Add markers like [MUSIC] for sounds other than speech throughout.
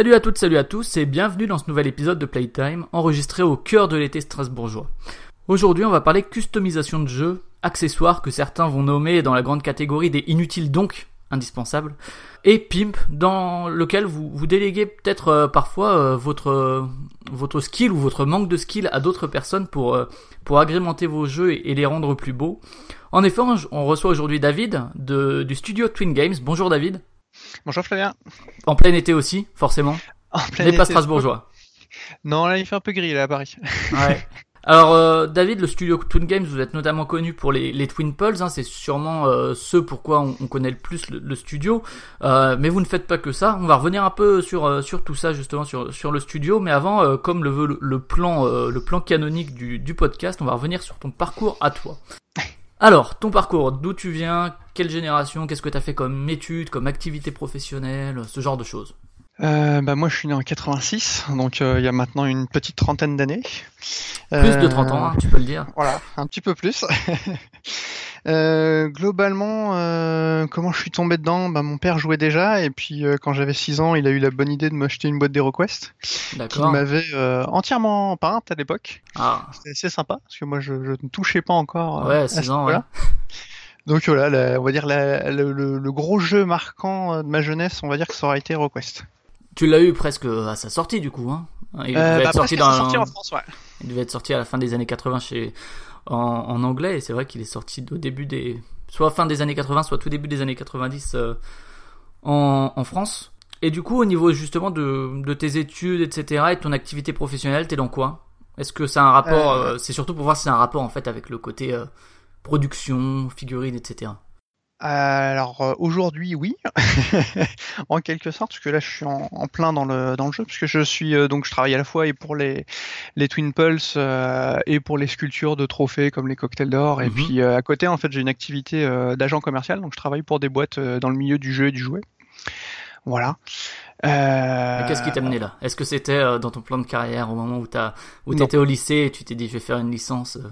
Salut à toutes, salut à tous et bienvenue dans ce nouvel épisode de Playtime enregistré au cœur de l'été strasbourgeois. Aujourd'hui on va parler customisation de jeux, accessoires que certains vont nommer dans la grande catégorie des inutiles donc indispensables, et Pimp dans lequel vous, vous déléguez peut-être euh, parfois euh, votre, euh, votre skill ou votre manque de skill à d'autres personnes pour, pour agrémenter vos jeux et, et les rendre plus beaux. En effet, on, on reçoit aujourd'hui David de, du studio Twin Games. Bonjour David. Bonjour Flavien. En plein été aussi, forcément. En plein Mais pas strasbourgeois. Non, là il fait un peu gris là à Paris. [LAUGHS] Ouais. Alors euh, David, le studio Twin Games, vous êtes notamment connu pour les, les Twin Pulse, hein, c'est sûrement euh, ce pourquoi on, on connaît le plus le, le studio. Euh, mais vous ne faites pas que ça. On va revenir un peu sur sur tout ça justement sur sur le studio. Mais avant, comme le veut le, le plan le plan canonique du, du podcast, on va revenir sur ton parcours à toi. Alors, ton parcours, d'où tu viens, quelle génération, qu'est-ce que tu as fait comme études, comme activité professionnelle, ce genre de choses. Euh, bah moi je suis né en 86, donc euh, il y a maintenant une petite trentaine d'années. Plus de Euh, 30 ans, hein, tu peux le dire. Voilà, un petit peu plus. [LAUGHS] Euh, globalement, euh, comment je suis tombé dedans? Bah, Mon père jouait déjà, et puis euh, quand j'avais 6 ans, il a eu la bonne idée de m'acheter une boîte d'HeroQuest, qu'il D'accord. m'avait entièrement peinte à l'époque. Ah, C'était assez sympa, parce que moi je, je ne touchais pas encore ouais, à 6 ce ans, ouais. [LAUGHS] Donc voilà, la- on va dire la- le, le- le gros jeu marquant de ma jeunesse, on va dire que ça aurait été HeroQuest. Tu l'as eu presque à sa sortie du coup, hein? Il devait bah, être sorti dans, sorti en France, ouais. il devait être sorti à la fin des années 80 chez en, en anglais et c'est vrai qu'il est sorti au début des soit fin des années 80 soit tout début des années 90 euh, en, en France. Et du coup au niveau justement de, de tes études etc et de ton activité professionnelle t'es dans quoi? Est-ce que c'est un rapport Euh, euh, c'est surtout pour voir si c'est un rapport en fait avec le côté production figurine etc. Alors euh, aujourd'hui, oui, [LAUGHS] en quelque sorte, parce que là, je suis en, en plein dans le dans le jeu, parce que je suis euh, donc je travaille à la fois et pour les les Twin Pulse euh, et pour les sculptures de trophées comme les cocktails d'or, et Mhm. puis euh, à côté, en fait, j'ai une activité euh, d'agent commercial, donc je travaille pour des boîtes euh, dans le milieu du jeu et du jouet. Voilà. Euh, Qu'est-ce qui t'a mené là? Est-ce que c'était euh, dans ton plan de carrière au moment où t'as où t'étais au lycée et tu t'es dit je vais faire une licence euh,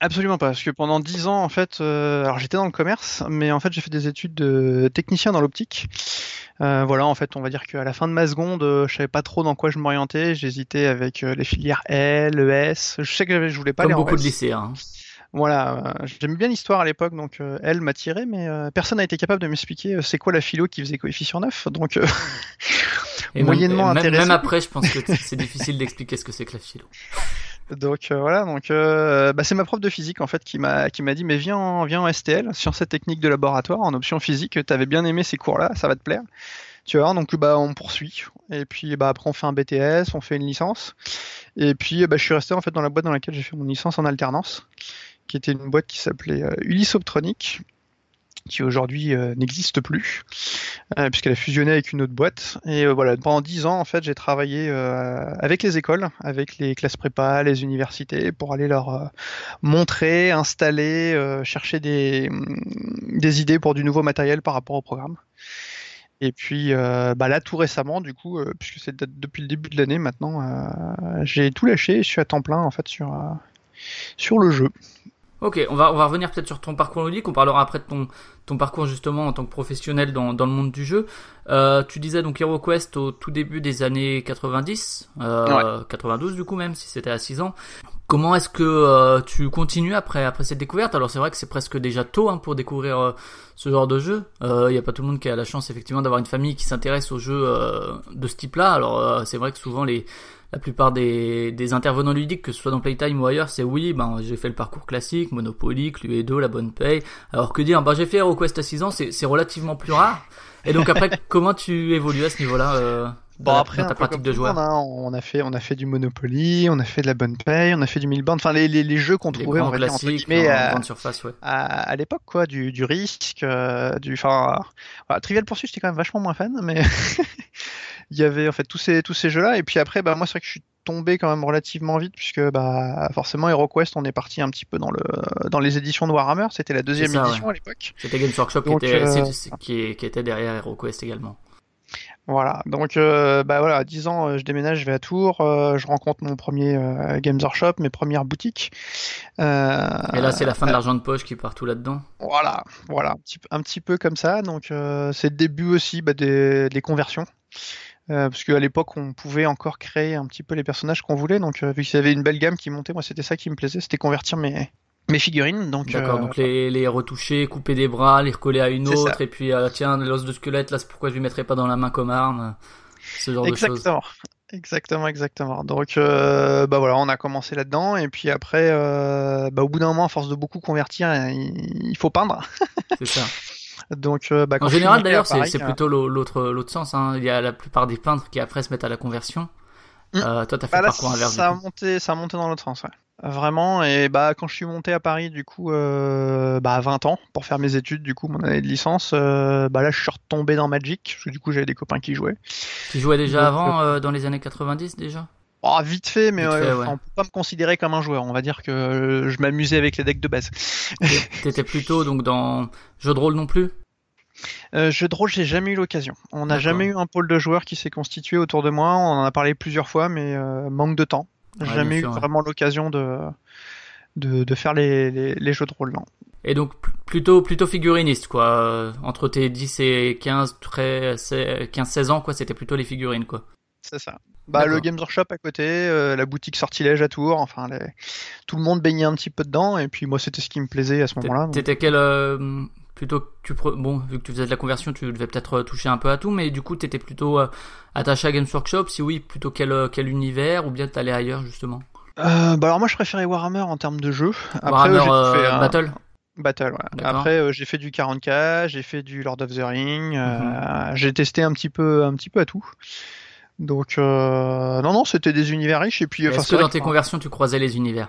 Absolument pas, parce que pendant dix ans, en fait, euh, alors j'étais dans le commerce, mais en fait j'ai fait des études de technicien dans l'optique. Euh, voilà, en fait, on va dire qu'à la fin de ma seconde, euh, je savais pas trop dans quoi je m'orientais. J'hésitais avec euh, les filières L, ES. Je sais que je voulais pas comme aller en beaucoup de lycéens. hein. Voilà, euh, j'aimais bien l'histoire à l'époque, donc euh, L m'a tiré, mais euh, personne n'a été capable de m'expliquer euh, c'est quoi la philo qui faisait coefficient 9. Donc, euh, Et moyennement même, intéressé. Même après, je pense que [LAUGHS] c'est difficile d'expliquer ce que c'est que la philo. Donc euh, voilà, donc euh, bah, c'est ma prof de physique en fait qui m'a qui m'a dit mais viens en, viens en STL, sciences et techniques de laboratoire, en option physique, t'avais bien aimé ces cours-là, ça va te plaire. Tu vois, donc bah on poursuit. Et puis bah après on fait un BTS, on fait une licence. Et puis bah je suis resté en fait dans la boîte dans laquelle j'ai fait mon licence en alternance, qui était une boîte qui s'appelait euh, Ulysse qui aujourd'hui euh, n'existe plus euh, puisqu'elle a fusionné avec une autre boîte. Et euh, voilà, pendant dix ans, en fait, j'ai travaillé avec les écoles, avec les classes prépa, les universités, pour aller leur montrer, installer, chercher des, mm, des idées pour du nouveau matériel par rapport au programme. Et puis bah là, tout récemment, du coup, puisque c'est de- depuis le début de l'année maintenant, j'ai tout lâché je suis à temps plein en fait sur, sur le jeu. Ok, on va, on va revenir peut-être sur ton parcours ludique. On parlera après de ton, ton parcours justement en tant que professionnel dans, dans le monde du jeu. Euh, tu disais donc HeroQuest au tout début des années 90, euh, 92 du coup même, si c'était à 6 ans. Comment est-ce que euh, tu continues après, après cette découverte? Alors c'est vrai que c'est presque déjà tôt hein, pour découvrir euh, ce genre de jeu. Il n'y a pas tout le monde qui a la chance effectivement d'avoir une famille qui s'intéresse aux jeux euh, de ce type-là. Alors euh, c'est vrai que souvent les la plupart des, des intervenants ludiques, que ce soit dans Playtime ou ailleurs, c'est oui, ben j'ai fait le parcours classique, Monopoly, Cluedo, La Bonne Paye. Alors que dire, ben j'ai fait HeroQuest à 6 ans, c'est relativement plus rare. Et donc après, [LAUGHS] comment tu évolues à ce niveau-là euh, Bon après ta un peu pratique comme de joueur. monde, hein, on a fait on a fait du Monopoly, on a fait de la bonne paye, on a fait du Milbound, enfin les, les, les jeux qu'on trouvait on va dire, entre classiques, guillemets, en à, grande surface, ouais. à, à l'époque quoi, du, du risque, euh, du enfin voilà, Trivial Pursuit j'étais quand même vachement moins fan, mais [LAUGHS] il y avait en fait tous ces tous ces jeux là et puis après bah moi c'est vrai que je suis tombé quand même relativement vite puisque bah forcément HeroQuest on est parti un petit peu dans le dans les éditions de Warhammer, c'était la deuxième ça, édition à l'époque. C'était Games Workshop qui était, euh, qui était derrière HeroQuest également. Voilà, donc euh, bah voilà, à 10 ans, euh, je déménage, je vais à Tours, euh, je rencontre mon premier Games Workshop, mes premières boutiques. Et là, c'est la fin de l'argent de poche qui part tout là-dedans. Voilà, voilà, un petit, peu- un petit peu comme ça. Donc c'est le début aussi bah, des, des conversions. Parce qu'à l'époque, on pouvait encore créer un petit peu les personnages qu'on voulait. Donc vu qu'il y avait une belle gamme qui montait, moi c'était ça qui me plaisait, c'était convertir mes, mes figurines. Donc, D'accord, euh, donc les, les retoucher, couper des bras, les recoller à une autre, et puis euh, tiens, l'os de squelette, là, c'est pourquoi je lui mettrais pas dans la main comme arme. Ce genre de choses. Exactement, exactement, exactement. Donc, euh, bah voilà, on a commencé là-dedans, et puis après, euh, bah, au bout d'un moment, à force de beaucoup convertir, il, il faut peindre. C'est ça. [LAUGHS] Donc, bah, En général, d'ailleurs, c'est plutôt l'au- l'autre l'autre sens. Hein. Il y a la plupart des peintres qui après se mettent à la conversion. Mm. Euh, toi, t'as fait bah le parcours inverse. ça a monté, ça a monté dans l'autre sens, ouais. Vraiment, et bah quand je suis monté à Paris, du coup, euh, bah à 20 ans, pour faire mes études, du coup, mon année de licence, euh, bah là, je suis retombé dans Magic, parce que du coup, j'avais des copains qui jouaient. Tu jouais déjà Donc, avant, euh, dans les années 90 déjà? Oh, vite fait, mais Vite fait, ouais. on peut pas me considérer comme un joueur. On va dire que je m'amusais avec les decks de base. T'étais plutôt donc dans jeu de rôle non plus? Euh, jeu de rôle, j'ai jamais eu l'occasion. On n'a jamais eu un pôle de joueurs qui s'est constitué autour de moi. On en a parlé plusieurs fois, mais euh, manque de temps. Ouais, jamais eu sûr, ouais. vraiment l'occasion de, de de faire les, les, les jeux de rôle. Non. Et donc pl- plutôt plutôt figuriniste quoi. Entre tes 10 et 15, 13, 15, 16 ans quoi, c'était plutôt les figurines quoi. C'est ça. Bah, le. Games Workshop à côté, euh, la boutique Sortilège à Tours, enfin, les- tout le monde baignait un petit peu dedans, et puis moi, c'était ce qui me plaisait à ce moment-là. donc- T'étais quel euh, plutôt que tu pre- bon vu que tu faisais de la conversion, tu devais peut-être euh, toucher un peu à tout, mais du coup t'étais plutôt euh, attaché à Games Workshop. Si oui, plutôt quel euh, quel univers ou bien t'allais ailleurs justement? Euh, bah alors moi, je préférais Warhammer en termes de jeu. Après, Warhammer euh, j'ai fait Battle. Battle, ouais. Après, j'ai fait du 40k, j'ai fait du Lord of the Ring, Mhm. j'ai testé un petit peu, un petit peu à tout. Donc, euh, non, non, c'était des univers riches, et puis, Est-ce que dans tes conversions tu croisais les univers?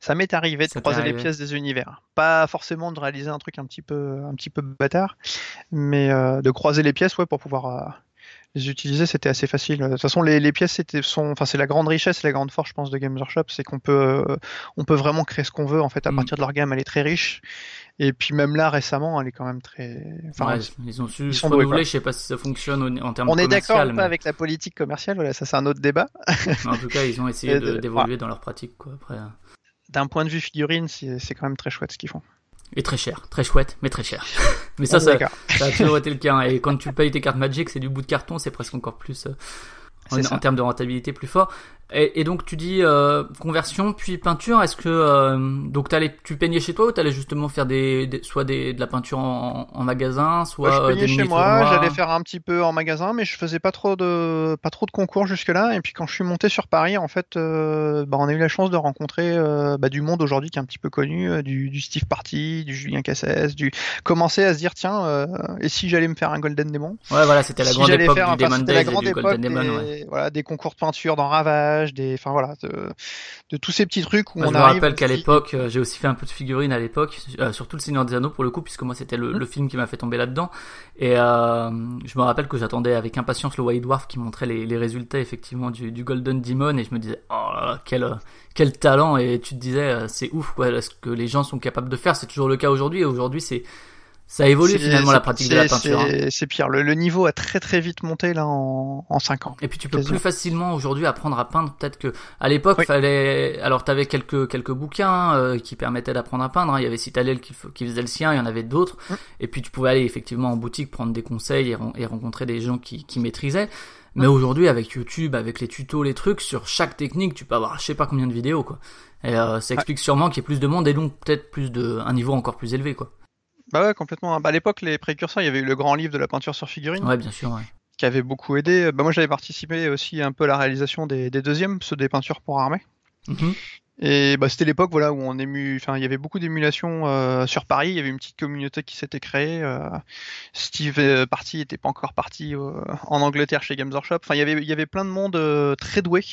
Ça m'est arrivé de Ça croiser les pièces des univers. Pas forcément de réaliser un truc un petit peu, un petit peu bâtard, mais euh, de croiser les pièces, ouais, pour pouvoir euh, les utiliser, c'était assez facile. De toute façon, les, les pièces, c'était, sont, enfin, c'est la grande richesse, la grande force, je pense, de Games Workshop, c'est qu'on peut, euh, on peut vraiment créer ce qu'on veut. En fait, à Mm. partir de leur gamme, elle est très riche. Et puis même là, récemment, elle est quand même très. Enfin, Ouais, Ils ont su ils sont renouveler. Je sais pas si ça fonctionne en termes on est d'accord mais pas avec la politique commerciale, voilà, ça c'est un autre débat. [LAUGHS] en tout cas ils ont essayé Et de- de- d'évoluer dans leur pratique quoi. Après. D'un point de vue figurine, c'est quand même très chouette ce qu'ils font. Et très cher, très chouette, mais très cher. [LAUGHS] mais ça, est ça, a toujours été le cas. hein. Et quand tu payes tes cartes Magic, c'est du bout de carton, c'est presque encore plus, euh, en termes de rentabilité, plus fort. Et, et donc tu dis euh, conversion puis peinture. Est-ce que euh, donc t'allais, tu peignais chez toi ou t'allais justement faire des, des- soit des, de la peinture en, en magasin, soit je euh, peignais des chez moi, j'allais faire un petit peu en magasin, mais je faisais pas trop de pas trop de concours jusque là. Et puis quand je suis monté sur Paris, en fait, euh, bah, on a eu la chance de rencontrer euh, bah, du monde aujourd'hui qui est un petit peu connu, euh, du, du Steve Party, du Julien Cassès, du commencer à se dire tiens, euh, et si j'allais me faire un Golden Demon? Ouais, voilà, c'était la Si grande époque faire, du Demon c'était la Days et grande du époque Golden des, Demon. Ouais. voilà, des concours de peinture dans Ravage, des, enfin voilà, de, de tous ces petits trucs où on je me arrive. rappelle qu'à l'époque, euh, j'ai aussi fait un peu de figurines à l'époque, euh, surtout le Seigneur des Anneaux pour le coup, puisque moi c'était le, le film qui m'a fait tomber là-dedans. Et euh, je me rappelle que j'attendais avec impatience le White Dwarf qui montrait les, les résultats effectivement du, du Golden Demon, et je me disais oh là là, quel quel talent Et tu te disais c'est ouf quoi, ce que les gens sont capables de faire. C'est toujours le cas aujourd'hui. Et aujourd'hui c'est ça évolue finalement la pratique de la peinture. hein. c'est- pire. Le, le niveau a très très vite monté là en, en 5 ans. Et puis tu peux Quasiment. plus facilement aujourd'hui apprendre à peindre. Peut-être que à l'époque Oui. fallait. Alors t'avais quelques quelques bouquins euh, qui permettaient d'apprendre à peindre. hein. Il y avait Citadel qui, qui faisait le sien. Il y en avait d'autres. Mm. Et puis tu pouvais aller effectivement en boutique prendre des conseils et, et rencontrer des gens qui, qui maîtrisaient. Mais Mm. aujourd'hui avec YouTube, avec les tutos, les trucs sur chaque technique, tu peux avoir je sais pas combien de vidéos quoi. Et euh, ça explique sûrement qu'il y ait plus de monde et donc peut-être plus de un niveau encore plus élevé quoi. Bah ouais, complètement. Bah, à l'époque, les précurseurs, il y avait eu le grand livre de la peinture sur figurine Ouais bien sûr. Ouais. qui avait beaucoup aidé. Bah moi, j'avais participé aussi un peu à la réalisation des, des deuxièmes, ceux des peintures pour armée. Mhm. Et bah, c'était l'époque voilà où on ému, enfin il y avait beaucoup d'émulation euh, sur Paris. Il y avait une petite communauté qui s'était créée. euh, Steve euh, Party était pas encore parti euh, en Angleterre chez Games Workshop. Enfin il y avait il y avait plein de monde euh, très doué,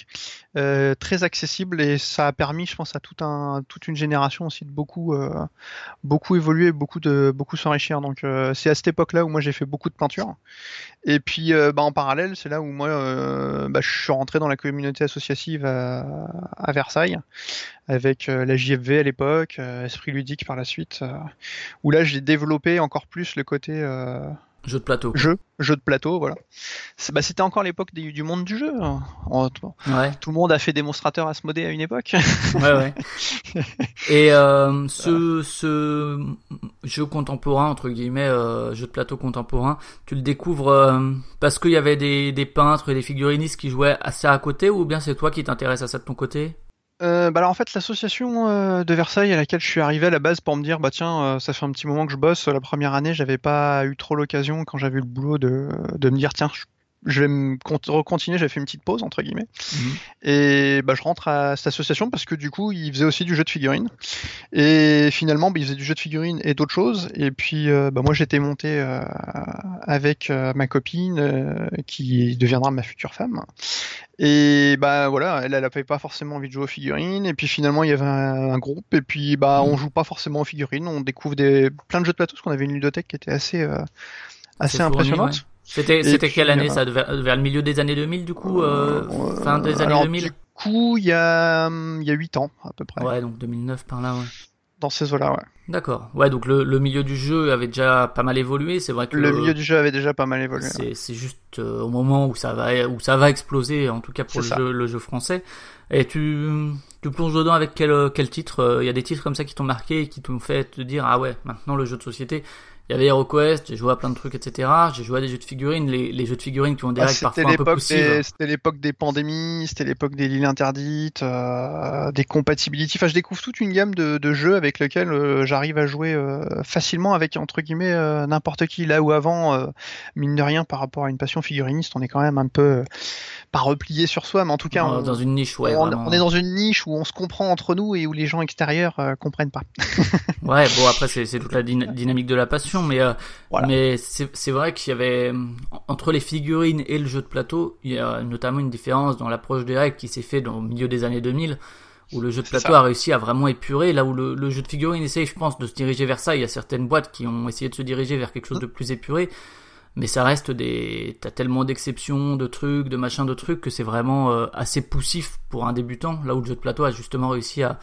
très accessible et ça a permis, je pense, à un toute une génération aussi de beaucoup beaucoup évoluer, beaucoup beaucoup s'enrichir. Donc c'est à cette époque-là où moi j'ai fait beaucoup de peinture. Et puis bah, en parallèle, c'est là où moi bah, je suis rentré dans la communauté associative à, à Versailles avec euh, la JFV à l'époque, euh, Esprit ludique par la suite, euh, où là j'ai développé encore plus le côté Jeu de plateau. jeu, jeu de plateau, voilà. Bah, c'était encore l'époque du monde du jeu. hein. Tout Ouais, tout le monde a fait démonstrateur Asmodée à une époque. ouais, ouais. [LAUGHS] Et euh, ce, ce jeu contemporain, entre guillemets, euh, jeu de plateau contemporain, tu le découvres euh, parce qu'il y avait des, des peintres et des figurinistes qui jouaient à ça à côté ou bien c'est toi qui t'intéresses à ça de ton côté? Euh, bah alors en fait l'association euh, de Versailles à laquelle je suis arrivé à la base pour me dire bah tiens euh, ça fait un petit moment que je bosse la première année j'avais pas eu trop l'occasion quand j'avais eu le boulot de, de me dire tiens je, je vais me cont- recontinuer j'avais fait une petite pause entre guillemets Mhm. et bah je rentre à cette association parce que du coup ils faisaient aussi du jeu de figurines et finalement bah, ils faisaient du jeu de figurines et d'autres choses et puis euh, bah moi j'étais monté euh, avec euh, ma copine qui deviendra ma future femme et bah voilà, elle, elle avait pas forcément envie de jouer aux figurines. Et puis finalement, il y avait un, un groupe. Et puis bah, on joue pas forcément aux figurines. On découvre des plein de jeux de plateau parce qu'on avait une ludothèque qui était assez impressionnante. ouais. C'était quelle année euh, ça vers, vers le milieu des années 2000 du coup euh, fin des années alors, 2000 Du coup, il y a hum, il y a huit ans à peu près ouais donc 2009 par là ouais dans ces eaux-là. Ouais. d'accord ouais donc le, le milieu du jeu avait déjà pas mal évolué c'est vrai que Le milieu du jeu avait déjà pas mal évolué. C'est c'est juste euh, au moment où ça va où ça va exploser en tout cas pour le ça. jeu, le jeu français. Et tu tu plonges dedans avec quel quel titre? Il y a des titres comme ça qui t'ont marqué et qui t'ont fait te dire ah ouais maintenant le jeu de société. Il y avait HeroQuest, j'ai joué à plein de trucs etc. J'ai joué à des jeux de figurines, les, les jeux de figurines qui ont des Ah, règles c'était parfois un peu l'époque poussives. des, c'était l'époque des pandémies, c'était l'époque des lignes interdites, euh, des compatibilities. Enfin, je découvre toute une gamme de, de jeux avec lesquels euh, j'arrive à jouer euh, facilement avec entre guillemets euh, n'importe qui. Là où avant, euh, mine de rien, par rapport à une passion figuriniste, on est quand même un peu euh, pas replié sur soi, mais en tout cas, on, dans une niche ouais on- est dans une niche où on se comprend entre nous et où les gens extérieurs euh, comprennent pas. [LAUGHS] Ouais, bon après c'est toute la dyna- dynamique de la passion, mais euh, Voilà. mais c'est vrai qu'il y avait entre les figurines et le jeu de plateau, il y a notamment une différence dans l'approche des règles qui s'est fait dans, au milieu des années 2000, où le jeu de plateau a réussi à vraiment épurer, là où le, le jeu de figurines essaye, je pense, de se diriger vers ça. Il y a certaines boîtes qui ont essayé de se diriger vers quelque chose de plus épuré, mais ça reste des, t'as tellement d'exceptions, de trucs, de machins, de trucs que c'est vraiment euh, assez poussif pour un débutant, là où le jeu de plateau a justement réussi à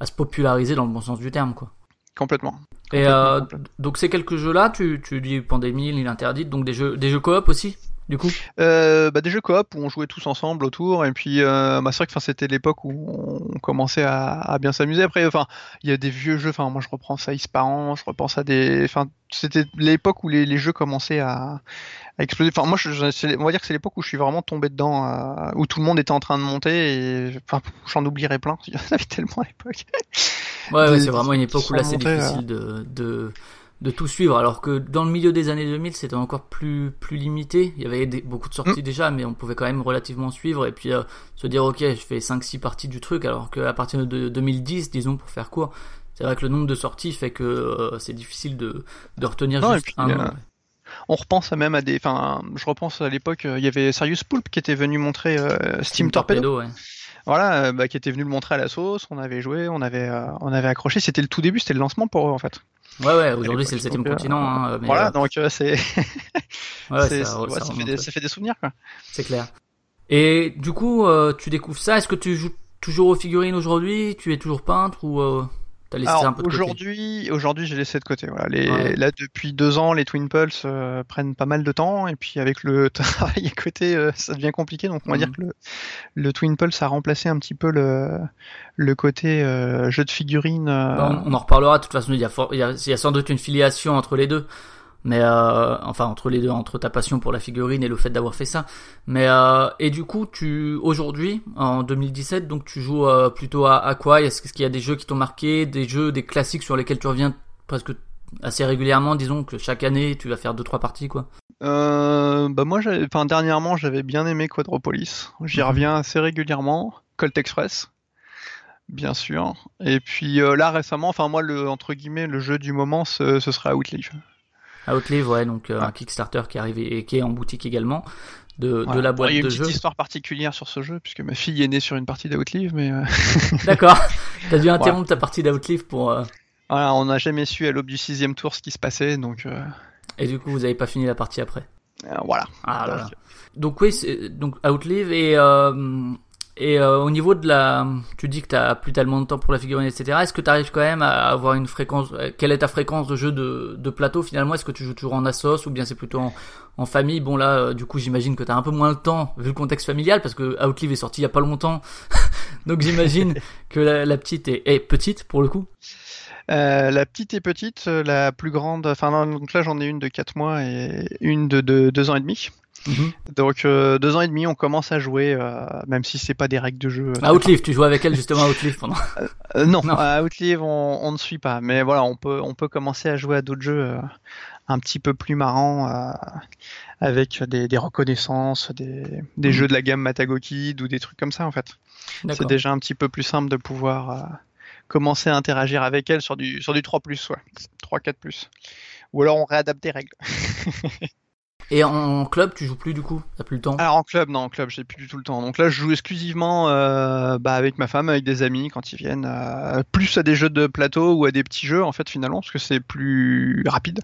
à se populariser dans le bon sens du terme, quoi. Complètement. Et Complètement, euh, complètement. donc ces quelques jeux-là, tu, tu dis pandémie, l'île interdite, donc des jeux, des jeux coop aussi, du coup. Euh, bah, des jeux coop où on jouait tous ensemble autour et puis euh, bah, c'est vrai que c'était l'époque où on commençait à, à bien s'amuser après enfin il y a des vieux jeux enfin moi je reprends ça Parents je repense à des enfin c'était l'époque où les, les jeux commençaient à, à exploser enfin moi je, je- c'est- on va dire que c'est l'époque où je suis vraiment tombé dedans euh, où tout le monde était en train de monter et enfin [LAUGHS] j'en oublierai plein [LAUGHS] il y en avait tellement à l'époque Ouais, c'est vraiment une époque où là c'est difficile de, de, de tout suivre, alors que dans le milieu des années 2000, c'était encore plus, plus limité. Il y avait des- beaucoup de sorties déjà, mais on pouvait quand même relativement suivre et puis euh, se dire, ok, je fais 5-6 parties du truc, alors qu'à partir de 2010, disons, pour faire court, c'est vrai que le nombre de sorties fait que euh, c'est difficile de, de retenir Non, juste puis, un euh, nom. on repense même à des enfin je repense à l'époque il y avait Serious Poulp qui était venu montrer Steam, Torpedo ouais. Voilà, bah, qui était venu le montrer à la sauce, on avait joué, on avait, euh, on avait accroché, c'était le tout début, c'était le lancement pour eux en fait. Ouais, ouais, aujourd'hui c'est le septième euh, continent. Hein, mais, voilà, euh, donc euh, c'est, [LAUGHS] ouais, c'est- ça, ouais, ça ça, fait des, ouais. ça fait des souvenirs quoi. C'est clair. Et du coup, euh, tu découvres ça. Est-ce que tu joues toujours aux figurines aujourd'hui? Tu es toujours peintre ou t'as laissé ça un Alors peu de côté aujourd'hui, aujourd'hui j'ai laissé de côté. Voilà, les, Ouais. là depuis deux ans, les Twin Pulse euh, prennent pas mal de temps et puis avec le [LAUGHS] travail à côté, euh, ça devient compliqué. Donc on va Mhm. dire que le, le Twin Pulse a remplacé un petit peu le, le côté euh, jeu de figurines. euh, Bah, on, on en reparlera. De toute façon, il y, a for- il, y a, il y a sans doute une filiation entre les deux. Mais euh, enfin entre les deux, entre ta passion pour la figurine et le fait d'avoir fait ça. Mais euh, et du coup, tu aujourd'hui en 2017, donc tu joues euh, plutôt à, à quoi? Est-ce qu'il y a des jeux qui t'ont marqué, des jeux, des classiques sur lesquels tu reviens presque assez régulièrement Disons que chaque année, tu vas faire deux trois parties, quoi? Bah moi, enfin dernièrement, j'avais bien aimé Quadropolis. J'y Mhm. reviens assez régulièrement. Colt Express. bien sûr. Et puis euh, là récemment, enfin moi le entre guillemets le jeu du moment ce, ce sera Outlive. Outlive, ouais, donc euh, un. Kickstarter qui arrive et qui est en boutique également de, la Bon, boîte il y a une de petite histoire particulière sur ce jeu puisque ma fille est née sur une partie d'Outlive, mais euh, [LAUGHS] [LAUGHS] D'accord. T'as dû interrompre ta partie d'Outlive pour. euh, voilà, on n'a jamais su à l'aube du sixième tour ce qui se passait, donc euh, Et du coup, vous avez pas fini la partie après. voilà. Ah là Donc, là. Donc oui, donc Outlive et et euh, au niveau de la, tu dis que t'as plus tellement de temps pour la figurine, etc. Est-ce que tu arrives quand même à avoir une fréquence Quelle est ta fréquence de jeu de, de plateau finalement? Est-ce que tu joues toujours en assos ou bien c'est plutôt en, famille? Bon là, euh, du coup, j'imagine que t'as un peu moins le temps vu le contexte familial parce que Outlive est sorti il y a pas longtemps. [LAUGHS] donc j'imagine que la, petite est, petite pour le coup. Euh, la petite est petite, la plus grande, enfin donc là j'en ai une de 4 mois et une de 2 ans et demi. Mhm. Donc euh, deux ans et demi, on commence à jouer, euh, même si c'est pas des règles de jeu. À Outlive, tu joues avec elle justement à Outlive pendant. [LAUGHS] Euh, non, Non. à Outlive on, on ne suit pas, mais voilà, on peut on peut commencer à jouer à d'autres jeux euh, un petit peu plus marrants euh, avec des, des reconnaissances, des, des Mhm. jeux de la gamme Matago Kid ou des trucs comme ça en fait. C'est déjà un petit peu plus simple de pouvoir euh, commencer à interagir avec elle sur du sur du 3 ouais. 3 4 Ou alors on réadapte des règles. [LAUGHS] Et en club, tu joues plus du coup? T'as plus le temps? Alors en club, non, en club, j'ai plus du tout le temps. Donc là, je joue exclusivement euh, bah, avec ma femme, avec des amis quand ils viennent, euh, plus à des jeux de plateau ou à des petits jeux en fait finalement, parce que c'est plus rapide.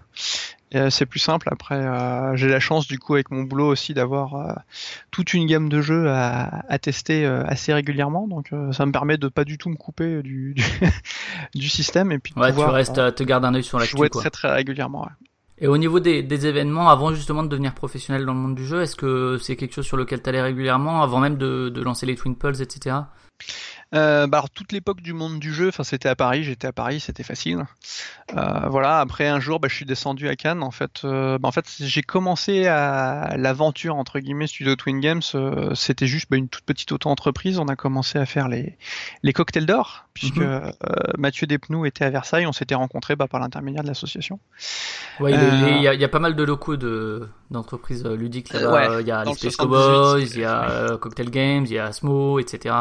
Et, euh, c'est plus simple. Après, euh, j'ai la chance du coup avec mon boulot aussi d'avoir euh, toute une gamme de jeux à, à tester euh, assez régulièrement. Donc ça me permet de pas du tout me couper du, [LAUGHS] du, du système et puis de Ouais, tu pouvoir restes, euh, euh, te gardes un œil sur l'actu jouer quoi. très très régulièrement. ouais. Et au niveau des, événements, avant justement de devenir professionnel dans le monde du jeu, est-ce que c'est quelque chose sur lequel tu régulièrement, avant même de, de lancer les Twin Pulse, etc. Euh, bah alors toute l'époque du monde du jeu, enfin c'était à Paris, j'étais à Paris, c'était facile. Euh, voilà, après un jour, bah, je suis descendu à Cannes. En fait, euh, bah, en fait, j'ai commencé à l'aventure entre guillemets Studio Twin Games. c'était juste une toute petite auto-entreprise. On a commencé à faire les les cocktails d'or, puisque Mhm. Mathieu Despnous était à Versailles. On s'était rencontrés par l'intermédiaire de l'association. Ouais, il, y, a, il y a pas mal de locaux de d'entreprises ludiques là-bas. Ouais, il y a les le Space 78, Cowboys, il y a Cocktail Games, il y a Asmo, etc.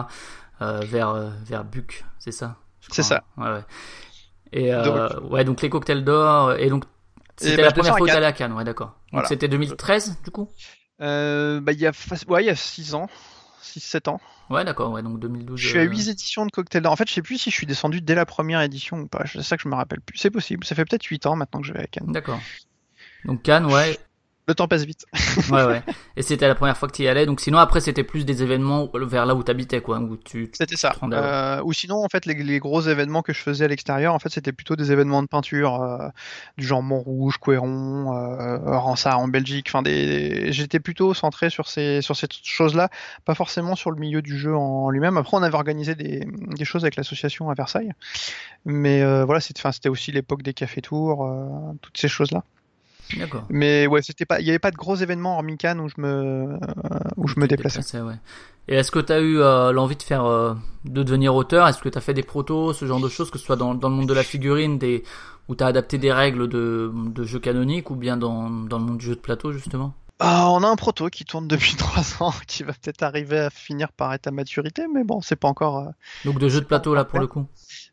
Euh, vers euh, vers Buc, c'est ça C'est ça. Ouais, ouais. Et euh, Donc- ouais, donc les cocktails d'or et donc c'était bah, la première fois que à Cannes, ouais, d'accord. Donc Voilà. c'était 2013 du coup? Euh, bah, il y a fac- ouais, il y a 6 ans, 6-7 ans. Ouais, d'accord, ouais, donc 2012. Je suis à euh, 8 éditions de Cocktail d'Or. En fait, je sais plus si je suis descendu dès la première édition ou pas. C'est ça que je me rappelle plus. C'est possible. Ça fait peut-être 8 ans maintenant que je vais à Cannes. D'accord. Donc Cannes, ouais, Le temps passe vite. [LAUGHS] ouais, ouais. Et c'était la première fois que tu y allais. Donc sinon après c'était plus des événements vers là où t'habitais, quoi, où tu. C'était ça. Euh, ou sinon, en fait, les, les gros événements que je faisais à l'extérieur, en fait, c'était plutôt des événements de peinture, euh, du genre Montrouge, Couéron, euh, Ransard en Belgique. Enfin, des... j'étais plutôt centré sur ces sur ces choses-là, pas forcément sur le milieu du jeu en lui-même. Après, on avait organisé des, des choses avec l'association à Versailles, mais euh, voilà, c'était enfin, c'était aussi l'époque des cafés tours, toutes ces choses-là. Mais ouais, c'était pas, il y avait pas de gros événements hormis Cannes où je me où je me déplaçais. déplaçais, ouais. Et est-ce que tu as eu euh, l'envie de faire euh, de devenir auteur? Est-ce que tu as fait des protos, ce genre de choses, que ce soit dans, dans le monde de la figurine, des où tu as adapté des règles de, de jeux canoniques ou bien dans, dans le monde du jeu de plateau justement? Ah, on a un proto qui tourne depuis [LAUGHS] trois ans, qui va peut-être arriver à finir par être à maturité, mais bon, c'est pas encore. euh, Donc de jeux de plateau là pour le coup.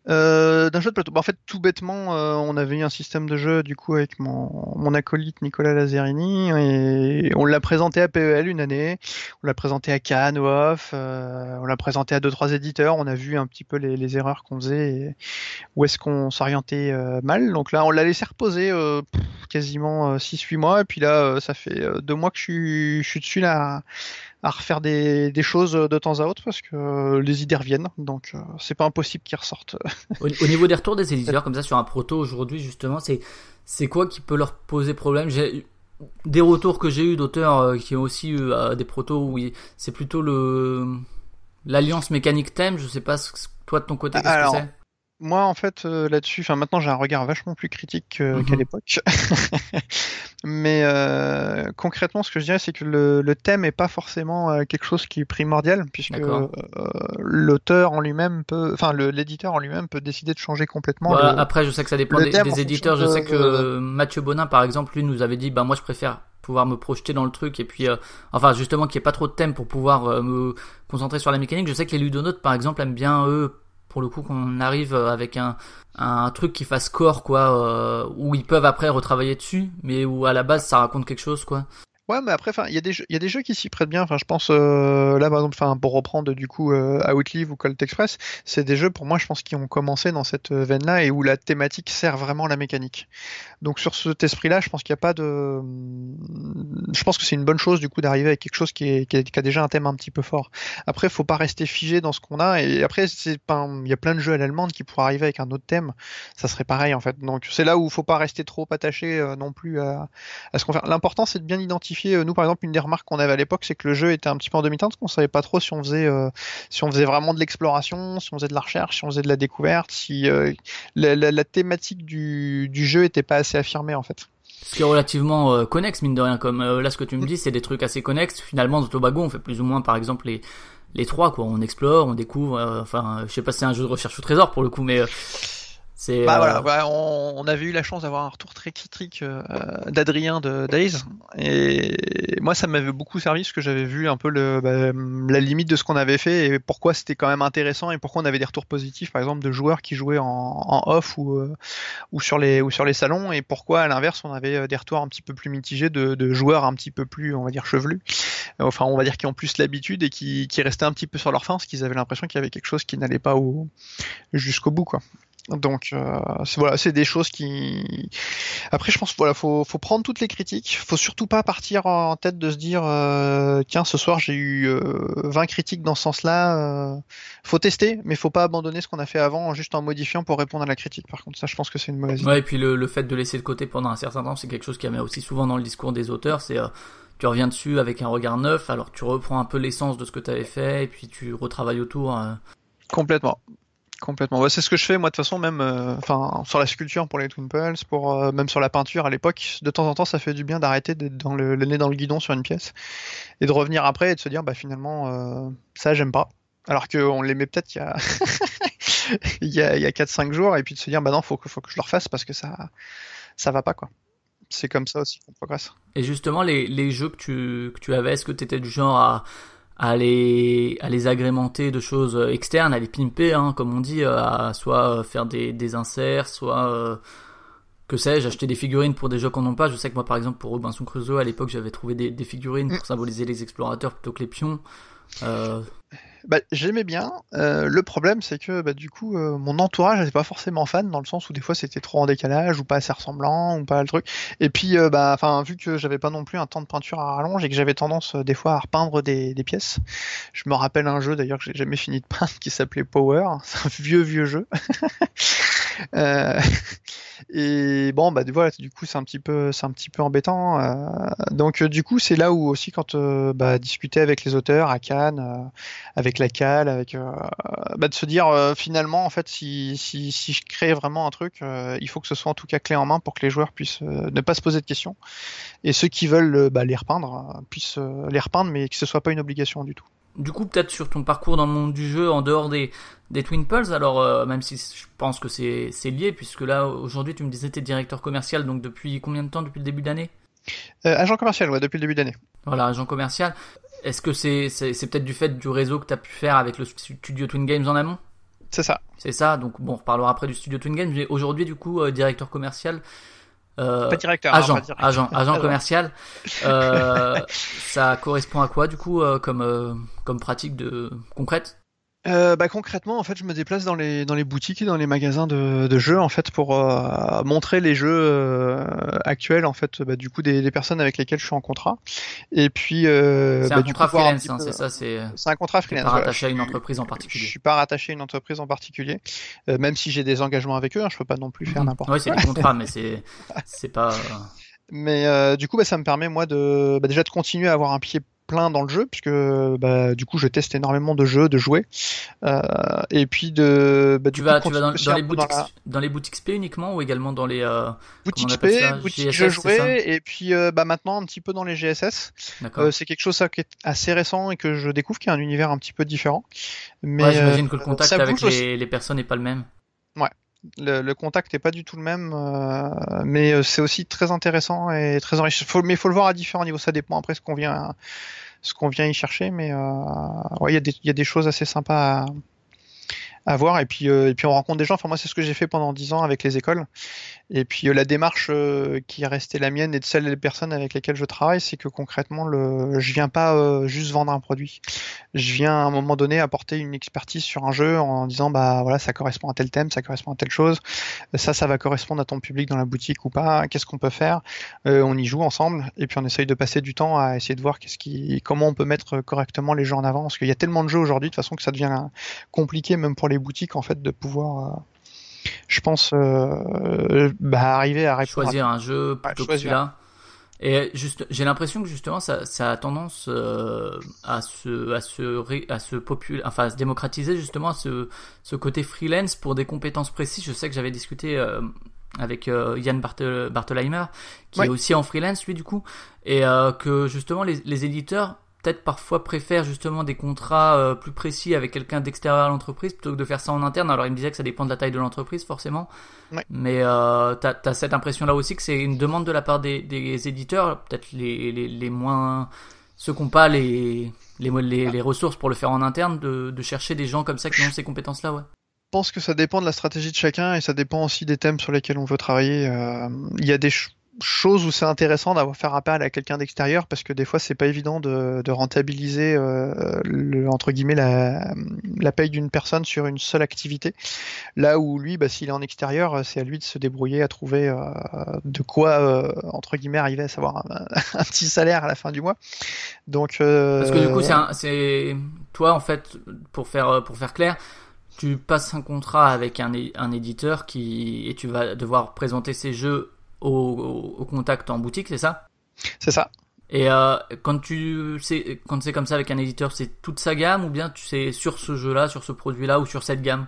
Euh, d'un jeu de plateau. Bah, en fait, tout bêtement, euh, on avait eu un système de jeu du coup avec mon, acolyte Nicolas Lazzarini et on l'a présenté à PEL une année. On l'a présenté à Cannes, Off. euh, on l'a présenté à deux trois éditeurs. On a vu un petit peu les, erreurs qu'on faisait et où est-ce qu'on s'orientait euh, mal. Donc là, on l'a laissé reposer quasiment 6-8 mois. Et puis là, ça fait deux mois que je suis dessus là à refaire des, des choses de temps à autre parce que euh, les idées reviennent. Donc euh, c'est pas impossible qu'ils ressortent. [LAUGHS] Au, au niveau des retours des éditeurs comme ça sur un proto aujourd'hui justement, c'est c'est quoi qui peut leur poser problème? J'ai des retours que j'ai eu d'auteurs euh, qui ont aussi eu des protos où c'est plutôt le l'alliance mécanique thème. Je sais pas toi de ton côté qu'est-ce que c'est? Moi, en fait, euh, là-dessus, enfin, maintenant, j'ai un regard vachement plus critique que- Mhm. qu'à l'époque. [LAUGHS] Mais euh, concrètement, ce que je dirais, c'est que le, le thème est pas forcément euh, quelque chose qui est primordial, puisque euh, l'auteur en lui-même peut, enfin, l'éditeur en lui-même peut décider de changer complètement. Voilà, le- Après, je sais que ça dépend des, éditeurs. Je de- sais que euh, Mathieu Bonin, par exemple, lui nous avait dit, bah moi je préfère pouvoir me projeter dans le truc et puis, euh, enfin justement qu'il n'y ait pas trop de thème pour pouvoir euh, me concentrer sur la mécanique. Je sais que les ludonautes, par exemple, aiment bien eux pour le coup qu'on arrive avec un, un truc qui fasse corps quoi, euh, où ils peuvent après retravailler dessus, mais où à la base ça raconte quelque chose quoi. Ouais, mais après, il y y a des jeux qui s'y prêtent bien. Enfin, je pense euh, là, par exemple, pour reprendre du coup euh, Outlive ou Colt Express, c'est des jeux pour moi, je pense, qui ont commencé dans cette euh, veine-là et où la thématique sert vraiment la mécanique. Donc sur cet esprit-là, je pense qu'il n'y a pas de, je pense que c'est une bonne chose du coup d'arriver avec quelque chose qui, a déjà un thème un petit peu fort. Après, faut pas rester figé dans ce qu'on a. Et après, il y a plein de jeux à l'allemande qui pourraient arriver avec un autre thème. Ça serait pareil en fait. Donc c'est là où faut pas rester trop attaché euh, non plus à ce qu'on fait. L'important, c'est de bien identifier. Euh, Nous, par exemple, une des remarques qu'on avait à l'époque, c'est que le jeu était un petit peu en demi-teinte, qu'on savait pas trop si on faisait, euh, si on faisait vraiment de l'exploration, si on faisait de la recherche, si on faisait de la découverte, si euh, la, thématique du, du jeu était pas assez affirmée en fait. Ce qui est relativement connexe mine de rien, comme là ce que tu me dis, c'est des trucs assez connexes. Finalement, dans Tobago, on fait plus ou moins par exemple les les trois quoi. On explore, on découvre. enfin, je sais pas si c'est un jeu de recherche au trésor pour le coup, mais c'est. Bah euh, voilà, ouais, on, on avait eu la chance d'avoir un retour très critique euh, d'Adrien de Days, et moi ça m'avait beaucoup servi parce que j'avais vu un peu le, bah, la limite de ce qu'on avait fait et pourquoi c'était quand même intéressant et pourquoi on avait des retours positifs, par exemple de joueurs qui jouaient en, en off ou, euh, ou sur les ou sur les salons, et pourquoi à l'inverse on avait des retours un petit peu plus mitigés de, de joueurs un petit peu plus, on va dire chevelus, enfin on va dire qui ont plus l'habitude et qui, qui restaient un petit peu sur leur fin parce qu'ils avaient l'impression qu'il y avait quelque chose qui n'allait pas au jusqu'au bout quoi. Donc euh, c'est voilà, c'est des choses qui. Après, je pense voilà, faut faut prendre toutes les critiques. Faut surtout pas partir en tête de se dire euh, tiens ce soir j'ai eu euh, 20 critiques dans ce sens-là. euh, faut tester, mais faut pas abandonner ce qu'on a fait avant juste en modifiant pour répondre à la critique. Par contre, ça, je pense que c'est une mauvaise idée. Ouais, et puis le, le fait de laisser de côté pendant un certain temps, c'est quelque chose qui revient aussi souvent dans le discours des auteurs. C'est euh, tu reviens dessus avec un regard neuf, alors tu reprends un peu l'essence de ce que tu avais fait, et puis tu retravailles autour. euh. Complètement. Complètement. C'est ce que je fais moi de toute façon même euh, sur la sculpture pour les Twin Pulse, pour euh, même sur la peinture à l'époque, de temps en temps ça fait du bien d'arrêter d'être dans le, nez dans le guidon sur une pièce et de revenir après et de se dire bah finalement euh, ça j'aime pas. Alors qu'on l'aimait peut-être il y a [LAUGHS] y a, a 4-5 jours et puis de se dire bah non faut que faut que je le refasse parce que ça ça va pas quoi. C'est comme ça aussi qu'on progresse. Et justement, les, les jeux que tu, que tu avais, est-ce que tu étais du genre à, à, les, à les agrémenter de choses euh, externes, à les pimper, hein, comme on dit, euh, à soit euh, faire des, des inserts, soit, euh, que sais-je, acheter des figurines pour des jeux qu'on n'a pas. Je sais que moi, par exemple, pour Robinson Crusoe, à l'époque, j'avais trouvé des, des figurines pour symboliser les explorateurs plutôt que les pions. Euh, Bah, j'aimais bien. Euh, le problème, c'est que bah, du coup, euh, mon entourage n'était pas forcément fan, dans le sens où des fois c'était trop en décalage, ou pas assez ressemblant, ou pas le truc. Et puis, euh, bah, vu que j'avais pas non plus un temps de peinture à rallonge et que j'avais tendance euh, des fois à repeindre des, des pièces, je me rappelle un jeu d'ailleurs que j'ai jamais fini de peindre qui s'appelait Power. [LAUGHS] C'est un vieux vieux jeu. [LAUGHS] Euh, [LAUGHS] et bon, bah voilà, du coup, c'est un petit peu, c'est un petit peu embêtant. euh, donc, euh, du coup, c'est là où aussi, quand bah, discuter avec les auteurs à Cannes, avec la cale, avec bah, de se dire finalement, en fait, si, si, je crée vraiment un truc, il faut que ce soit en tout cas clé en main pour que les joueurs puissent ne pas se poser de questions et ceux qui veulent bah, les repeindre puissent les repeindre, mais que ce soit pas une obligation du tout. Du coup, peut-être sur ton parcours dans le monde du jeu, en dehors des, des Twin Pulse, alors euh, même si je pense que c'est lié, puisque là, aujourd'hui, tu me disais que tu es directeur commercial, donc depuis combien de temps? Depuis le début d'année? Euh, agent commercial, ouais, depuis le début d'année. Voilà, agent commercial. Est-ce que c'est c'est c'est peut-être du fait du réseau que tu as pu faire avec le studio Twin Games en amont? C'est ça. C'est ça, donc bon, on reparlera après du studio Twin Games, mais aujourd'hui, du coup, euh, directeur commercial. Euh, Pas directeur. agent, hein, pas directeur. [LAUGHS] agent, agent commercial. Euh, [LAUGHS] ça correspond à quoi du coup euh, comme euh, comme pratique de concrète? Euh, bah, concrètement, en fait, je me déplace dans les dans les boutiques et dans les magasins de, de jeux en fait pour euh, montrer les jeux euh, actuels en fait, bah, du coup des, des personnes avec lesquelles je suis en contrat. Et puis euh, C'est bah, un contrat coup, freelance, hein, peu- ça, c'est C'est un contrat freelance. pas rattaché à une Je- entreprise en Je particulier. suis pas rattaché à une entreprise en particulier, euh, même si j'ai des engagements avec eux. hein, je peux pas non plus faire n'importe Oui, c'est quoi. des contrats, mais c'est [LAUGHS] c'est pas. euh, Mais euh, du coup, bah, ça me permet moi de bah, déjà de continuer à avoir un pied plein dans le jeu, puisque bah, du coup, je teste énormément de jeux, de jouets, euh, et puis de bah, Tu vas, tu vas dans, les boutiques, la dans les boutiques SP uniquement ou également dans les. euh, boutique on appelle SP, ça boutique GSS, jeux jouets, et puis euh, bah, maintenant un petit peu dans les GSS. Euh, c'est quelque chose ça, qui est assez récent et que je découvre, qui est un univers un petit peu différent. Mais ouais, j'imagine que le contact avec les, les personnes n'est pas le même. Le, contact est pas du tout le même, euh, mais euh, c'est aussi très intéressant et très enrichissant. Mais il faut le voir à différents niveaux. Ça dépend après ce qu'on vient, ce vient y chercher, mais euh, ouais, il y, a des- il y a des choses assez sympas à, à voir. Et puis, euh, et puis on rencontre des gens. Enfin, moi, c'est ce que j'ai fait pendant 10 ans avec les écoles. Et puis euh, la démarche euh, qui est restée la mienne et de celles des personnes avec lesquelles je travaille, c'est que concrètement, le, je viens pas euh, juste vendre un produit. Je viens à un moment donné apporter une expertise sur un jeu en disant bah voilà, ça correspond à tel thème, ça correspond à telle chose, ça, ça va correspondre à ton public dans la boutique ou pas. Qu'est-ce qu'on peut faire? On y joue ensemble et puis on essaye de passer du temps à essayer de voir comment on peut mettre correctement les jeux en avant parce qu'il y a tellement de jeux aujourd'hui de toute façon que ça devient compliqué même pour les boutiques en fait de pouvoir je pense euh, bah, arriver à répondre Choisir un jeu plutôt que choisir. celui-là. Et juste, j'ai l'impression que justement ça, ça a tendance euh, à se, à se, ré- à se popul, enfin à se démocratiser justement ce, ce côté freelance pour des compétences précises. Je sais que j'avais discuté euh, avec euh, Yann Bartel, Bartelheimer, qui Ouais. est aussi en freelance lui du coup, et euh, que justement les, les éditeurs peut-être parfois préfèrent justement des contrats euh, plus précis avec quelqu'un d'extérieur à l'entreprise plutôt que de faire ça en interne. Alors il me disait que ça dépend de la taille de l'entreprise forcément, Ouais. mais euh, t'as as cette impression-là aussi que c'est une demande de la part des, des éditeurs, peut-être les, les, les moins ceux qui n'ont pas les, les, ressources pour le faire en interne, de, de chercher des gens comme ça qui ont ces compétences-là, ouais. Je pense que ça dépend de la stratégie de chacun et ça dépend aussi des thèmes sur lesquels on veut travailler. Euh, Il y a des ch- choses où c'est intéressant d'avoir faire appel à quelqu'un d'extérieur parce que des fois c'est pas évident de, de rentabiliser euh, le, entre guillemets la, la paye d'une personne sur une seule activité. Là où lui, bah, s'il est en extérieur, c'est à lui de se débrouiller à trouver euh, de quoi euh, entre guillemets arriver à savoir un, [LAUGHS] un petit salaire à la fin du mois. Donc Parce que du coup, c'est toi en fait pour faire pour faire clair, tu passes un contrat avec un, un éditeur qui et tu vas devoir présenter ces jeux au, contact en boutique, c'est ça c'est ça. Et euh, quand tu c'est quand c'est comme ça avec un éditeur, c'est toute sa gamme ou bien tu sais sur ce jeu-là, sur ce produit-là ou sur cette gamme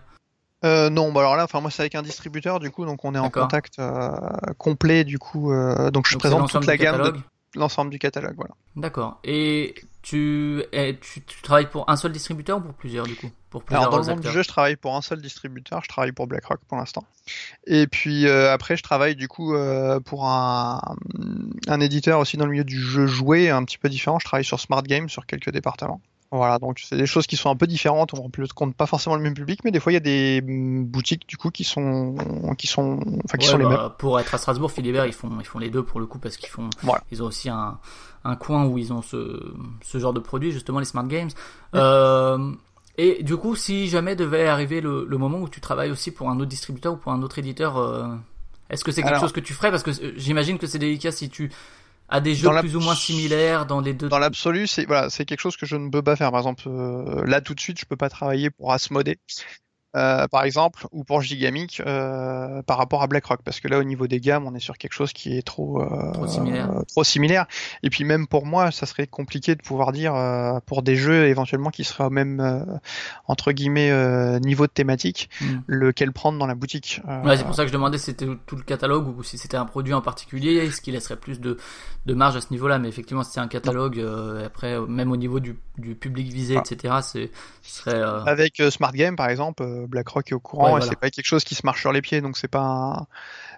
Euh, non, bah alors là, enfin moi c'est avec un distributeur du coup, donc on est en contact euh, complet du coup. donc je Donc, présente toute la gamme, de l'ensemble du catalogue, voilà. D'accord. Et tu, tu tu travailles pour un seul distributeur ou pour plusieurs du coup? Pour plusieurs Alors dans le monde acteurs du jeu, je travaille pour un seul distributeur, je travaille pour BlackRock pour l'instant. Et puis euh, après, je travaille du coup euh, pour un, un éditeur aussi dans le milieu du jeu joué, un petit peu différent. Je travaille sur Smart Games sur quelques départements. Voilà, donc c'est des choses qui sont un peu différentes. On ne compte pas forcément le même public, mais des fois il y a des boutiques du coup qui sont qui sont enfin qui Ouais, sont les bah, mêmes. Pour être à Strasbourg, Philibert, ils font, ils font les deux pour le coup parce qu'ils font, Voilà. ils ont aussi un, un coin où ils ont ce, ce genre de produit, justement les smart games. Euh, et du coup, si jamais devait arriver le, le moment où tu travailles aussi pour un autre distributeur ou pour un autre éditeur, euh, est-ce que c'est quelque Alors- chose que tu ferais? Parce que euh, j'imagine que c'est délicat si tu as des jeux Dans plus ou moins similaires dans les deux. Dans l'absolu, c'est voilà, c'est quelque chose que je ne peux pas faire. Par exemple, euh, là tout de suite, je peux pas travailler pour Asmodee, euh, par exemple, ou pour Gigamic euh, par rapport à BlackRock, parce que là, au niveau des gammes, on est sur quelque chose qui est trop euh, Trop similaire. trop similaire. Et puis même pour moi, ça serait compliqué de pouvoir dire pour des jeux éventuellement qui seraient au même entre guillemets niveau de thématique, Hmm. lequel prendre dans la boutique. Ouais, c'est pour ça que je demandais si c'était tout le catalogue ou si c'était un produit en particulier, ce qui laisserait plus de, de marge à ce niveau-là. Mais effectivement, si c'est un catalogue, après, même au niveau du, du public visé, Ah. etc., c'est, ce serait. Avec Smart Game, par exemple, BlackRock est au courant Ouais, et voilà. c'est pas quelque chose qui se marche sur les pieds, donc c'est pas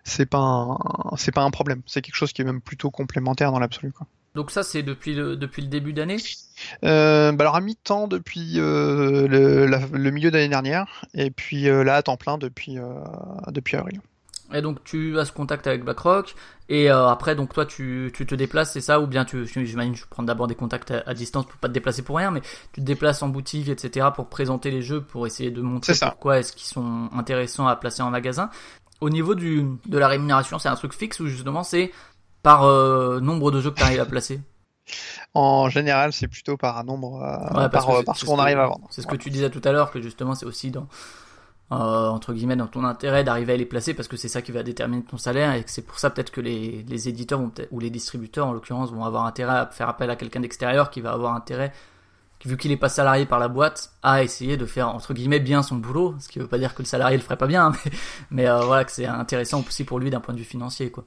c'est pas c'est pas un problème. C'est quelque chose qui est même plutôt complémentaire dans l'absolu. quoi. Donc ça, c'est depuis le, depuis le début d'année? Euh, bah alors à mi-temps depuis euh, le, la- le milieu d'année dernière et puis euh, là à temps plein depuis depuis avril. Et donc tu as ce contact avec BlackRock et euh, après donc toi tu, tu te déplaces c'est ça ou bien tu j'imagine tu prends d'abord des contacts à, à distance pour pas te déplacer pour rien mais tu te déplaces en boutique etc pour présenter les jeux pour essayer de montrer pourquoi est-ce qu'ils sont intéressants à placer en magasin. Au niveau du de la rémunération c'est un truc fixe ou justement c'est par euh, nombre de jeux que tu arrives à placer? En général, c'est plutôt par un nombre, euh, Ouais, par, par ce qu'on arrive à vendre. C'est ce que tu disais tout à l'heure, que justement c'est aussi dans euh, entre guillemets dans ton intérêt d'arriver à les placer parce que c'est ça qui va déterminer ton salaire et que c'est pour ça peut-être que les, les éditeurs ou les distributeurs en l'occurrence vont avoir intérêt à faire appel à quelqu'un d'extérieur qui va avoir intérêt vu qu'il est pas salarié par la boîte à essayer de faire entre guillemets bien son boulot ce qui veut pas dire que le salarié le ferait pas bien [LAUGHS] mais, mais euh, voilà que c'est intéressant aussi pour lui d'un point de vue financier quoi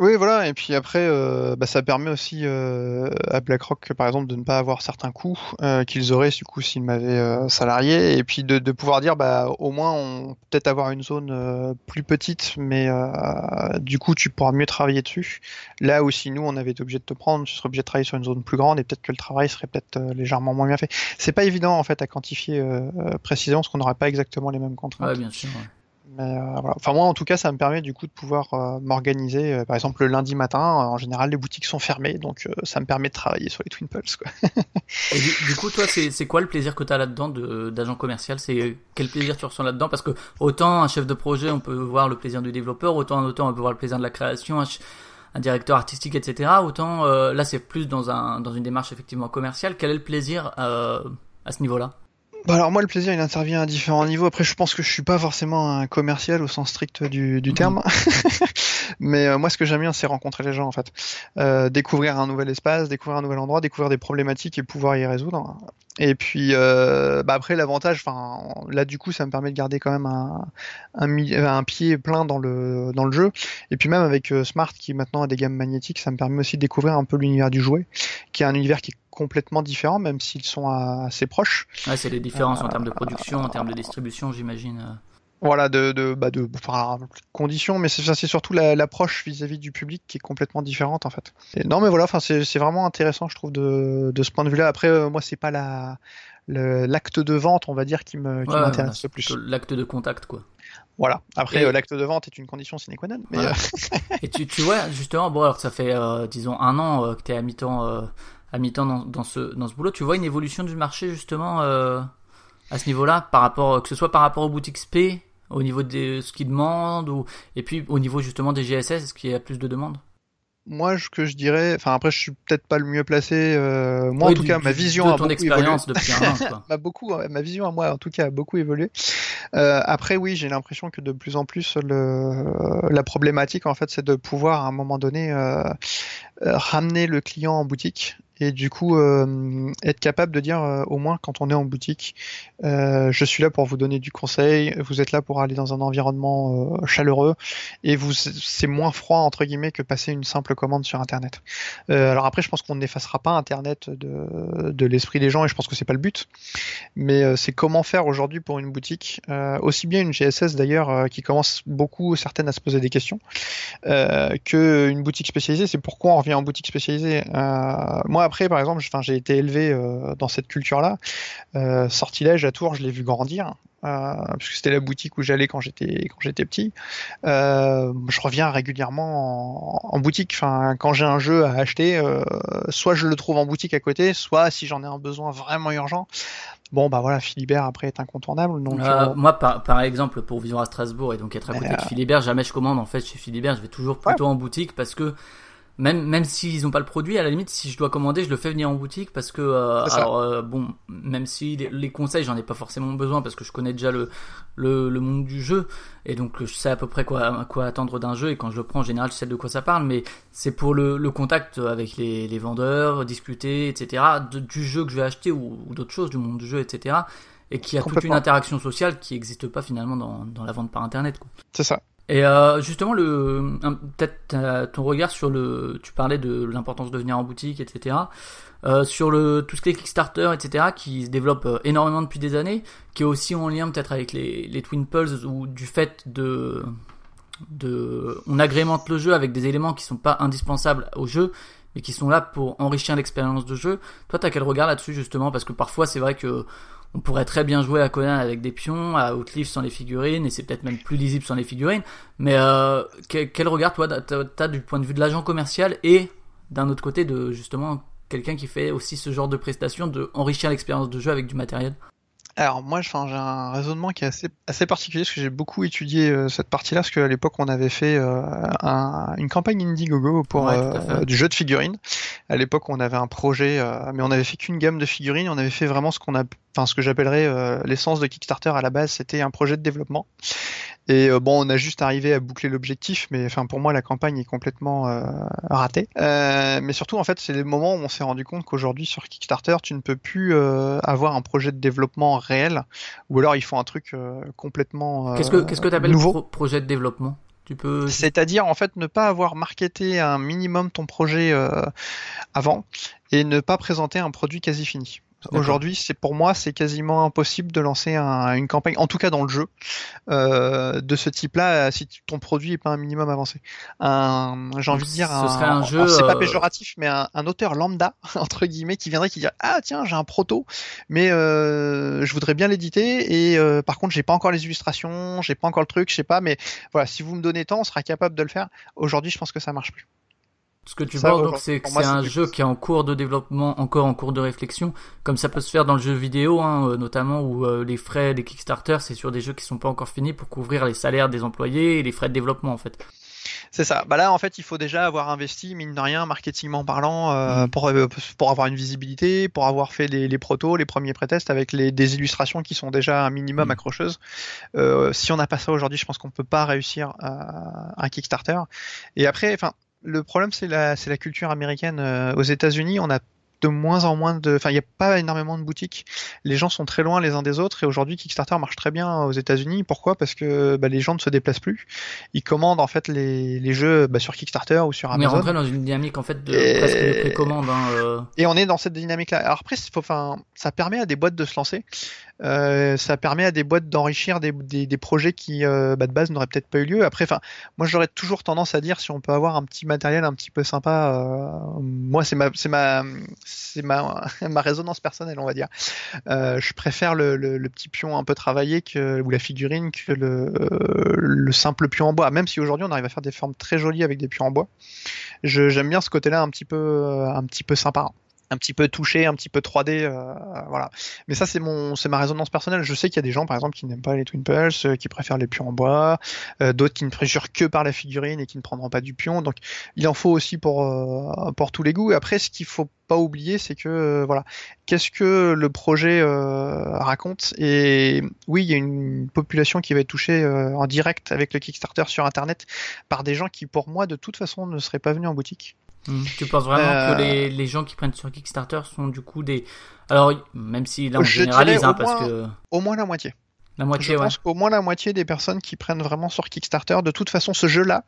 Oui, voilà. Et puis après, euh, bah, ça permet aussi euh, à BlackRock, par exemple, de ne pas avoir certains coûts euh, qu'ils auraient du coup s'ils m'avaient euh, salarié, et puis de, de pouvoir dire, bah, au moins, on peut-être avoir une zone euh, plus petite, mais euh, du coup, tu pourras mieux travailler dessus. Là où si nous, on avait été obligé de te prendre, tu serais obligé de travailler sur une zone plus grande, et peut-être que le travail serait peut-être légèrement moins bien fait. C'est pas évident en fait à quantifier précisément, parce qu'on n'aurait pas exactement les mêmes contraintes. Ouais, bien sûr. Euh. Enfin moi en tout cas ça me permet du coup de pouvoir euh, m'organiser. Euh, par exemple le lundi matin, en général les boutiques sont fermées, donc ça me permet de travailler sur les Twin Pulse. Quoi. [LAUGHS] Et du, coup, toi, c'est quoi le plaisir que tu as là-dedans de- d'agent commercial? C'est quel plaisir tu ressens là-dedans? Parce que autant un chef de projet, on peut voir le plaisir du développeur, autant un on peut voir le plaisir de la création, un, un directeur artistique, etc. Autant là, c'est plus dans un dans une démarche effectivement commerciale. Quel est le plaisir à ce niveau-là? Bah alors moi le plaisir il intervient à différents niveaux. Après je pense que je suis pas forcément un commercial au sens strict du, du terme. [LAUGHS] Mais euh, moi ce que j'aime bien c'est rencontrer les gens en fait. Euh, découvrir un nouvel espace, découvrir un nouvel endroit, découvrir des problématiques et pouvoir y résoudre. Et puis euh, bah après l'avantage, enfin là du coup ça me permet de garder quand même un, un pied plein dans le dans le jeu. Et puis même avec euh, Smart qui maintenant a des gammes magnétiques, ça me permet aussi de découvrir un peu l'univers du jouet, qui est un univers qui est complètement différent même s'ils sont euh, assez proches. Ouais, c'est les différences en termes de production, en termes de distribution, j'imagine. euh. Voilà, de, de, bah de enfin, conditions, mais c'est surtout la- l'approche vis-à-vis du public qui est complètement différente en fait. Et non, mais voilà, enfin, c'est vraiment intéressant, je trouve, de, de ce point de vue-là. Après, euh, moi, c'est pas la l'acte de vente, on va dire, qui Ouais, m'intéresse voilà, le c'est plus. L'acte de contact, quoi. Voilà. Après, Et- euh, l'acte de vente est une condition sine qua non, mais Voilà. euh, Et tu, tu vois, justement, bon, alors ça fait, euh, disons, un an euh, que tu es à mi-temps euh, à mi-temps dans, dans, ce, dans ce boulot. Tu vois une évolution du marché, justement, euh, à ce niveau-là, par rapport, que ce soit par rapport aux boutiques SP, au niveau de ce qu'ils demandent, ou, et puis au niveau, justement, des GSS, est-ce qu'il y a plus de demandes? Moi, ce que je dirais, enfin après, je suis peut-être pas le mieux placé. euh, moi, Oui, en tout du- cas, ma vision de a ton beaucoup expérience évolué. depuis un an, quoi. [LAUGHS] m'a beaucoup, ma vision à moi en tout cas a beaucoup évolué. Euh, après oui, j'ai l'impression que de plus en plus le, la problématique en fait c'est de pouvoir à un moment donné euh, ramener le client en boutique et du coup euh, être capable de dire euh, au moins quand on est en boutique, euh, je suis là pour vous donner du conseil, vous êtes là pour aller dans un environnement chaleureux et vous c'est moins froid entre guillemets que passer une simple commande sur internet. Alors après je pense qu'on n'effacera pas internet de, de l'esprit des gens et je pense que c'est pas le but mais c'est comment faire aujourd'hui pour une boutique, aussi bien une GSS d'ailleurs qui commence beaucoup certaines à se poser des questions, euh, que une boutique spécialisée. C'est pourquoi on revient en boutique spécialisée. Moi après par exemple, j'ai été élevé euh, dans cette culture-là. Euh, Sortilège à Tours, je l'ai vu grandir. Euh, puisque c'était la boutique où j'allais quand j'étais quand j'étais petit. Euh, je reviens régulièrement en, en boutique. Enfin, quand j'ai un jeu à acheter, euh, soit je le trouve en boutique à côté, soit si j'en ai un besoin vraiment urgent, Bon, bah voilà, Philibert après est incontournable. Donc, moi, par, par exemple, pour vivre à Strasbourg et donc être à côté de Philibert, jamais je commande en fait chez Philibert. Je vais toujours plutôt en boutique parce que même même s'ils n'ont pas le produit, à la limite, si je dois commander, je le fais venir en boutique parce que euh, alors euh, bon, même si les, les conseils, j'en ai pas forcément besoin parce que je connais déjà le le, le monde du jeu et donc je sais à peu près quoi quoi attendre d'un jeu et quand je le prends en général, je sais de quoi ça parle. Mais c'est pour le, le contact avec les, les vendeurs, discuter, etc. de- du jeu que je vais acheter ou, ou d'autres choses du monde du jeu, etc. Et qui a toute une interaction sociale qui n'existe pas finalement dans, dans la vente par internet. C'est ça. Et euh, justement, le peut-être euh, ton regard sur le, tu parlais de l'importance de venir en boutique, etc. Euh, sur le tout ce qui est Kickstarter, etc. qui se développe euh, énormément depuis des années, qui est aussi en lien peut-être avec les, les Twin Pulse ou du fait de de on agrémente le jeu avec des éléments qui sont pas indispensables au jeu mais qui sont là pour enrichir l'expérience de jeu. Toi, t'as quel regard là-dessus justement? Parce que parfois, c'est vrai que on pourrait très bien jouer à Conan avec des pions, à Outlive sans les figurines, et c'est peut-être même plus lisible sans les figurines. Mais euh, quel, quel regard, toi, t'as, du point de vue de l'agent commercial et d'un autre côté de justement quelqu'un qui fait aussi ce genre de prestation, de enrichir l'expérience de jeu avec du matériel? Alors moi, enfin, j'ai un raisonnement qui est assez, assez particulier parce que j'ai beaucoup étudié euh, cette partie-là parce qu'à l'époque on avait fait euh, un- une campagne Indiegogo pour Ouais, euh, du jeu de figurines. À l'époque, on avait un projet, euh, mais on avait fait qu'une gamme de figurines. On avait fait vraiment ce qu'on a, enfin ce que j'appellerais euh, l'essence de Kickstarter à la base. C'était un projet de développement. Et euh, bon, on a juste arrivé à boucler l'objectif, mais enfin pour moi la campagne est complètement euh, ratée. Euh, mais surtout en fait, c'est les moments où on s'est rendu compte qu'aujourd'hui sur Kickstarter, tu ne peux plus avoir un projet de développement réel, ou alors ils font un truc complètement Qu'est-ce que qu'est-ce que t'appelles pro- projet de développement? Peux. C'est-à-dire en fait ne pas avoir marketé un minimum ton projet euh, avant et ne pas présenter un produit quasi fini. Aujourd'hui, c'est pour moi, c'est quasiment impossible de lancer un- une campagne, en tout cas dans le jeu, euh, de ce type-là, si ton produit est pas un minimum avancé. Un, j'ai envie de dire, ce serait un jeu, c'est pas euh, péjoratif, mais un, un auteur lambda [LAUGHS] entre guillemets qui viendrait qui dirait ah tiens j'ai un proto, mais euh, je voudrais bien l'éditer et euh, par contre j'ai pas encore les illustrations, j'ai pas encore le truc, je sais pas, mais voilà, si vous me donnez temps, on sera capable de le faire. Aujourd'hui, je pense que ça marche plus. Ce que tu Ça, penses, donc, c'est que c'est un jeu qui est en cours de développement, encore en cours de réflexion, comme ça peut se faire dans le jeu vidéo, hein, euh, notamment où euh, les frais des Kickstarter, c'est sur des jeux qui sont pas encore finis pour couvrir les salaires des employés et les frais de développement en fait. C'est ça. Bah là, en fait, il faut déjà avoir investi, mine de rien, marketingment parlant, euh, Mhm. pour, pour avoir une visibilité, pour avoir fait les, les protos, les premiers prétests avec les, des illustrations qui sont déjà un minimum Mhm. accrocheuses. Euh, si on n'a pas ça aujourd'hui, je pense qu'on peut pas réussir à, un Kickstarter. Et après, enfin, le problème, c'est la, c'est la culture américaine. Euh, aux États-Unis, on a de moins en moins de, enfin, il n'y a pas énormément de boutiques. Les gens sont très loin les uns des autres et aujourd'hui Kickstarter marche très bien aux États-Unis. Pourquoi? Parce que bah, les gens ne se déplacent plus. Ils commandent en fait les, les jeux bah, sur Kickstarter ou sur On est Amazon. rentré dans une dynamique en fait de Et- presque de précommande. Hein, euh. Et on est dans cette dynamique-là. Alors après, faut, enfin, ça permet à des boîtes de se lancer. Euh, ça permet à des boîtes d'enrichir des, projets qui, euh, bah, de base, n'auraient peut-être pas eu lieu. Après, enfin, moi, j'aurais toujours tendance à dire si on peut avoir un petit matériel un petit peu sympa. euh, moi, c'est ma, c'est ma, c'est ma, [LAUGHS] ma résonance personnelle, on va dire. Euh, je préfère le, petit pion un peu travaillé que, ou la figurine que le, euh, le simple pion en bois. Même si aujourd'hui, on arrive à faire des formes très jolies avec des pions en bois. J'aime bien ce côté-là un petit peu, un petit peu sympa un petit peu touché, un petit peu 3D, euh, voilà. Mais ça, c'est mon, c'est ma résonance personnelle. Je sais qu'il y a des gens, par exemple, qui n'aiment pas les Twin Pulse, euh, qui préfèrent les pions en bois, euh, d'autres qui ne préjurent que par la figurine et qui ne prendront pas du pion. Donc, il en faut aussi pour pour tous les goûts. Après, ce qu'il faut pas oublier, c'est que voilà, qu'est-ce que le projet raconte? Et oui, il y a une population qui va être touchée en direct avec le Kickstarter sur Internet par des gens qui, pour moi, de toute façon, ne seraient pas venus en boutique. Hmm. Tu penses vraiment Euh, que les, les gens qui prennent sur Kickstarter sont du coup des. Alors, même si là on Je généralise, hein, au parce moins- que Au moins la moitié. la Je moitié, ouais. pense qu'au moins la moitié des personnes qui prennent vraiment sur Kickstarter, de toute façon, ce jeu-là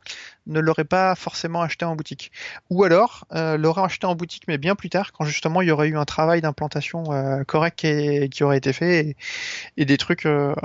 ne l'aurait pas forcément acheté en boutique. Ou alors euh, l'aurait acheté en boutique, mais bien plus tard, quand justement il y aurait eu un travail d'implantation euh, correct qui, qui aurait été fait et, et des trucs. euh,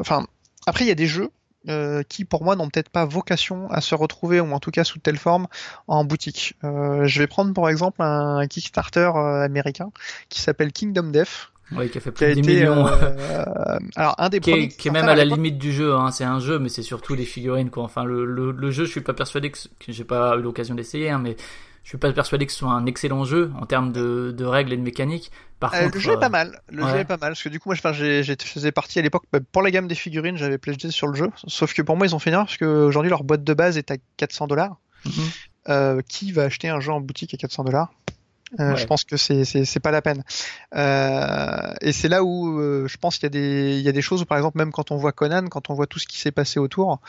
Enfin, après il y a des jeux. Euh, qui pour moi n'ont peut-être pas vocation à se retrouver ou en tout cas sous telle forme en boutique. Euh, je vais prendre pour exemple un Kickstarter euh, américain qui s'appelle Kingdom Death, Ouais, qui a fait plus de 10 été millions. euh, [LAUGHS] alors un des qui premiers est, qui est même à la limite du jeu. Hein. C'est un jeu, mais c'est surtout les figurines. Quoi. Enfin, le, le, le jeu, je suis pas persuadé que, que j'ai pas eu l'occasion d'essayer, hein, mais je suis pas persuadé que ce soit un excellent jeu en termes de, de règles et de mécanique. Par Euh, contre, le jeu est euh, pas mal. Le ouais. jeu est pas mal parce que du coup moi je faisais partie à l'époque bah, pour la gamme des figurines j'avais pledgé sur le jeu. Sauf que pour moi ils ont fait une erreur parce qu'aujourd'hui leur boîte de base est à 400 dollars. mhm. Euh, qui va acheter un jeu en boutique à 400 dollars? Ouais. Je pense que c'est, c'est, pas la peine. Euh, et c'est là où euh, je pense qu'il y a des il y a des choses où par exemple même quand on voit Conan, quand on voit tout ce qui s'est passé autour.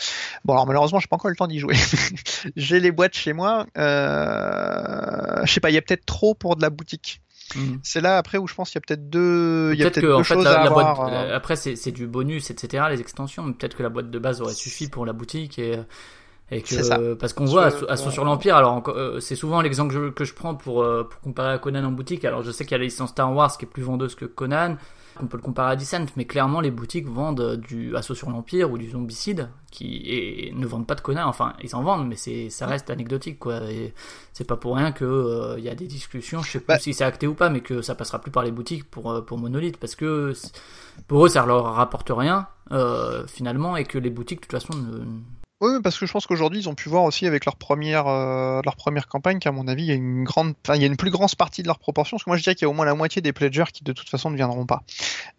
Bon alors malheureusement j'ai pas encore le temps d'y jouer. [LAUGHS] j'ai les boîtes chez moi. Euh, je sais pas, il y a peut-être trop pour de la boutique. Mhm. C'est là après où je pense qu'il y a peut-être deux, il y a Peut-être deux en fait choses la, à la boîte, avoir. euh, après c'est c'est du bonus etc les extensions mais peut-être que la boîte de base aurait suffi pour la boutique et et que ça. parce qu'on voit Sur- Assaut sur l'Empire alors euh, c'est souvent l'exemple que je, que je prends pour euh, pour comparer à Conan en boutique. Alors je sais qu'il y a la licence Star Wars qui est plus vendeuse que Conan. On peut le comparer à Descent mais clairement les boutiques vendent du Assaut sur l'Empire ou du Zombicide qui et, ne vendent pas de Conan. Enfin ils en vendent mais c'est ça reste anecdotique quoi. Et c'est pas pour rien que euh, il y a des discussions. Je sais plus Bah- si c'est acté ou pas mais que ça passera plus par les boutiques pour pour Monolith parce que pour eux ça leur rapporte rien euh, finalement et que les boutiques de toute façon ne, Oui, parce que je pense qu'aujourd'hui ils ont pu voir aussi avec leur première euh, leur première campagne qu'à mon avis il y a une grande, enfin il y a une plus grande partie de leur proportion. Parce que moi je dirais qu'il y a au moins la moitié des pledgers qui de toute façon ne viendront pas.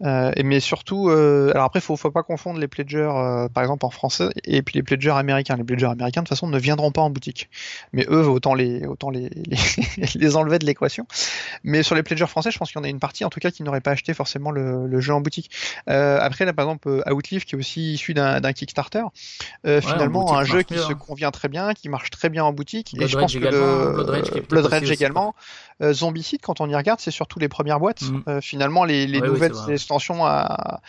Euh, et mais surtout, euh, alors après faut faut pas confondre les pledgers par exemple en français et puis les pledgers américains. Les pledgers américains de toute façon ne viendront pas en boutique. Mais eux autant les autant les [LAUGHS] les, les enlever de l'équation. Mais sur les pledgers français, je pense qu'il y en a une partie en tout cas qui n'aurait pas acheté forcément le, le jeu en boutique. Après là par exemple Outlive qui est aussi issu d'un Kickstarter. Ouais, finalement vraiment un jeu qui se hein. convient très bien, qui marche très bien en boutique. et je pense que le... Blood Rage qui Rage également. Euh, Zombicide, quand on y regarde, c'est surtout les premières boîtes. Mm. Euh, finalement, les, les Ouais, oui, nouvelles extensions à...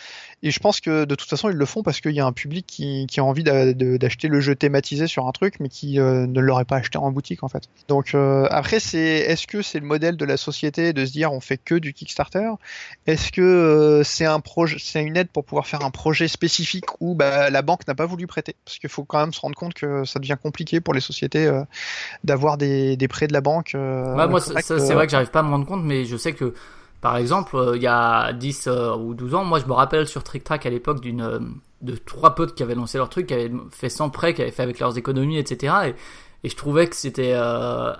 Et je pense que de toute façon, ils le font parce qu'il y a un public qui, qui a envie d'acheter le jeu thématisé sur un truc, mais qui euh, ne l'aurait pas acheté en boutique en fait. Donc euh, après, c'est est-ce que c'est le modèle de la société de se dire on fait que du Kickstarter? Est-ce que c'est un projet, c'est une aide pour pouvoir faire un projet spécifique où bah, la banque n'a pas voulu prêter? Parce qu'il faut quand même se rendre compte que ça devient compliqué pour les sociétés d'avoir des, des prêts de la banque. moi, ça, ça, que- c'est vrai que j'arrive pas à me rendre compte, mais je sais que, par exemple, euh, il y a 10 euh, ou 12 ans, moi, je me rappelle sur Trick Track à l'époque d'une, euh, de trois potes qui avaient lancé leur truc, qui avaient fait sans prêt, qui avaient fait avec leurs économies, etc. Et, et je trouvais que c'était euh,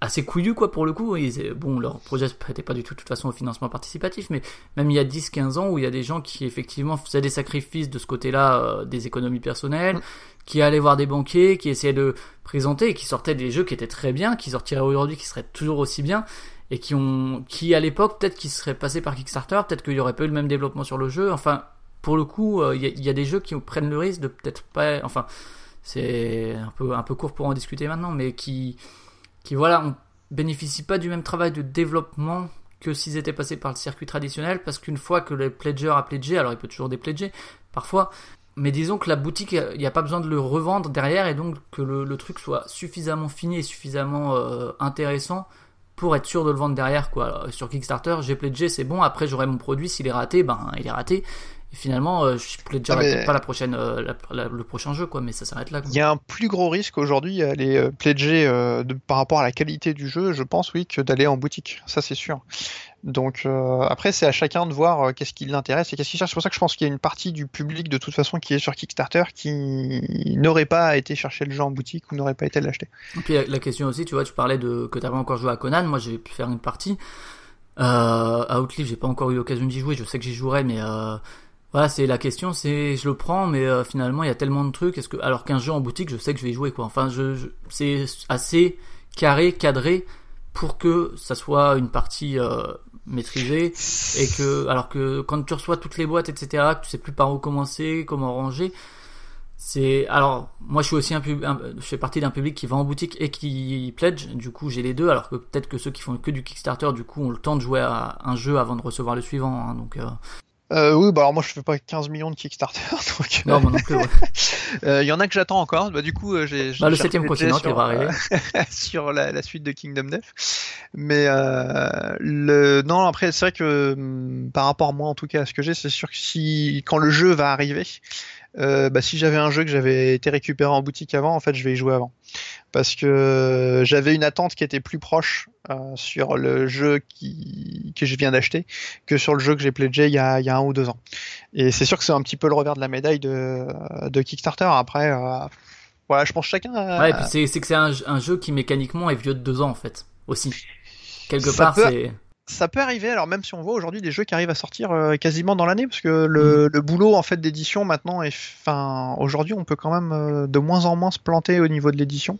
assez couillu, quoi, pour le coup. Ils- bon, leur projet se prêtait pas du tout, de toute façon, au financement participatif, mais même il y a 10-15 ans où il y a des gens qui, effectivement, faisaient des sacrifices de ce côté-là, euh, des économies personnelles, Mm. Qui allaient voir des banquiers, qui essayaient de présenter qui sortaient des jeux qui étaient très bien, qui sortiraient aujourd'hui, qui seraient toujours aussi bien, et qui ont, qui à l'époque, peut-être qu'ils seraient passés par Kickstarter, peut-être qu'il y aurait pas eu le même développement sur le jeu. Enfin, pour le coup, euh, il y, a- des jeux qui prennent le risque de peut-être pas, enfin, c'est un peu, un peu court pour en discuter maintenant, mais qui, qui voilà, on bénéficie pas du même travail de développement que s'ils étaient passés par le circuit traditionnel, parce qu'une fois que le pledger a pledgé, alors il peut toujours dépledger, parfois, mais disons que la boutique, il n'y a pas besoin de le revendre derrière, et donc que le, le truc soit suffisamment fini et suffisamment euh, intéressant pour être sûr de le vendre derrière, quoi. Alors, sur Kickstarter, j'ai pledgé, c'est bon, après j'aurai mon produit, s'il est raté, ben il est raté. Et finalement, euh, je pledgerai Ah, mais- pas la prochaine, euh, la- la- le prochain jeu, quoi, mais ça s'arrête là. Il y a un plus gros risque aujourd'hui à aller euh, pledger de- par rapport à la qualité du jeu, je pense, oui, que d'aller en boutique. Ça, c'est sûr. Donc euh, après, c'est à chacun de voir euh, qu'est-ce qui l'intéresse et qu'est-ce qu'il cherche. C'est pour ça que je pense qu'il y a une partie du public de toute façon qui est sur Kickstarter qui n'aurait pas été chercher le jeu en boutique ou n'aurait pas été l'acheter. Et puis la, question aussi, tu vois, tu parlais de que t'avais encore joué à Conan, moi j'ai pu faire une partie. Euh, à Outlive, j'ai pas encore eu l'occasion d'y jouer, je sais que j'y jouerai, mais voilà, c'est la question, c'est je le prends, mais finalement il y a tellement de trucs, est-ce que alors qu'un jeu en boutique, je sais que je vais y jouer quoi. Enfin, je, c'est assez carré, cadré pour que ça soit une partie maîtrisée et que alors que quand tu reçois toutes les boîtes etc que tu sais plus par où commencer comment ranger c'est alors moi je suis aussi un, pub- je fais partie d'un public qui va en boutique et qui pledge. Du coup j'ai les deux alors que peut-être que ceux qui font que du Kickstarter du coup ont le temps de jouer à un jeu avant de recevoir le suivant hein, donc euh, Euh, oui, bah alors moi je fais pas 15 millions de Kickstarter, [LAUGHS] donc non moi non plus ouais. euh, il y en a que j'attends encore. Bah du coup, euh, j'ai Bah, le septième continent qui sur, va arriver euh, [LAUGHS] sur la, la suite de Kingdom Death. Mais euh, le non après c'est vrai que hum, par rapport à moi en tout cas à ce que j'ai, c'est sûr que si quand le jeu va arriver, euh, bah, si j'avais un jeu que j'avais été récupéré en boutique avant, en fait je vais y jouer avant parce que j'avais une attente qui était plus proche euh, sur le jeu qui, que je viens d'acheter que sur le jeu que j'ai pledgé il y a, il y a un ou deux ans. Et c'est sûr que c'est un petit peu le revers de la médaille de, de Kickstarter. Après, euh, voilà, je pense que chacun. a- ouais et puis c'est que c'est un, un jeu qui mécaniquement est vieux de deux ans en fait aussi quelque Ça part peut- c'est Ça peut arriver, alors même si on voit aujourd'hui des jeux qui arrivent à sortir euh, quasiment dans l'année, parce que le, le boulot en fait d'édition maintenant est, enfin, aujourd'hui on peut quand même euh, de moins en moins se planter au niveau de l'édition,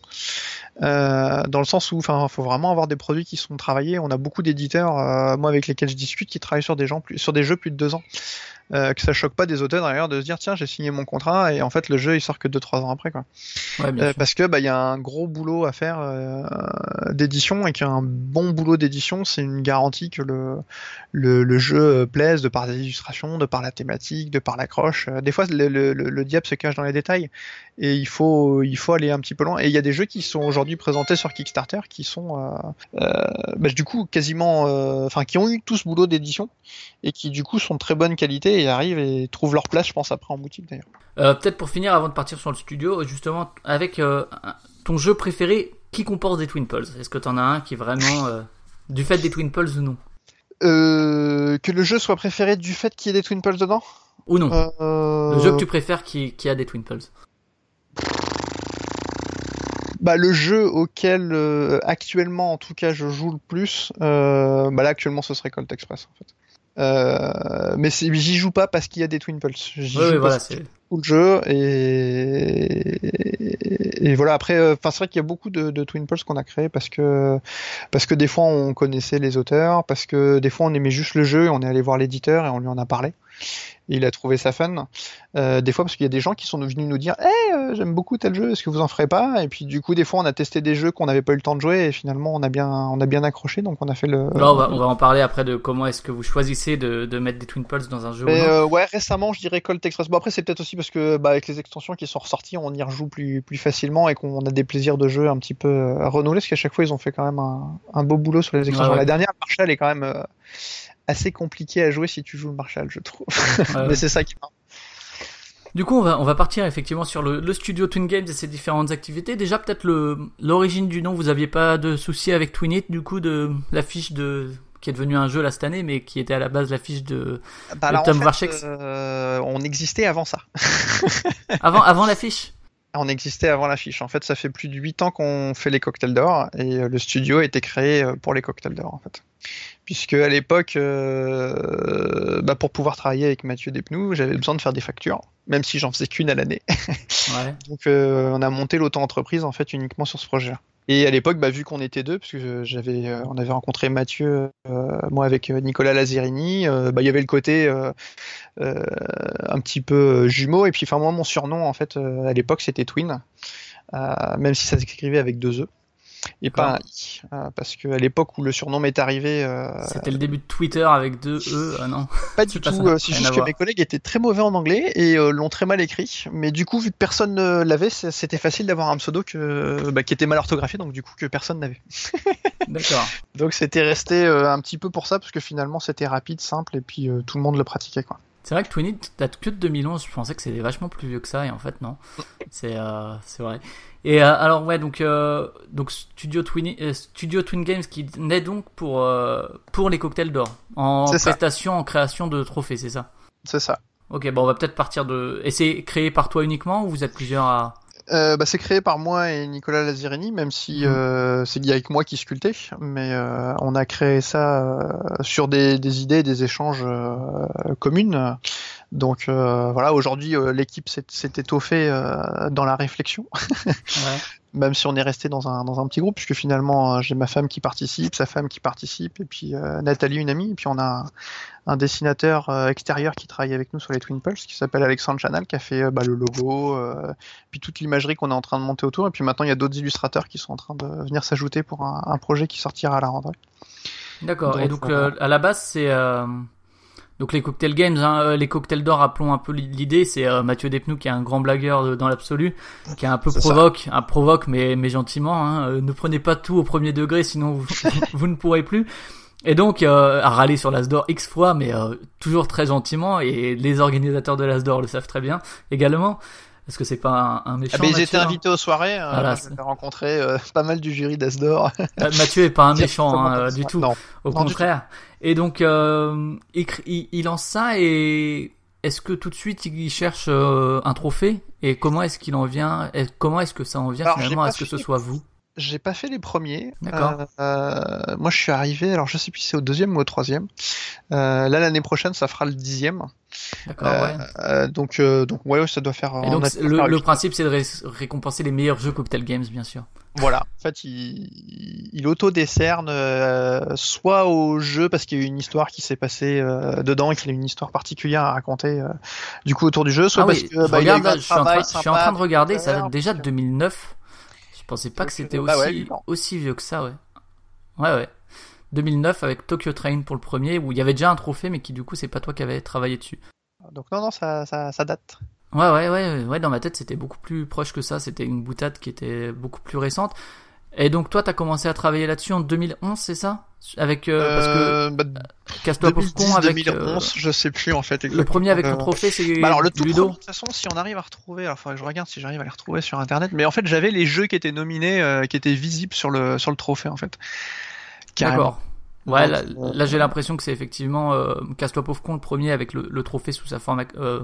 euh, dans le sens où, enfin, faut vraiment avoir des produits qui sont travaillés. On a beaucoup d'éditeurs, euh, moi avec lesquels je discute, qui travaillent sur des gens plus, sur des jeux plus de deux ans. Euh, que ça choque pas des auteurs d'ailleurs de se dire tiens j'ai signé mon contrat et en fait le jeu il sort que 2-3 ans après quoi. ouais bien Euh, sûr. parce que bah il y a un gros boulot à faire euh, d'édition et qu'un bon boulot d'édition c'est une garantie que le, le le jeu plaise de par les illustrations, de par la thématique, de par l'accroche. Euh, Des fois le, le, le- le diable se cache dans les détails et il faut il faut aller un petit peu loin. Et il y a des jeux qui sont aujourd'hui présentés sur Kickstarter qui sont euh, euh, bah, du coup quasiment euh, enfin qui ont eu tout ce boulot d'édition et qui du coup sont de très bonne qualité et arrivent et trouvent leur place je pense après en boutique d'ailleurs. Euh, Peut-être pour finir, avant de partir sur le studio, justement, avec euh, ton jeu préféré qui comporte des Twin Pulse? Est-ce que t'en as un qui est vraiment euh, du fait des Twin Pulse ou non? Que le jeu soit préféré du fait qu'il y ait des Twin Pulse dedans? Ou non Le jeu que tu préfères qui, qui a des Twin Pulse? Bah le jeu auquel euh, actuellement en tout cas je joue le plus, euh, bah là actuellement ce serait Colt Express en fait. Euh, mais j'y joue pas parce qu'il y a des Twin Pulse. J'y joue voilà, c'est. le jeu et, et voilà après euh, enfin c'est vrai qu'il y a beaucoup de, de Twin Pulse qu'on a créé parce que parce que des fois on connaissait les auteurs parce que des fois on aimait juste le jeu et on est allé voir l'éditeur et on lui en a parlé Et il a trouvé ça fun. Euh, des fois, parce qu'il y a des gens qui sont venus nous dire Hey, euh, j'aime beaucoup tel jeu, est-ce que vous en ferez pas? Et puis, du coup, des fois, on a testé des jeux qu'on n'avait pas eu le temps de jouer et finalement, on a bien, on a bien accroché. Donc, on a fait le. Là, on va, on va en parler après de comment est-ce que vous choisissez de, de mettre des Twin Pulse dans un jeu. Mais ou non. euh, ouais, récemment, je dirais Colt Express. Bon, après, c'est peut-être aussi parce que bah, avec les extensions qui sont ressorties, on y rejoue plus, plus facilement et qu'on a des plaisirs de jeu un petit peu renouvelés. Parce qu'à chaque fois, ils ont fait quand même un, un beau boulot sur les extensions. ouais. La dernière, Marshall, est quand même assez compliqué à jouer si tu joues le Marshall, je trouve. Ouais, [LAUGHS] Mais c'est ça qui. Du coup, on va, on va partir effectivement sur le, le studio Twin Games et ses différentes activités. Déjà, peut-être l'origine du nom. Vous aviez pas de souci avec Twinit, du coup, de l'affiche de qui est devenu un jeu là cette année, mais qui était à la base l'affiche de Bah, alors, Tom en fait, euh, on existait avant ça. avant avant l'affiche? On existait avant l'affiche. En fait, ça fait plus de 8 ans qu'on fait les cocktails d'or et euh, le studio a été créé euh, pour les cocktails d'or en fait. Puisque à l'époque, euh, bah, pour pouvoir travailler avec Mathieu Despnous, j'avais besoin de faire des factures, même si j'en faisais qu'une à l'année. Ouais. [LAUGHS] Donc euh, on a monté l'auto-entreprise en fait uniquement sur ce projet-là. Et à l'époque, bah, vu qu'on était deux, parce que j'avais, euh, on avait rencontré Mathieu, euh, moi avec euh, Nicolas Lazzarini, euh, bah, il y avait le côté un petit peu jumeau. Et puis, enfin moi, mon surnom en fait à l'époque c'était Twin, même si ça s'écrivait avec deux e et pas un i, euh, parce que à l'époque où le surnom m'est arrivé, euh, C'était le début de Twitter avec deux e. Ah non. [LAUGHS] pas du pas tout. c'est juste que mes collègues étaient très mauvais en anglais et euh, l'ont très mal écrit. Mais du coup, vu que personne ne l'avait, c'était facile d'avoir un pseudo que, bah, qui était mal orthographié, donc du coup que personne n'avait. [LAUGHS] D'accord. Donc c'était resté euh, un petit peu pour ça, parce que finalement c'était rapide, simple, et puis euh, tout le monde le pratiquait. Quoi. C'est vrai que Twinit date que de 2011. Je pensais que c'était vachement plus vieux que ça, et en fait non. C'est euh, c'est vrai. Et euh, alors ouais, donc euh, donc Studio Twin euh, Studio Twin Games qui naît donc pour euh, pour les cocktails d'or en ça. prestation, en création de trophées, c'est ça? C'est ça. Ok, bon, on va peut-être partir de. Et c'est créé par toi uniquement ou vous êtes plusieurs à. Euh, bah, c'est créé par moi et Nicolas Lazzarini, même si Mhm. euh, c'est avec moi qui sculptais, mais euh, on a créé ça euh, sur des, des idées, des échanges euh, communes. Donc euh, voilà, aujourd'hui euh, l'équipe s'est s'est étoffée euh, dans la réflexion. Ouais. [LAUGHS] même si on est resté dans un, dans un petit groupe, puisque finalement euh, j'ai ma femme qui participe, sa femme qui participe, et puis euh, Nathalie, une amie, et puis on a un, un dessinateur euh, extérieur qui travaille avec nous sur les Twin Pulse, qui s'appelle Alexandre Chanal, qui a fait euh, bah, le logo, euh, puis toute l'imagerie qu'on est en train de monter autour, et puis maintenant il y a d'autres illustrateurs qui sont en train de venir s'ajouter pour un, un projet qui sortira à la rentrée. D'accord. Et Donc, euh, à la base c'est euh, donc les cocktails games, hein, euh, les cocktails d'or. Rappelons un peu l'idée. C'est euh, Mathieu Despnous qui est un grand blagueur de- dans l'absolu, qui est un peu ça. provoque, un provoque mais mais gentiment. Hein. Euh, ne prenez pas tout au premier degré, sinon vous, [LAUGHS] vous ne pourrez plus. Et donc euh, à râler sur l'Asdor x fois, mais euh, toujours très gentiment. Et les organisateurs de l'Asdor le savent très bien également, parce que c'est pas un, un méchant. Ah, mais ils étaient hein. invités aux soirées, euh, Voilà, je vais rencontrer euh, pas mal du jury d'Asdor. [LAUGHS] Euh, Mathieu est pas un [LAUGHS] méchant hein, du tout. Non. Au Non, contraire. Et donc, euh, il, cr- il, il lance ça et est-ce que tout de suite il cherche euh, un trophée? Et comment est-ce qu'il en vient? Et Comment est-ce que ça en vient Alors, finalement? à ce que ce soit vous? J'ai pas fait les premiers. D'accord. Euh, euh, moi, je suis arrivé. Alors, je sais plus si c'est au deuxième ou au troisième. Euh, là, l'année prochaine, ça fera le dixième. D'accord, ouais. donc, donc, ouais, ça doit faire. Et on donc, le, principe, c'est de ré- récompenser les meilleurs jeux Cocktail Games, bien sûr. Voilà. En fait, il, il auto-décerne euh, soit au jeu parce qu'il y a eu une histoire qui s'est passée euh, dedans et qu'il a une histoire particulière à raconter. euh, du coup, autour du jeu, soit ah parce oui, que je, bah, il y a regarde, eu un là, je, suis en train, je suis en train de regarder, ça date déjà de donc, 2009. Je pensais pas que c'était bah ouais, aussi, vieux que ça, ouais. Ouais, ouais. 2009 avec Tokyo Train pour le premier, où il y avait déjà un trophée, mais qui du coup, c'est pas toi qui avais travaillé dessus. Donc, non, non, ça, ça, ça date. Ouais, ouais, ouais, ouais, dans ma tête, c'était beaucoup plus proche que ça. C'était une boutade qui était beaucoup plus récente. Et donc, toi, t'as commencé à travailler là-dessus en 2011, c'est ça? Avec, euh, parce que Euh, bah, Casse-toi pauvre con 2010, avec. 2011, euh, je sais plus en fait. le premier avec Euh, trophée, c'est Bah alors le tout Ludo. premier, de toute façon, si on arrive à retrouver, alors faudrait que je regarde si j'arrive à les retrouver sur internet. Mais en fait, j'avais les jeux qui étaient nominés, euh, qui étaient visibles sur le sur le trophée en fait. D'accord. Ouais, là, là, j'ai l'impression que c'est effectivement euh, Casse-toi pauvre con le premier avec le, le trophée sous sa forme euh,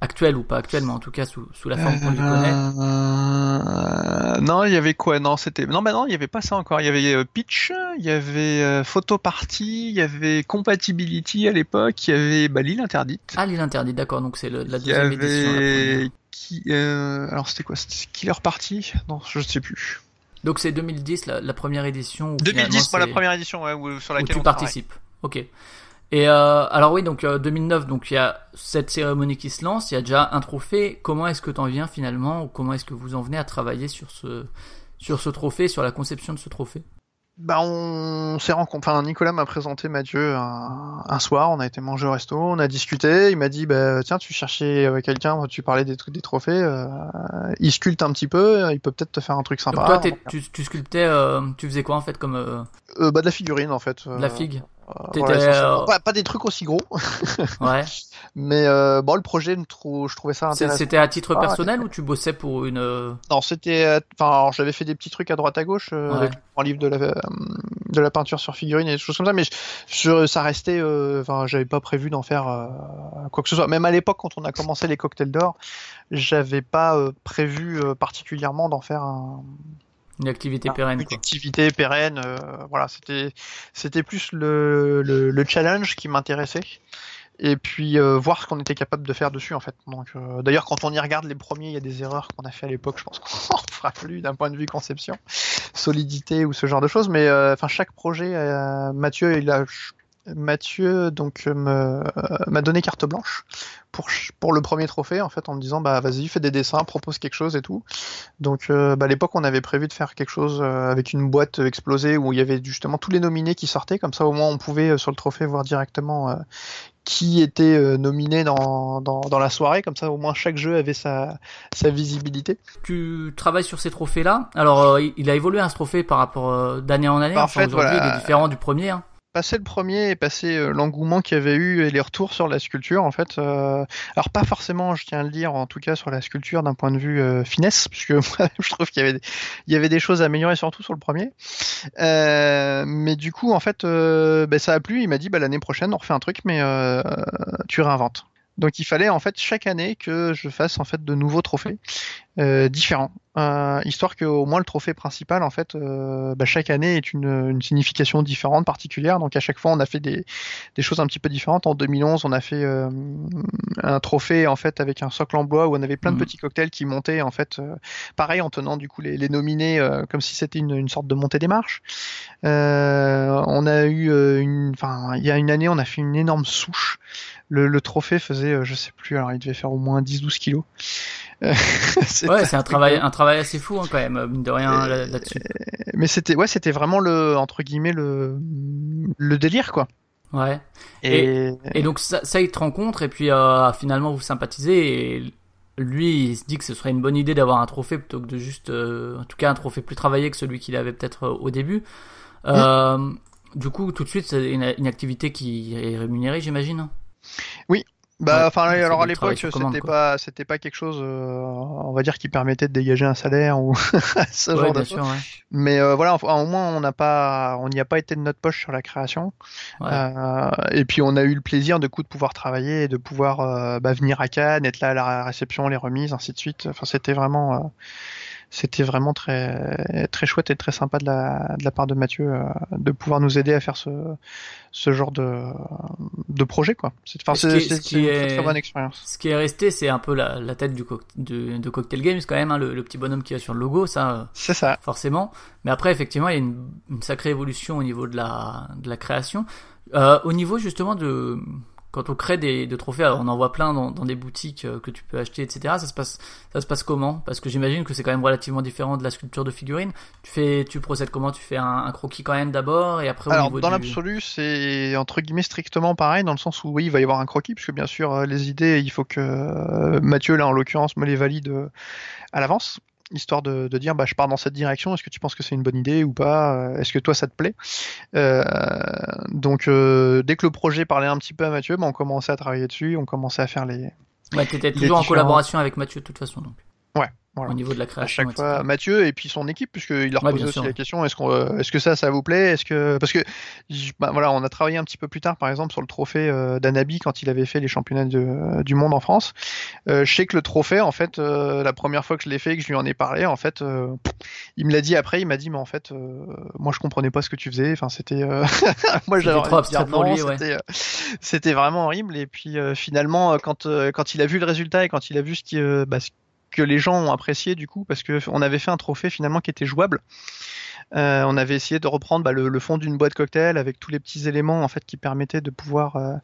actuelle ou pas actuelle, mais en tout cas sous, sous la forme qu'on lui connaît. Euh, non, il y avait quoi? Non, c'était non, bah non, il y avait pas ça encore. Il y avait euh, Pitch, il y avait euh, Photo Party, il y avait Compatibility à l'époque, il y avait bah, l'île interdite. Ah, l'île interdite, d'accord, donc c'est la il y deuxième édition. la avait qui euh, alors c'était quoi? C'était Killer Party? Non, je sais plus. Donc c'est 2010, la, la première édition. Où 2010, finalement, moi la première édition ouais, où- sur où laquelle tu on travaille. participes. Ok. Et euh, alors oui, donc euh, 2009, donc il y a cette cérémonie qui se lance, il y a déjà un trophée. Comment est-ce que tu en viens finalement, ou comment est-ce que vous en venez à travailler sur ce sur ce trophée, sur la conception de ce trophée? Bah, on s'est rencontré. Enfin, Nicolas m'a présenté Mathieu un, un soir. On a été manger au resto, on a discuté. Il m'a dit, bah, tiens, tu cherchais euh, quelqu'un, tu parlais des trucs, des trophées. euh, il sculpte un petit peu. Il peut peut-être te faire un truc Donc sympa. toi, t'es- tu, tu sculptais, euh, tu faisais quoi en fait comme euh, Euh, bah, de la figurine en fait. de la figue? Euh, voilà, essentiellement. euh, pas, pas des trucs aussi gros, [LAUGHS] Ouais. mais euh, bon, le projet, je trou- je trouvais ça intéressant. C'était à titre Ah, personnel ou tu bossais pour une euh, Non, c'était. euh, Enfin, j'avais fait des petits trucs à droite à gauche euh, Ouais. avec un livre de la euh, de la peinture sur figurine et des choses comme ça, mais je, je- ça restait. euh, Enfin, j'avais pas prévu d'en faire euh, quoi que ce soit. Même à l'époque, quand on a commencé les cocktails d'or, j'avais pas euh, prévu euh, particulièrement d'en faire un, une activité pérenne une quoi activité pérenne. euh, voilà, c'était c'était plus le, le, le challenge qui m'intéressait. Et puis euh, voir ce qu'on était capable de faire dessus en fait. Donc euh, d'ailleurs quand on y regarde les premiers, il y a des erreurs qu'on a fait à l'époque. Je pense qu'on [LAUGHS] en fera plus d'un point de vue conception, solidité ou ce genre de choses. Mais euh, enfin chaque projet, euh, Mathieu il a Mathieu donc me- m'a donné carte blanche pour pour le premier trophée en fait en me disant bah vas-y fais des dessins, propose quelque chose et tout. Donc euh, bah, à l'époque on avait prévu de faire quelque chose euh, avec une boîte explosée où il y avait justement tous les nominés qui sortaient comme ça au moins on pouvait euh, sur le trophée voir directement euh, qui était euh, nominé dans, dans, dans la soirée comme ça au moins chaque jeu avait sa, sa visibilité. tu travailles sur ces trophées là alors euh, il- a évolué hein, ce trophée par rapport euh, d'année en année Bah, en Enfin, fait, voilà. il est différent du premier hein. Passer le premier et passer euh, l'engouement qu'il y avait eu et les retours sur la sculpture en fait euh, alors pas forcément je tiens à le dire en tout cas sur la sculpture d'un point de vue euh, finesse puisque [LAUGHS] moi je trouve qu'il y avait des, il y avait des choses à améliorer surtout sur le premier. Euh, mais du coup en fait ben, ça a plu. Il m'a dit bah, l'année prochaine on refait un truc mais tu réinventes donc il fallait en fait chaque année que je fasse en fait de nouveaux trophées euh, différents, euh, histoire que au moins le trophée principal en fait euh, bah, chaque année est une, une signification différente, particulière. Donc à chaque fois on a fait des, des choses un petit peu différentes. En 2011 on a fait euh, un trophée en fait avec un socle en bois où on avait plein de Mhm. petits cocktails qui montaient en fait, euh, pareil en tenant du coup les, les nominés euh, comme si c'était une, une sorte de montée des marches. Euh, on a eu euh, une, enfin il y a une année on a fait une énorme souche. Le, le trophée faisait, euh, je sais plus, alors il devait faire au moins 10-12 kilos. Euh, [LAUGHS] ouais c'est un travail un travail assez fou hein, quand même mine de rien là- là-dessus Mais c'était, ouais, c'était vraiment le, entre guillemets, le, le délire, quoi. ouais Et, Et donc ça, ça il te rencontre et puis euh, finalement vous sympathisez et lui il se dit que ce serait une bonne idée d'avoir un trophée plutôt que de juste euh, en tout cas un trophée plus travaillé que celui qu'il avait peut-être euh, au début. Euh, Du coup tout de suite c'est une, une activité qui est rémunérée j'imagine. Bah, Ouais, enfin, alors à l'époque, c'était pas, c'était pas quelque chose, euh, on va dire, qui permettait de dégager un salaire ou [LAUGHS] ce Ouais genre de choses. ouais. Mais euh, voilà, enfin, au moins, on n'a pas, on n'y a pas été de notre poche sur la création. Euh, et puis, on a eu le plaisir, de coup, de pouvoir travailler et de pouvoir bah, venir à Cannes, être là à la réception, les remises, ainsi de suite. Enfin, c'était vraiment, c'était vraiment très, très chouette et très sympa de la, de la part de Mathieu euh, de pouvoir nous aider à faire ce, ce genre de, de projet, quoi. C'est, enfin, ce une est- très, très bonne expérience. Ce qui est resté c'est un peu la, la tête du de, de Cocktail Games quand même hein, le, le petit bonhomme qui a sur le logo ça. euh, C'est ça. forcément. Mais après, effectivement, il y a une, une sacrée évolution au niveau de la, de la création. Euh, au niveau justement de quand on crée des, des trophées, alors on en voit plein dans, dans des boutiques euh, que tu peux acheter, etc. Ça se passe, ça se passe comment? Parce que j'imagine que c'est quand même relativement différent de la sculpture de figurine. Tu fais, tu procèdes comment? Tu fais un, un croquis quand même d'abord et après au Alors, dans du... l'absolu, c'est entre guillemets strictement pareil, dans le sens où oui, il va y avoir un croquis, puisque bien sûr, euh, les idées, il faut que euh, Mathieu, là en l'occurrence, me les valide à l'avance, histoire de, de dire, bah, je pars dans cette direction, est-ce que tu penses que c'est une bonne idée ou pas Euh, Est-ce que toi, ça te plaît? Euh, Donc, euh, dès que le projet parlait un petit peu à Mathieu, bah, on commençait à travailler dessus, on commençait à faire les. Ouais, t'étais toujours en différents- collaboration avec Mathieu de toute façon, donc. Voilà. Au niveau de la À création, chaque etc. fois, Mathieu et puis son équipe, puisqu'il leur Ouais, bien aussi sûr. la question est-ce qu'on, euh, est-ce que ça, ça vous plaît? Est-ce que parce que bah, voilà, on a travaillé un petit peu plus tard, par exemple, sur le trophée euh, d'Anabi quand il avait fait les championnats de- du monde en France. Euh, je sais que le trophée, en fait, euh, la première fois que je l'ai fait, et que je lui en ai parlé, en fait, euh, il me l'a dit après, il m'a dit mais en fait, euh, moi je comprenais pas ce que tu faisais. Enfin, c'était, euh, [LAUGHS] moi j'avais trop abstrait pour lui, ouais. c'était, euh, vraiment horrible. Et puis euh, finalement, euh, quand euh, quand il a vu le résultat et quand il a vu ce qui, euh, bah, ce que les gens ont apprécié du coup parce que on avait fait un trophée finalement qui était jouable Euh, on avait essayé de reprendre bah, le, le fond d'une boîte cocktail avec tous les petits éléments en fait qui permettaient de pouvoir euh,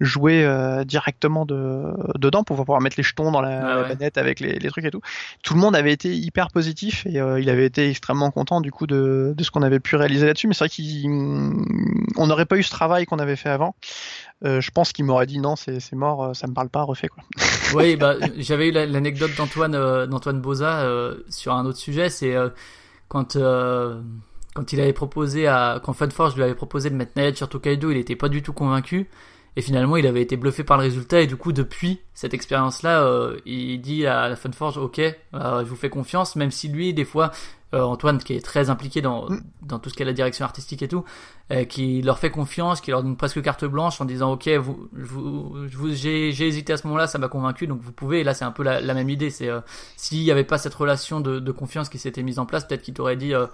jouer euh, directement de, dedans, pour pouvoir mettre les jetons dans la, Ah la ouais. manette avec les, les trucs et tout. Tout le monde avait été hyper positif et il avait été extrêmement content du coup de, de ce qu'on avait pu réaliser là-dessus. Mais c'est vrai qu'on n'aurait pas eu ce travail qu'on avait fait avant. Je pense qu'il m'aurait dit non, c'est mort, ça me parle pas, refait quoi. Oui, bah, j'avais eu la- l'anecdote d'Antoine d'Antoine Boza sur un autre sujet, c'est quand euh, quand il avait proposé à quand Funforge lui avait proposé de mettre Nayad sur Tokaido, il était pas du tout convaincu. Et finalement il avait été bluffé par le résultat. Et du coup depuis cette expérience-là, euh, il dit à Funforge OK, euh, je vous fais confiance même si lui des fois euh, Antoine qui est très impliqué dans Mm. dans tout ce qui est la direction artistique et tout, euh, qui leur fait confiance, qui leur donne presque carte blanche en disant ok vous, vous, vous- j'ai j'ai hésité à ce moment-là, ça m'a convaincu donc vous pouvez. Et là c'est un peu la, la même idée, c'est euh, s'il n'y avait pas cette relation de, de confiance qui s'était mise en place, peut-être qu'il t'aurait dit euh,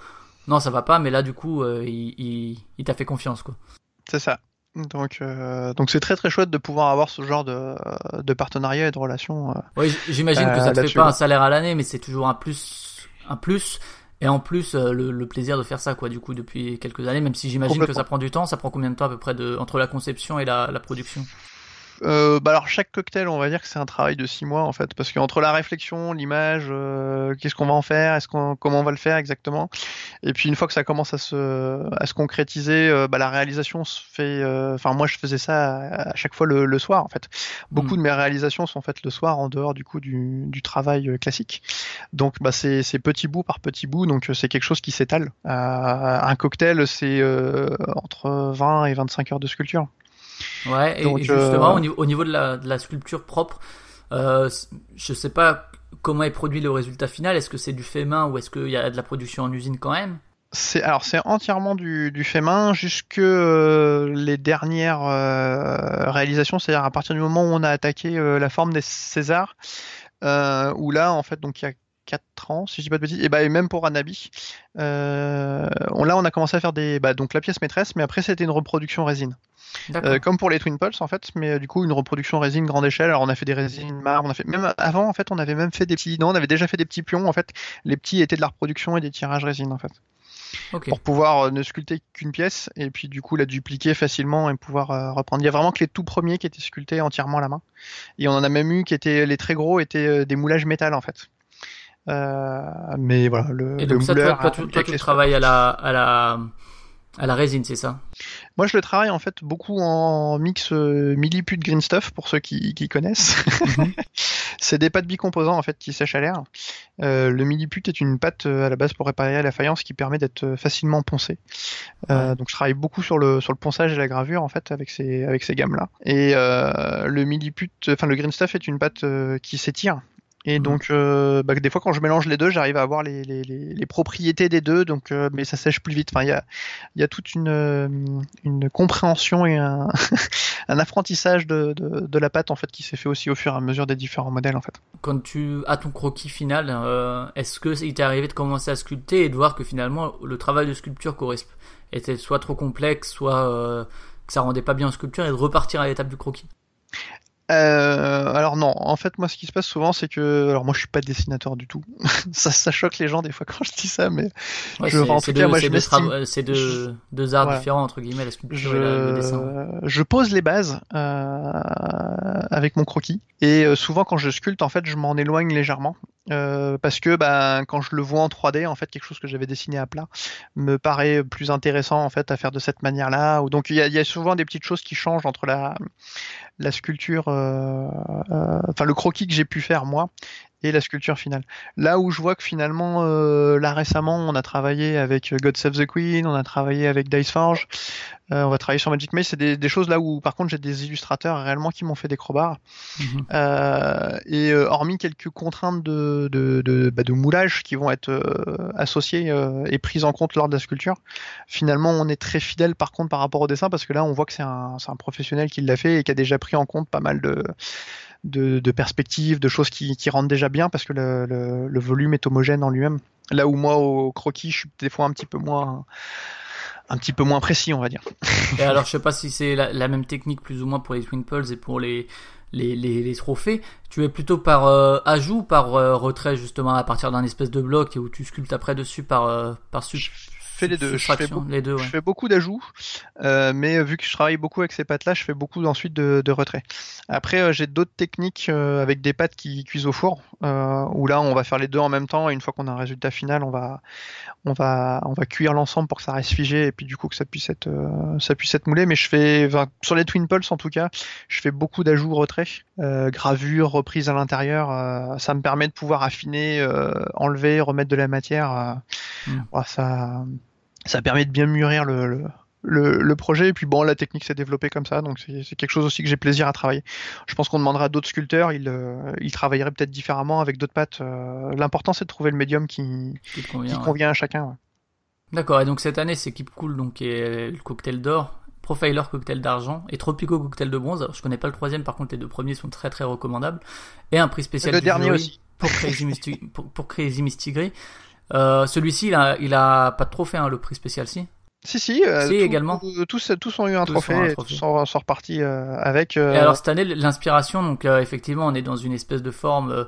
non ça va pas, mais là du coup euh, il, il, il t'a fait confiance quoi. C'est ça. Donc, euh, donc c'est très très chouette de pouvoir avoir ce genre de, de partenariat et de relation. euh. Oui, j'imagine que Euh, ça te fait pas un salaire à l'année, mais c'est toujours un plus, un plus. Et en plus, euh, le, le plaisir de faire ça, quoi, du coup, depuis quelques années, même si j'imagine que ça prend du temps, ça prend combien de temps à peu près de, entre la conception et la, la production? Euh, bah alors chaque cocktail, on va dire que c'est un travail de six mois en fait, parce qu'entre la réflexion, l'image, euh, qu'est-ce qu'on va en faire, est-ce qu'on, comment on va le faire exactement, et puis une fois que ça commence à se, à se concrétiser, euh, bah, la réalisation se fait. euh, Enfin moi je faisais ça à, à chaque fois le, le soir en fait. Beaucoup Mm. de mes réalisations sont faites le soir en dehors du coup du, du travail classique. Donc bah c'est, c'est petit bout par petit bout, donc c'est quelque chose qui s'étale. Euh, un cocktail c'est euh, entre 20 et 25 heures de sculpture. Ouais, et, Donc, et justement, euh, au, niveau, au niveau de la, de la sculpture propre, euh, je sais pas comment est produit le résultat final. Est-ce que c'est du fait main ou est-ce qu'il y a de la production en usine quand même? C'est alors c'est entièrement du, du fait main jusque euh, les dernières euh, réalisations, c'est-à-dire à partir du moment où on a attaqué euh, la forme des Césars, où là en fait donc il y a 4 ans, si je dis pas de bêtises, et bah et même pour Anabi, euh, on, là on a commencé à faire des bah, donc la pièce maîtresse, mais après c'était une reproduction résine. Euh, comme pour les Twin Pulse en fait, mais euh, du coup une reproduction résine grande échelle. Alors on a fait des résines marbre, on a fait même avant en fait on avait même fait des petits, non on avait déjà fait des petits pions en fait. Les petits étaient de la reproduction et des tirages résine en fait pour pouvoir ne sculpter qu'une pièce et puis du coup la dupliquer facilement et pouvoir euh, reprendre. Il y a vraiment que les tout premiers qui étaient sculptés entièrement à la main. Et on en a même eu qui étaient les très gros étaient euh, des moulages métal en fait. Euh, mais voilà le, Et le donc ça, toi, toi, avec toi, tu les travailles à la, à la, à la résine, c'est ça? Moi, je le travaille en fait beaucoup en mix euh, milliput green stuff pour ceux qui, qui connaissent. Mhm. [LAUGHS] c'est des pâtes bicomposants en fait qui sèchent à l'air. Euh, le milliput est une pâte euh, à la base pour réparer la faïence qui permet d'être facilement poncée. Donc, je travaille beaucoup sur le sur le ponçage et la gravure en fait avec ces avec ces gammes là. Et le milliput, enfin le green stuff est une pâte qui s'étire. Et Mhm. donc, euh, bah, des fois, quand je mélange les deux, j'arrive à avoir les, les, les, les propriétés des deux, donc, euh, mais ça sèche plus vite. Enfin, il y a, il y a toute une, euh, une compréhension et un, [LAUGHS] un apprentissage de, de, de la pâte en fait qui s'est fait aussi au fur et à mesure des différents modèles en fait. Quand tu as ton croquis final, euh, est-ce que il t'est arrivé de commencer à sculpter et de voir que finalement le travail de sculpture correspond était soit trop complexe, soit que ça rendait pas bien en sculpture et de repartir à l'étape du croquis? Euh, alors non, en fait moi ce qui se passe souvent c'est que alors moi je suis pas dessinateur du tout. [LAUGHS] ça, ça choque les gens des fois quand je dis ça, mais Ouais, Je- en tout cas, deux- moi, c'est je deux c'est deux, deux arts Voilà. différents entre guillemets, la sculpture et la- le dessin. je, je pose les bases euh, avec mon croquis et euh, souvent quand je sculpte en fait je m'en éloigne légèrement euh, parce que ben quand je le vois en 3D en fait quelque chose que j'avais dessiné à plat me paraît plus intéressant en fait à faire de cette manière là ou donc il y y a souvent des petites choses qui changent entre la la sculpture euh, euh, enfin le croquis que j'ai pu faire moi et la sculpture finale. Là où je vois que finalement, euh, là récemment, on a travaillé avec God Save the Queen, on a travaillé avec Diceforge, euh, on va travailler sur Magic Maze, c'est des, des choses là où par contre j'ai des illustrateurs réellement qui m'ont fait des crowbars. Mhm. Euh, et euh, hormis quelques contraintes de, de, de, bah, de moulage qui vont être euh, associées euh, et prises en compte lors de la sculpture, finalement on est très fidèle par contre par rapport au dessin parce que là on voit que c'est un, c'est un professionnel qui l'a fait et qui a déjà pris en compte pas mal de, de, de perspectives, de choses qui, qui rentrent déjà bien parce que le, le, le volume est homogène en lui-même. Là où moi au croquis je suis des fois un petit peu moins un petit peu moins précis on va dire. Et alors, je sais pas si c'est la, la même technique plus ou moins pour les Twin Pulse et pour les, les, les, les trophées. Tu es plutôt par euh, ajout ou par euh, retrait justement à partir d'un espèce de bloc et où tu sculptes après dessus par, euh, par fais les deux. Je fais, beaucoup, les deux, ouais. je fais beaucoup d'ajouts, euh, mais vu que je travaille beaucoup avec ces pâtes-là, je fais beaucoup ensuite de, de retrait. Après, euh, j'ai d'autres techniques euh, avec des pâtes qui cuisent au four, euh, où là, on va faire les deux en même temps, et une fois qu'on a un résultat final, on va, on va, on va cuire l'ensemble pour que ça reste figé, et puis du coup que ça puisse être, euh, ça puisse être moulé. Mais je fais, enfin, sur les Twin Pulse en tout cas, je fais beaucoup d'ajouts retrait, euh, gravure, reprise à l'intérieur. euh, ça me permet de pouvoir affiner, euh, enlever, remettre de la matière. euh, Mm. voilà, ça, ça permet de bien mûrir le, le, le, le projet. Et puis bon, la technique s'est développée comme ça, donc c'est quelque chose aussi que j'ai plaisir à travailler. Je pense qu'on demandera à d'autres sculpteurs, ils, euh, ils travailleraient peut-être différemment avec d'autres pâtes. Euh, L'important c'est de trouver le médium qui, Qui te qui convient. ouais. à chacun. ouais. D'accord, et donc cette année, c'est Keep Cool, donc, est le cocktail d'or, Profiler cocktail d'argent et Tropico cocktail de bronze. Alors, je connais pas le troisième, par contre, les deux premiers sont très très recommandables. Et un prix spécial Le du dernier jury aussi. pour Crazy Misty, pour, pour Crazy Misty Gris. Euh, celui-ci, il a, il a pas de trophée, hein, le prix spécial, si? Si, si, euh, Si, tout- également. tout- tous, tous ont eu un Tous trophée et trophée. tous sont, sont repartis euh, avec. euh, Et alors cette année, l'inspiration, donc euh, effectivement, on est dans une espèce de forme euh,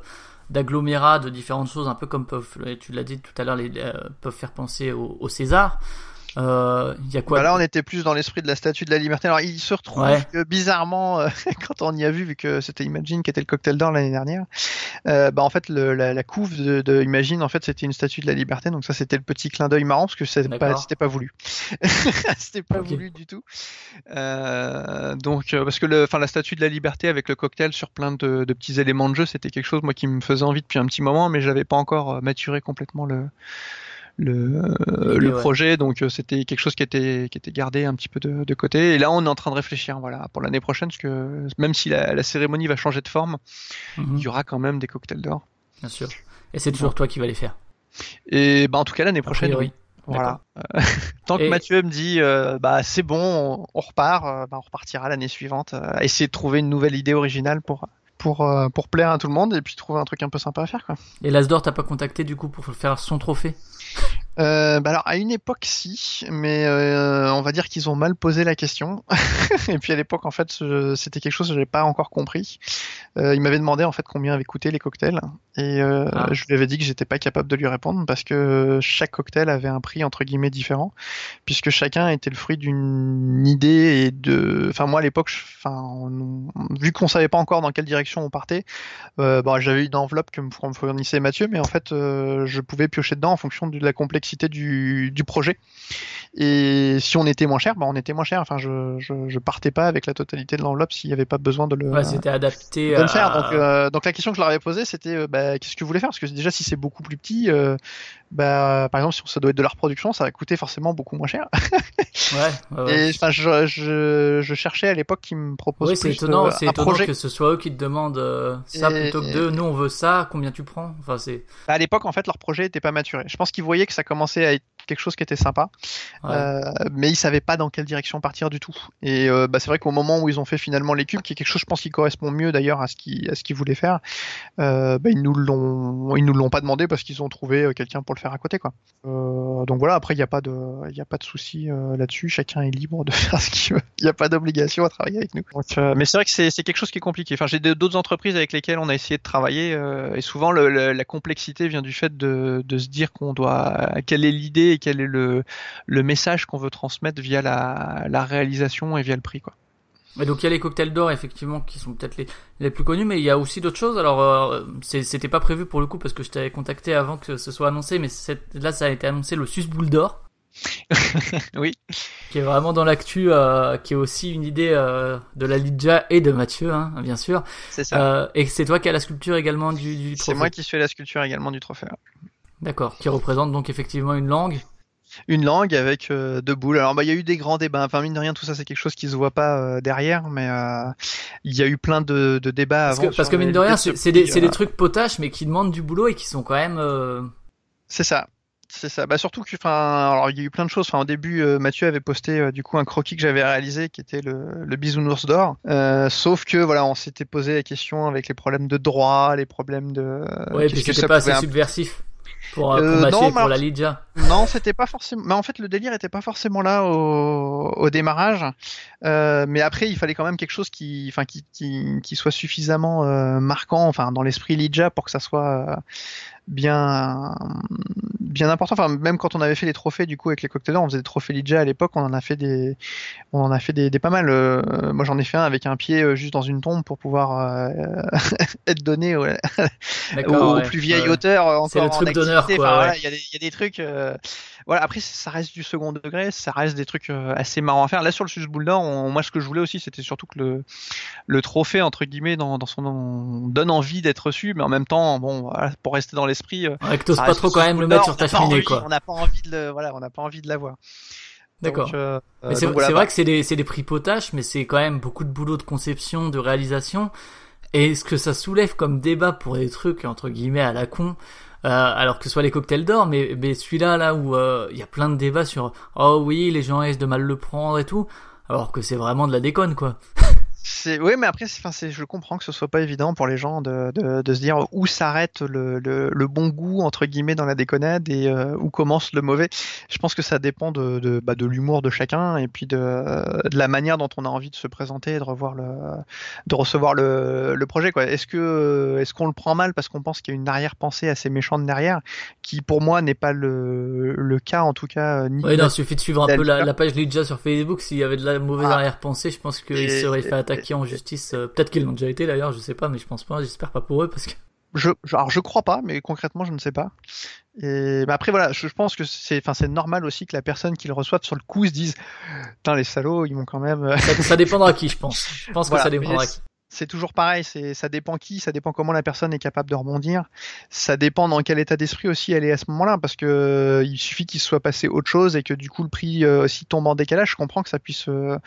d'agglomérat de différentes choses, un peu comme peuvent, tu l'as dit tout à l'heure, les, euh, peuvent faire penser au, au César. Euh, y a quoi Bah là, on était plus dans l'esprit de la statue de la liberté. Alors, il se retrouve Ouais. que, bizarrement, euh, [LAUGHS] quand on y a vu, vu que c'était Imagine qui était le cocktail d'or l'année dernière, euh, bah en fait, le, la, la couve de, de Imagine, en fait, c'était une statue de la liberté. Donc ça, c'était le petit clin d'œil marrant parce que c'était pas, pas voulu. [LAUGHS] c'était pas voulu du tout. Euh, donc, parce que le, enfin, la statue de la liberté avec le cocktail sur plein de, de petits éléments de jeu, c'était quelque chose moi qui me faisait envie depuis un petit moment, mais j'avais pas encore maturé complètement le le, euh, L'idée, le ouais. projet, donc euh, c'était quelque chose qui était, qui était gardé un petit peu de, de côté. Et là, on est en train de réfléchir, voilà, pour l'année prochaine, parce que même si la, la cérémonie va changer de forme, Mhm, il y aura quand même des cocktails d'or. Bien sûr. Et c'est toujours toi qui vas les faire. Et bah, en tout cas, l'année prochaine, oui. Voilà. Euh, [LAUGHS] Tant que Et- Mathieu me dit, euh, bah c'est bon, on, on repart, euh, bah, on repartira l'année suivante, euh, à essayer de trouver une nouvelle idée originale pour pour pour plaire à tout le monde et puis trouver un truc un peu sympa à faire, quoi. Et l'Asdor, t'as pas contacté du coup pour faire son trophée? Euh, bah alors à une époque si, mais euh, on va dire qu'ils ont mal posé la question. [LAUGHS] et puis à l'époque en fait c'était quelque chose que j'avais pas encore compris. Euh, il m'avait demandé en fait combien avaient coûté les cocktails et euh, Ah. je lui avais dit que j'étais pas capable de lui répondre parce que chaque cocktail avait un prix entre guillemets différent puisque chacun était le fruit d'une idée et de. Enfin moi à l'époque, enfin on- vu qu'on savait pas encore dans quelle direction on partait, bon, j'avais une enveloppe que me fourn- fournissait Mathieu, mais en fait, je pouvais piocher dedans en fonction de la complexité du, du projet. Et si on était moins cher, bah, on était moins cher. Enfin, je, je, je partais pas avec la totalité de l'enveloppe s'il n'y avait pas besoin de le, Ouais, c'était adapté de à... le faire. Donc, euh, donc la question que je leur avais posée, c'était euh, bah, qu'est-ce que vous voulez faire? Parce que déjà, si c'est beaucoup plus petit, euh, bah, par exemple, si ça doit être de la reproduction, ça va coûter forcément beaucoup moins cher. [LAUGHS] Ouais, ouais, ouais. Et enfin, je, je, je cherchais à l'époque qu'ils me proposent Oui, c'est étonnant, euh, un étonnant projet. que ce soit eux qui te demandent euh, ça Et- plutôt que de nous on veut ça, combien tu prends? Enfin, c'est. À l'époque, en fait, leur projet était pas maturé. Je pense qu'ils voyaient que ça commençait à être quelque chose qui était sympa, Ouais. euh, mais ils savaient pas dans quelle direction partir du tout. Et euh, bah, c'est vrai qu'au moment où ils ont fait finalement les cubes, qui est quelque chose, je pense, qui correspond mieux d'ailleurs à ce qu'ils à ce qu'ils voulaient faire, euh, bah, ils nous l'ont ils nous l'ont pas demandé parce qu'ils ont trouvé quelqu'un pour le faire à côté, quoi. Donc voilà. Après, il y a pas de il y a pas de souci là-dessus. Chacun est libre de [LAUGHS] faire ce qu'il veut. Il n'y a pas d'obligation à travailler avec nous. Donc, mais c'est vrai que c'est c'est quelque chose qui est compliqué. Enfin, j'ai d'autres entreprises avec lesquelles on a essayé de travailler et souvent le, le- la complexité vient du fait de, de se dire qu'on doit quelle est l'idée et quel est le, le message qu'on veut transmettre via la, la réalisation et via le prix quoi. Donc il y a les cocktails d'or effectivement qui sont peut-être les, les plus connus, mais il y a aussi d'autres choses. Alors euh, c'est- c'était pas prévu pour le coup parce que je t'avais contacté avant que ce soit annoncé, mais là ça a été annoncé le Sus Boule d'or. [LAUGHS] Oui. Qui est vraiment dans l'actu, euh, qui est aussi une idée euh, de la Lidja et de Mathieu, hein, bien sûr. C'est ça. Euh, et c'est toi qui as la sculpture également du, du c'est trophée. moi qui fais la sculpture également du trophée. D'accord, qui représente donc effectivement une langue. Une langue avec euh, deux boules. Alors bah il y a eu des grands débats. Enfin mine de rien tout ça c'est quelque chose qui se voit pas euh, derrière, mais euh, il y a eu plein de, de débats Parce avant. que, parce que mine de rien, c'est ce c'est des, trucs potaches, mais qui demandent du boulot et qui sont quand même. C'est ça. C'est ça. Bah surtout que, enfin, alors il y a eu plein de choses. Enfin, au début, Mathieu avait posté du coup un croquis que j'avais réalisé, qui était le, le bisounours d'or. Sauf que voilà, on s'était posé la question avec les problèmes de droit, les problèmes de. Ouais, qu'est-ce puis que c'était pas assez subversif pour, euh, Euh, pour non, pour la Lydia. Non, c'était pas forcément. Mais en fait, le délire était pas forcément là au, au démarrage. Euh, mais après, il fallait quand même quelque chose qui, enfin, qui, qui, qui soit suffisamment euh, marquant, enfin, dans l'esprit Lidja pour que ça soit, bien bien important. Enfin, même quand on avait fait les trophées du coup avec les cocktails, on faisait des trophées Lidja à l'époque. On en a fait des, on en a fait des, des pas mal. Euh, moi, j'en ai fait un avec un pied euh, juste dans une tombe pour pouvoir euh, [LAUGHS] être donné ouais, aux, ouais. plus vieilles Ouais. C'est le encore en truc d'honneur, Enfin, voilà, Il y, il y a des trucs. Voilà. Après, ça reste du second degré. Ça reste des trucs euh, assez marrants à faire. Là, sur le Sus Boule d'Or, on- moi, ce que je voulais aussi, c'était surtout que le le trophée entre guillemets dans, dans son nom donne envie d'être reçu, mais en même temps, bon, voilà, pour rester dans l'esprit. euh, Ouais, que t'oses pas trop quand même le mettre sur on ta cheminée, envie- quoi. On n'a pas envie de le, voilà, on n'a pas envie de l'avoir. D'accord. Euh, c'est voilà, c'est bah, vrai que c'est des, des prix potaches, mais c'est quand même beaucoup de boulot de conception, de réalisation. Et ce que ça soulève comme débat pour des trucs, entre guillemets, à la con, alors que ce soit les cocktails d'or, mais, mais celui-là, là où euh, il y a plein de débats sur « Oh oui, les gens risquent de mal le prendre et tout », alors que c'est vraiment de la déconne, quoi. Oui, mais après, c'est- je comprends que ce soit pas évident pour les gens de, de, de se dire où s'arrête le, le, le bon goût entre guillemets dans la déconnade et euh, où commence le mauvais. Je pense que ça dépend de, de, bah, l'humour de chacun et puis de, la manière dont on a envie de se présenter et de revoir le, de recevoir le, projet. Quoi. Est-ce que, est-ce qu'on le prend mal parce qu'on pense qu'il y a une arrière-pensée assez méchante derrière, qui pour moi n'est pas le, cas en tout cas. Ni Oui, non, il suffit de suivre un peu la, la page Lidja sur Facebook. S'il y avait de la mauvaise Ah. arrière-pensée, je pense qu'ils Et- seraient fait attaquer en justice. euh, Peut-être qu'ils l'ont déjà été d'ailleurs, je sais pas, mais je pense pas. J'espère pas pour eux parce que. Je, je- alors je crois pas, mais concrètement je ne sais pas. Et bah après voilà, je, je pense que c'est, enfin c'est normal aussi que la personne qui le reçoive sur le coup se dise, putain les salauds, ils m'ont quand même. euh, Ça, ça dépendra qui, je pense. Je pense Voilà, que ça dépendra mais qui. C'est toujours pareil, c'est, ça dépend qui, ça dépend comment la personne est capable de rebondir, ça dépend dans quel état d'esprit aussi elle est à ce moment-là, parce que euh, il suffit qu'il se soit passé autre chose et que du coup le prix euh, aussi tombe en décalage. Je comprends que ça puisse euh,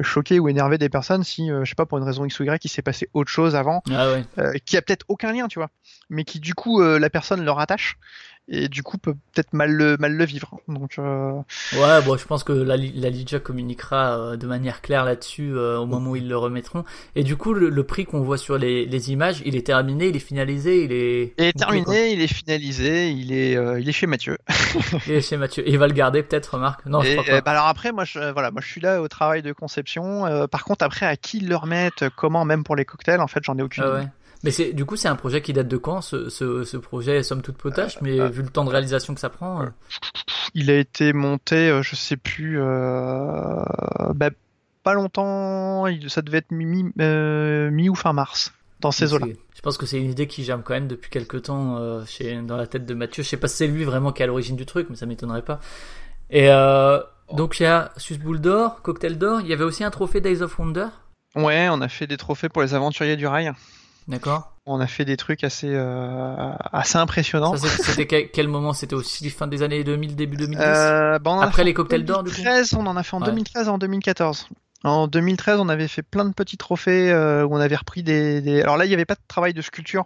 choquer ou énerver des personnes si, euh, je sais pas, pour une raison X ou Y, il s'est passé autre chose avant Ah ouais. euh, qui a peut-être aucun lien, tu vois, mais qui du coup euh, la personne le rattache et du coup peut peut-être mal le mal le vivre. Donc euh, Ouais, bon, je pense que la, la communiquera euh, de manière claire là-dessus euh, au moment où ils le remettront. Et du coup, le, le prix qu'on voit sur les, les images, il est terminé, il est finalisé, il est. il est quoi. terminé, il est finalisé, il est euh, il est chez Mathieu. [LAUGHS] Il est chez Mathieu. Et il va le garder peut-être, remarque. Non, je Et, crois euh, pas. bah alors après moi je voilà moi je suis là au travail de conception. Par contre après à qui le remettre, comment? Même pour les cocktails en fait j'en ai aucune. Ah idée. Mais c'est du coup c'est un projet qui date de quand ce, ce, ce projet somme toute potache mais euh, vu le temps de réalisation que ça prend euh, Il a été monté euh, je sais plus euh, bah, pas longtemps ça devait être mi mi, euh, ou fin mars dans ces eaux-là. je pense que c'est une idée qui germe quand même depuis quelque temps euh, chez dans la tête de Mathieu. Je sais pas si c'est lui vraiment qui est à l'origine du truc mais ça m'étonnerait pas. Et euh, donc il y a Sus Boule d'or Cocktail d'or il y avait aussi un trophée Days of Wonder. Ouais, on a fait des trophées pour les aventuriers du rail. D'accord On a fait des trucs assez, euh, assez impressionnants. C'était quel, moment? C'était aussi fin des années 2000, début 2010 Euh, bah, Après les cocktails d'or, du coup? 2013, on en a fait en Ouais. 2013 et en 2014. En 2013, on avait fait plein de petits trophées euh, où on avait repris des, des- Alors là, il n'y avait pas de travail de sculpture.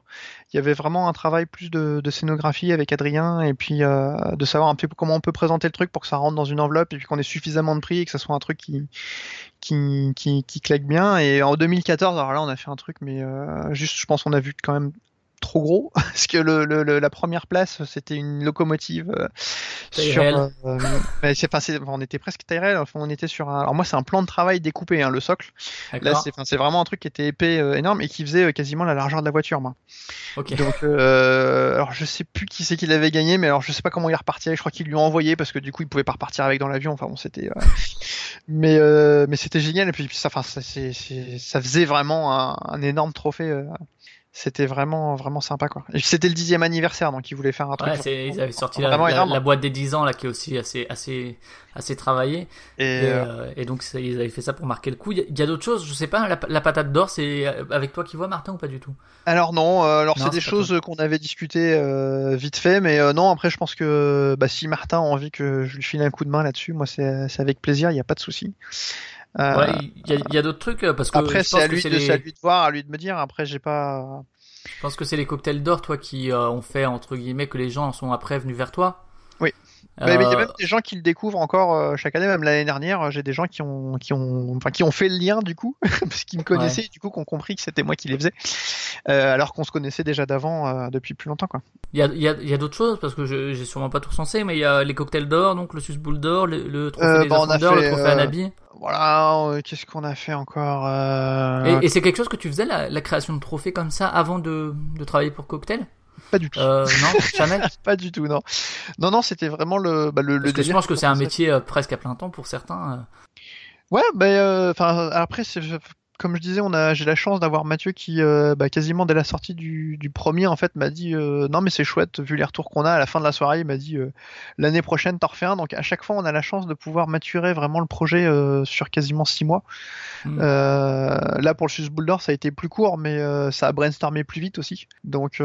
Il y avait vraiment un travail plus de, de scénographie avec Adrien et puis euh, de savoir un peu comment on peut présenter le truc pour que ça rentre dans une enveloppe et puis qu'on ait suffisamment de prix et que ça soit un truc qui qui, qui, qui claque bien. Et en 2014, alors là, on a fait un truc, mais euh, juste, je pense qu'on a vu quand même trop gros [LAUGHS] parce que le, le, le- la première place c'était une locomotive euh, sur euh, mais c'est enfin, on était presque réelle enfin, on était sur un alors moi c'est un plan de travail découpé hein, le socle. Là c'est enfin, c'est vraiment un truc qui était épais euh, énorme et qui faisait euh, quasiment la largeur de la voiture moi. Ok. donc euh, alors je sais plus qui c'est qui l'avait gagné mais alors je sais pas comment il est reparti je crois qu'il lui a envoyé parce que du coup il pouvait pas repartir avec dans l'avion enfin bon c'était euh, mais euh, mais c'était génial et puis ça enfin ça c'est c'est- ça faisait vraiment un, un énorme trophée euh, c'était vraiment vraiment sympa quoi c'était le dixième anniversaire donc ils voulaient faire un truc Ouais, ils avaient sorti la, boîte des 10 ans là qui est aussi assez assez assez travaillée et, et, euh, et donc ils avaient fait ça pour marquer le coup. Il y a, il y a d'autres choses, je sais pas. La, la patate d'or, c'est euh, avec toi qui vois Martin ou pas du tout? Alors non, euh, alors c'est des choses qu'on avait discuté euh, vite fait, mais euh, non, après je pense que bah, si Martin a envie que je lui file un coup de main là-dessus, moi c'est c'est avec plaisir, il n'y a pas de souci. Euh, Ouais, il y a, il y a d'autres trucs euh, parce que après c'est à lui de, les, à lui de voir, à lui de me dire. Après j'ai pas. je pense que c'est les cocktails d'or, toi, qui euh, ont fait entre guillemets que les gens sont après venus vers toi. Il y a Euh, même des gens qui le découvrent encore euh, chaque année, même l'année dernière, euh, j'ai des gens qui ont qui ont enfin qui ont fait le lien du coup [LAUGHS] parce qu'ils me connaissaient et du coup qui ont compris que c'était moi qui les faisais, euh, alors qu'on se connaissait déjà d'avant euh, depuis plus longtemps quoi. Il y a, il y a, il y a d'autres choses parce que je j'ai sûrement pas tout censé, mais il y a les cocktails d'or, donc le sus boule d'or, le, le trophée Euh, des bah, le trophée Anabi. Voilà, qu'est-ce qu'on a fait encore Et, et c'est quelque chose que tu faisais la, la création de trophées comme ça avant de, de travailler pour cocktail? Pas du tout. Euh, [LAUGHS] non, jamais. Pas du tout, non. Non, non, c'était vraiment le, bah, le, le Parce que je pense que c'est un métier euh, presque à plein temps pour certains. euh. Ouais, bah, euh, enfin, après, c'est, comme je disais, on a, j'ai la chance d'avoir Mathieu qui, euh, bah, quasiment dès la sortie du, du premier, en fait, m'a dit, euh, non, mais c'est chouette, vu les retours qu'on a à la fin de la soirée, il m'a dit, euh, l'année prochaine, t'en refais un. Donc, à chaque fois, on a la chance de pouvoir maturer vraiment le projet sur quasiment six mois. Mm. Euh, là, pour le Sus Boulder, ça a été plus court, mais ça a brainstormé plus vite aussi. Donc,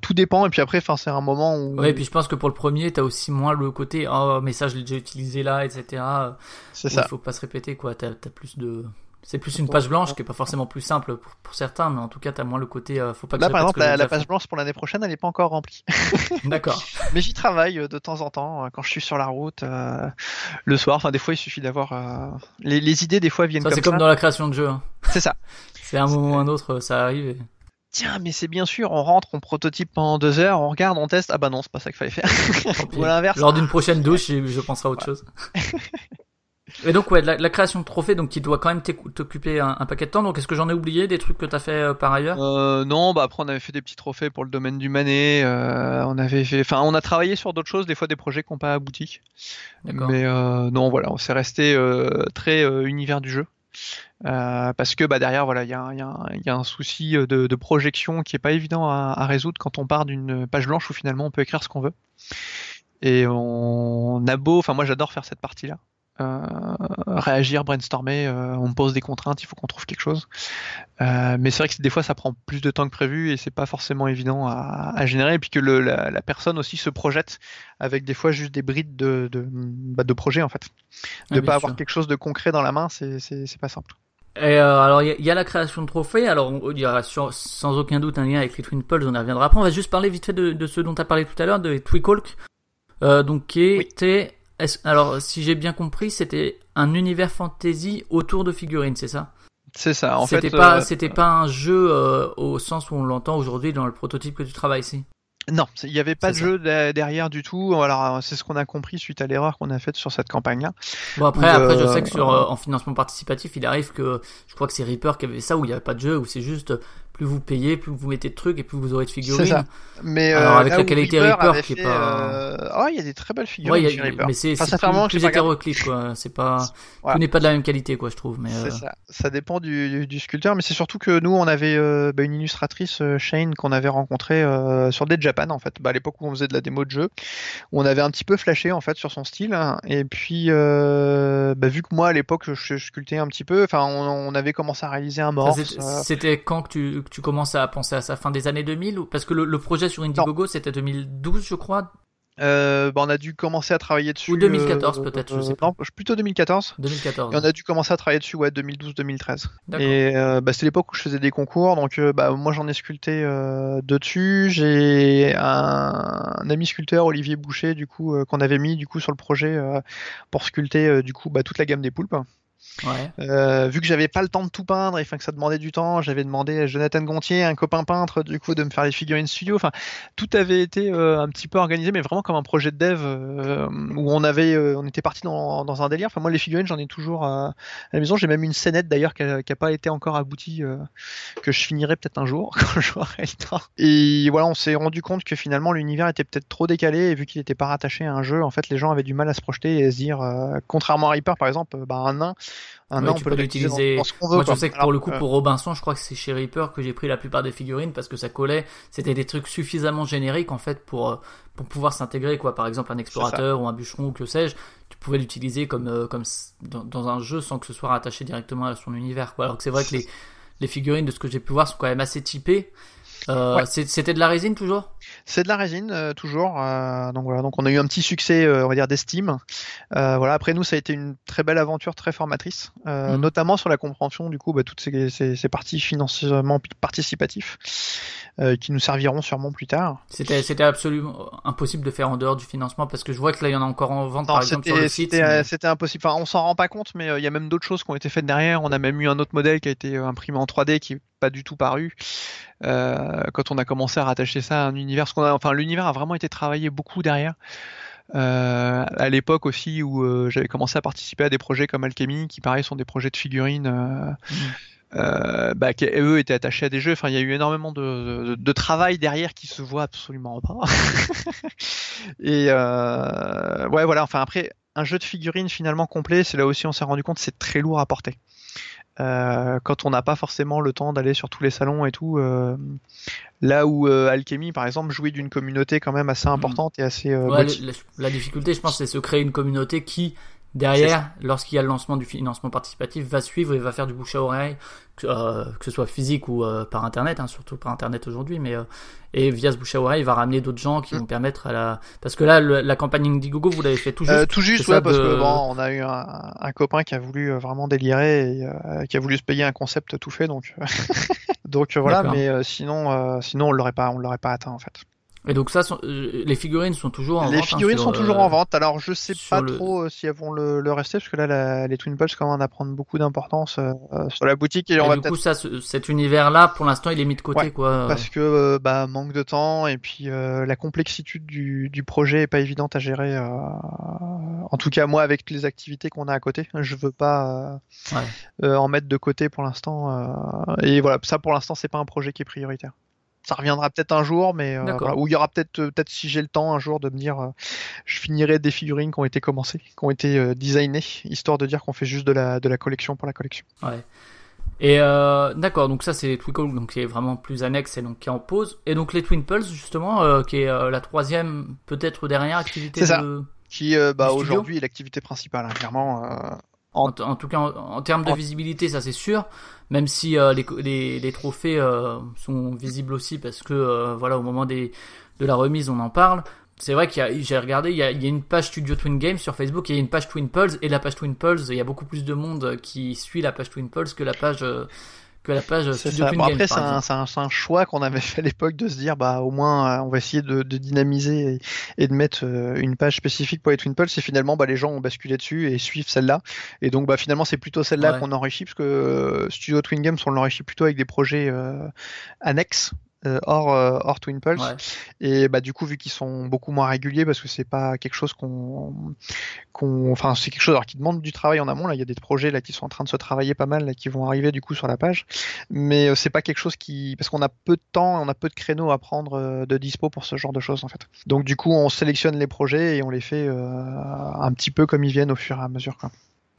tout dépend. Et puis après, enfin, c'est un moment où. Ouais, et puis je pense que pour le premier, t'as aussi moins le côté oh mais ça je l'ai déjà utilisé là, etc. c'est ça. Il faut pas se répéter quoi. T'as as plus de c'est plus une page blanche qui est pas forcément plus simple pour, pour certains, mais en tout cas t'as moins le côté euh, faut pas que Là, par exemple, la, page blanche pour l'année prochaine, elle n'est pas encore remplie. [LAUGHS] [LAUGHS] D'accord. Mais j'y travaille euh, de temps en temps, euh, quand je suis sur la route, euh, le soir. Enfin, des fois, il suffit d'avoir. euh, Les, les idées, des fois, viennent Ça comme c'est ça. comme dans la création de jeux. hein. C'est ça. [LAUGHS] C'est un moment ou un autre, ça arrive. et- Tiens, mais c'est bien sûr, on rentre, on prototype pendant deux heures, on regarde, on teste. Ah bah non, c'est pas ça qu'il fallait faire. Ou à l'inverse. Lors d'une prochaine douche, je, je penserai à autre chose. Et donc ouais, la, la création de trophées, donc qui doit quand même t'occuper un, un paquet de temps. Donc est-ce que j'en ai oublié des trucs que t'as fait euh, par ailleurs? Euh, non, bah après on avait fait des petits trophées pour le domaine du Manet. euh, on avait fait, enfin, on a travaillé sur d'autres choses, des fois des projets qui n'ont pas abouti. Mais non, voilà, on s'est resté très univers du jeu. Euh, parce que bah, derrière, voilà, il y a, un- y y a souci de, de projection qui est pas évident à, à résoudre quand on part d'une page blanche où finalement on peut écrire ce qu'on veut. Et on a beau, enfin moi j'adore faire cette partie-là. Euh, réagir, brainstormer, euh, on me pose des contraintes, il faut qu'on trouve quelque chose. Euh, mais c'est vrai que des fois ça prend plus de temps que prévu et c'est pas forcément évident à, à générer. Et puis que le, la, la personne aussi se projette avec des fois juste des brides de, de, bah, de projet en fait. Ah, De bien pas sûr. avoir quelque chose de concret dans la main, c'est pas simple. Et euh, alors il y, a- il y a la création de trophées. Alors on- il y aura sur- sans aucun doute un lien avec les Twin Pulse. On y reviendra après. On va juste parler vite fait de, de ce dont tu as parlé tout à l'heure, de Twicolk, euh, donc qui était. Alors si j'ai bien compris, c'était un univers fantasy autour de figurines, c'est ça? C'est ça. En C'était fait, pas, euh, c'était pas un jeu euh, au sens où on l'entend aujourd'hui dans le prototype que tu travailles ici. non, il n'y avait pas de jeu de- derrière du tout. Alors c'est ce qu'on a compris suite à l'erreur qu'on a faite sur cette campagne-là. Bon après, après je euh, sais que sur euh, en financement participatif, il arrive que je crois que c'est Reaper qui avait ça où il n'y avait pas de jeu où c'est juste plus vous payez, plus vous mettez de trucs et plus vous aurez de figurines. ça. Mais Alors, euh, avec la qualité Reaper qui est pas- euh, Oh, il y a des très belles figurines Ouais, a- Reaper. mais c'est Enfin, plus, plus hétéroclite quoi. C'est pas, Voilà. tout n'est pas de la même qualité quoi, je trouve. Mais C'est euh, ça. Ça dépend du, du- du sculpteur, mais c'est surtout que nous, on avait euh, bah, une illustratrice, Shane, qu'on avait rencontrée euh, sur Dead Japan, en fait, bah, à l'époque où on faisait de la démo de jeu. où On avait un petit peu flashé, en fait, sur son style. hein. Et puis, bah, vu que moi, à l'époque, je, je sculptais un petit peu, enfin, on, on avait commencé à réaliser un euh, c'était quand que tu, tu commences à penser à ça fin des années 2000 ou parce que le, le projet sur Indiegogo c'était 2012 je crois, euh, bah, on a dû commencer à travailler dessus. Ou 2014, euh, peut-être, je sais euh, Non, plutôt 2014. 2014. Et on a dû commencer à travailler dessus, ouais, 2012-2013. D'accord. Et euh, bah, c'était l'époque où je faisais des concours, donc euh, bah, moi j'en ai sculpté euh, deux dessus. J'ai un, un ami sculpteur, Olivier Boucher, du coup, euh, qu'on avait mis du coup sur le projet euh, pour sculpter euh, du coup bah, toute la gamme des poulpes. Euh, vu que j'avais pas le temps de tout peindre et que ça demandait du temps, j'avais demandé à Jonathan Gontier, un copain peintre, du coup, de me faire les figurines studio. Enfin, tout avait été euh, un petit peu organisé, mais vraiment comme un projet de dev euh, où on avait, on était parti dans, un délire. Enfin, moi, les figurines, j'en ai toujours à la maison. J'ai même une scénette d'ailleurs qui a, qui a pas été encore aboutie, que je finirai peut-être un jour [LAUGHS] quand j'aurai le temps. Et voilà, on s'est rendu compte que finalement l'univers était peut-être trop décalé et vu qu'il n'était pas rattaché à un jeu, en fait, les gens avaient du mal à se projeter et à se dire, contrairement à Reaper par exemple, bah, un nain, un Ouais, tu on peut l'utiliser. Moi, je sais que pour Alors, le coup, euh, pour Robinson, je crois que c'est chez Reaper que j'ai pris la plupart des figurines parce que ça collait. C'était des trucs suffisamment génériques en fait pour euh, pour pouvoir s'intégrer quoi. Par exemple, un explorateur ou un bûcheron ou que sais-je, tu pouvais l'utiliser comme euh, comme dans, dans un jeu sans que ce soit rattaché directement à son univers. Quoi. Alors que c'est vrai que les les figurines de ce que j'ai pu voir sont quand même assez typées. Euh, Ouais. C'était de la résine toujours? C'est de la résine euh, toujours. euh, donc voilà, donc on a eu un petit succès, euh, on va dire d'estime. Euh, voilà, après nous ça a été une très belle aventure, très formatrice, euh, Mhm. notamment sur la compréhension du coup bah, toutes ces, ces, ces parties financièrement participatifs euh, qui nous serviront sûrement plus tard. C'était c'était absolument impossible de faire en dehors du financement parce que je vois que là il y en a encore en vente Non, par exemple sur c'était le site. c'était, mais- impossible. Enfin, on s'en rend pas compte, mais il y a même d'autres choses qui ont été faites derrière. On a même eu un autre modèle qui a été imprimé en 3D qui pas du tout paru. Euh, quand on a commencé à rattacher ça à un univers, parce qu'on a, enfin, l'univers a vraiment été travaillé beaucoup derrière. Euh, à l'époque aussi où euh, j'avais commencé à participer à des projets comme Alchemy, qui pareil sont des projets de figurines. euh, bah, qui eux étaient attachés à des jeux. Enfin, il y a eu énormément de, de, de travail derrière qui se voit absolument pas. [LAUGHS] Et euh, ouais, voilà. Enfin, après, un jeu de figurines finalement complet, c'est là aussi on s'est rendu compte, c'est très lourd à porter. Euh, quand on n'a pas forcément le temps d'aller sur tous les salons et tout, euh, là où euh, Alchemy par exemple jouit d'une communauté quand même assez importante et assez Ouais, la, la difficulté, je pense, c'est se créer une communauté qui, derrière, lorsqu'il y a le lancement du financement participatif, va suivre et va faire du bouche à oreille, que, euh, que ce soit physique ou euh, par internet, hein, surtout par internet aujourd'hui, mais euh, et via ce bouche à oreille, il va ramener d'autres gens qui Mm. vont permettre à la, parce que là, le- la campagne Indiegogo, vous l'avez fait tout juste. Tout juste, ouais, parce de- que bon, on a eu un, un copain qui a voulu vraiment délirer et qui a voulu se payer un concept tout fait, donc [LAUGHS] donc voilà. Mais sinon, sinon on l'aurait pas, on l'aurait pas atteint en fait. Et donc ça, sont- euh, les figurines sont toujours en Les vente. hein, figurines sur, sont toujours en vente. Alors je sais pas le- trop euh, si elles vont le, le rester parce que là la- les Twin Pulse commencent à prendre beaucoup d'importance euh, sur la boutique et, Et on va du coup, ça, cet univers-là, pour l'instant, il est mis de côté, Ouais, quoi. parce que euh, bah, manque de temps et puis la complexité du, du projet est pas évidente à gérer. en tout cas moi avec les activités qu'on a à côté, je veux pas Ouais. en mettre de côté pour l'instant. et voilà, ça pour l'instant c'est pas un projet qui est prioritaire. Ça reviendra peut-être un jour, mais euh, voilà. ou il y aura peut-être euh, peut-être si j'ai le temps un jour de me dire, euh, je finirai des figurines qui ont été commencées, qui ont été euh, designées, histoire de dire qu'on fait juste de la de la collection pour la collection. Ouais. Et d'accord, donc ça c'est Twinkle, donc qui est vraiment plus annexe et donc qui est en pause. Et donc les Twin Pulse justement, qui est la troisième peut-être dernière activité C'est ça. de. Qui bah, aujourd'hui est l'activité principale, hein, clairement. En, en tout cas, en, en termes de visibilité, ça c'est sûr. Même si euh, les, les, les trophées euh, sont visibles aussi parce que euh, voilà, au moment des de la remise, on en parle. C'est vrai qu'il y a, j'ai regardé, il y, a, il y a une page Studio Twin Games sur Facebook, et il y a une page Twin Pulse, et la page Twin Pulse, il y a beaucoup plus de monde qui suit la page Twin Pulse que la page euh, que la page C'est Studio ça. Twin Bon, Games. après, c'est un, choix qu'on avait fait à l'époque de se dire, bah, au moins, euh, on va essayer de, de dynamiser et, et de mettre euh, une page spécifique pour les Twin Pulse. Et finalement, bah, les gens ont basculé dessus et suivent celle-là. Et donc, bah, finalement, c'est plutôt celle-là Ouais. qu'on enrichit parce que euh, Studio Twin Games, on l'enrichit plutôt avec des projets euh, annexes. Euh, hors, euh, hors Twin Pulse Ouais. et bah du coup vu qu'ils sont beaucoup moins réguliers parce que c'est pas quelque chose qu'on qu'on enfin c'est quelque chose alors qui demande du travail en amont là il y a des projets là qui sont en train de se travailler pas mal là, qui vont arriver du coup sur la page mais euh, c'est pas quelque chose qui parce qu'on a peu de temps on a peu de créneaux à prendre euh, de dispo pour ce genre de choses en fait donc du coup on sélectionne les projets et on les fait euh, un petit peu comme ils viennent au fur et à mesure.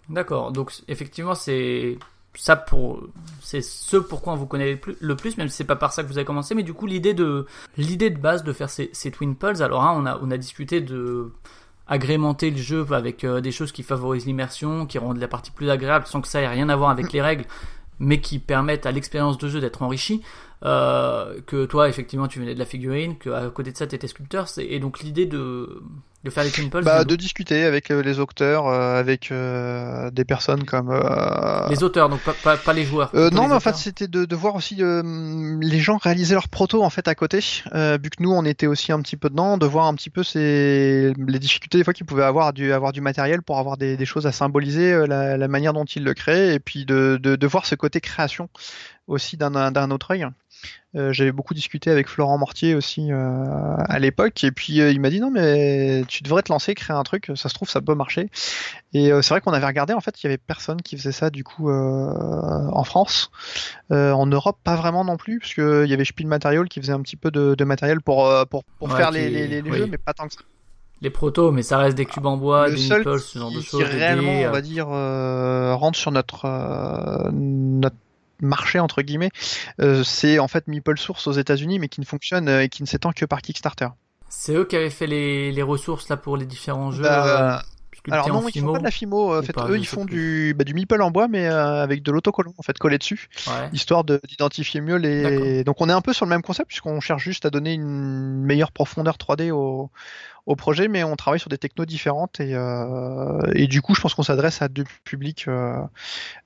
D'accord. Donc effectivement, c'est ça pour c'est ce pourquoi on vous connaît le plus, même si c'est pas par ça que vous avez commencé mais du coup l'idée de l'idée de base de faire ces, ces twin pulse alors hein, on a on a discuté de agrémenter le jeu avec euh, des choses qui favorisent l'immersion qui rendent la partie plus agréable sans que ça ait rien à voir avec les règles mais qui permettent à l'expérience de jeu d'être enrichie euh, que toi effectivement tu venais de la figurine que à côté de ça tu étais sculpteur et donc l'idée de de faire les pulse Bah, de discuter avec euh, les auteurs, euh, avec euh, des personnes comme euh, les auteurs donc pas, pas, pas les joueurs Euh, non, les mais en fait, c'était de, de voir aussi euh, les gens réaliser leurs protos en fait à côté, euh, vu que nous on était aussi un petit peu dedans, de voir un petit peu ces, les difficultés des fois qu'ils pouvaient avoir du avoir du matériel pour avoir des, des choses à symboliser, euh, la, la manière dont ils le créent, et puis de, de, de voir ce côté création aussi d'un autre œil. Euh, J'avais beaucoup discuté avec Florent Mortier aussi euh, à l'époque, et puis euh, il m'a dit non mais tu devrais te lancer, créer un truc, ça se trouve ça peut marcher. Et c'est vrai qu'on avait regardé, en fait, il y avait personne qui faisait ça du coup en France. En Europe, pas vraiment non plus, parce que il y avait Spiel Material qui faisait un petit peu de, de matériel pour, pour, pour Ouais, faire les, les, les- les oui. jeux, mais pas tant que ça. les protos, mais ça reste des cubes en bois, Le des seul meeples, ce genre de qui, choses. qui réellement, dés, on va dire, euh, rentre sur notre, euh, notre marché, entre guillemets, euh, c'est en fait Meeple Source aux États-Unis, mais qui ne fonctionne euh, et qui ne s'étend que par Kickstarter. C'est eux qui avaient fait les, les ressources là pour les différents jeux. Bah, euh, sculptés Alors en non, ils font Fimo. pas de la Fimo. En ou fait, pas, eux, ils font plus. du, bah, du Meeple en bois, mais euh, avec de l'autocollant en fait collé dessus. Ouais. histoire de- d'identifier mieux les. Donc on est un peu sur le même concept puisqu'on cherche juste à donner une meilleure profondeur 3D au, au projet, mais on travaille sur des technos différentes et, euh, et du coup je pense qu'on s'adresse à deux publics euh,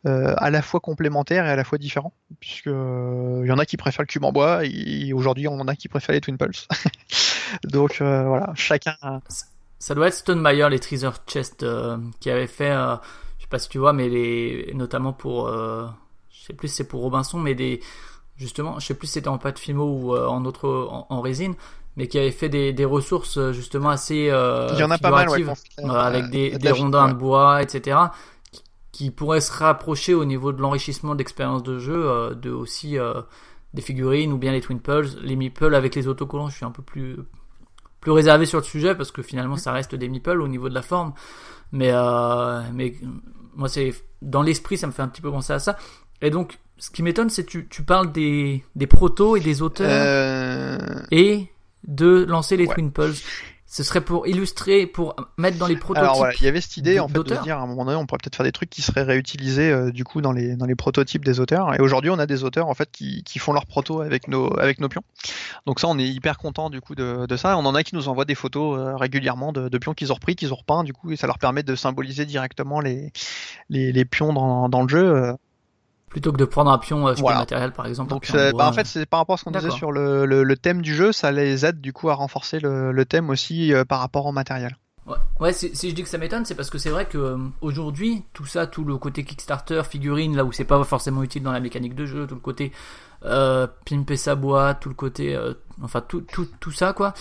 euh, à la fois complémentaires et à la fois différents, puisque euh, il y en a qui préfèrent le cube en bois et aujourd'hui on en a qui préfèrent les Twin Pulse. [LAUGHS] Donc euh, voilà, chacun. a- Ça doit être Stonemeyer, les Treasure Chest, euh, qui avait fait, euh, je sais pas si tu vois, mais les, notamment pour, euh, je sais plus si c'est pour Robinson, mais des, justement, je sais plus si c'était en pâte Fimo ou euh, en autre, en, en résine, mais qui avait fait des, des ressources euh, justement assez euh, Il y en a pas mal, ouais, avec des, de des rondins ouais. de bois, etc., qui, qui pourrait se rapprocher au niveau de l'enrichissement d'expérience de jeu euh, de aussi euh, des figurines ou bien les Twin Pulse, les Meeple avec les autocollants. Je suis un peu plus plus réservé sur le sujet parce que finalement ça reste des Meeple au niveau de la forme, mais euh, mais moi c'est dans l'esprit ça me fait un petit peu penser à ça. Et donc ce qui m'étonne c'est que tu tu parles des des protos et des auteurs Euh, et de lancer les Ouais. Twin Pulse. Ce serait pour illustrer, pour mettre dans les prototypes. Alors voilà, il y avait cette idée en fait de se dire à un moment donné, on pourrait peut-être faire des trucs qui seraient réutilisés euh, du coup dans les dans les prototypes des auteurs. Et aujourd'hui, on a des auteurs en fait qui, qui font leurs protos avec nos avec nos pions. Donc ça, on est hyper content du coup de, de ça. On en a qui nous envoient des photos euh, régulièrement de, de pions qu'ils ont repris, qu'ils ont repeints du coup, et ça leur permet de symboliser directement les les, les pions dans, dans le jeu. Plutôt que de prendre un pion euh, Voilà. matériel, par exemple. Donc bois, bah, en fait, c'est par rapport à ce qu'on disait sur le, le, le thème du jeu, ça les aide du coup à renforcer le, le thème aussi euh, par rapport au matériel. Ouais, ouais si, je dis que ça m'étonne, c'est parce que c'est vrai que euh, aujourd'hui, tout ça, tout le côté Kickstarter, figurine, là où c'est pas forcément utile dans la mécanique de jeu, tout le côté euh, pimper sa boîte, tout le côté, enfin tout, tout, tout ça quoi.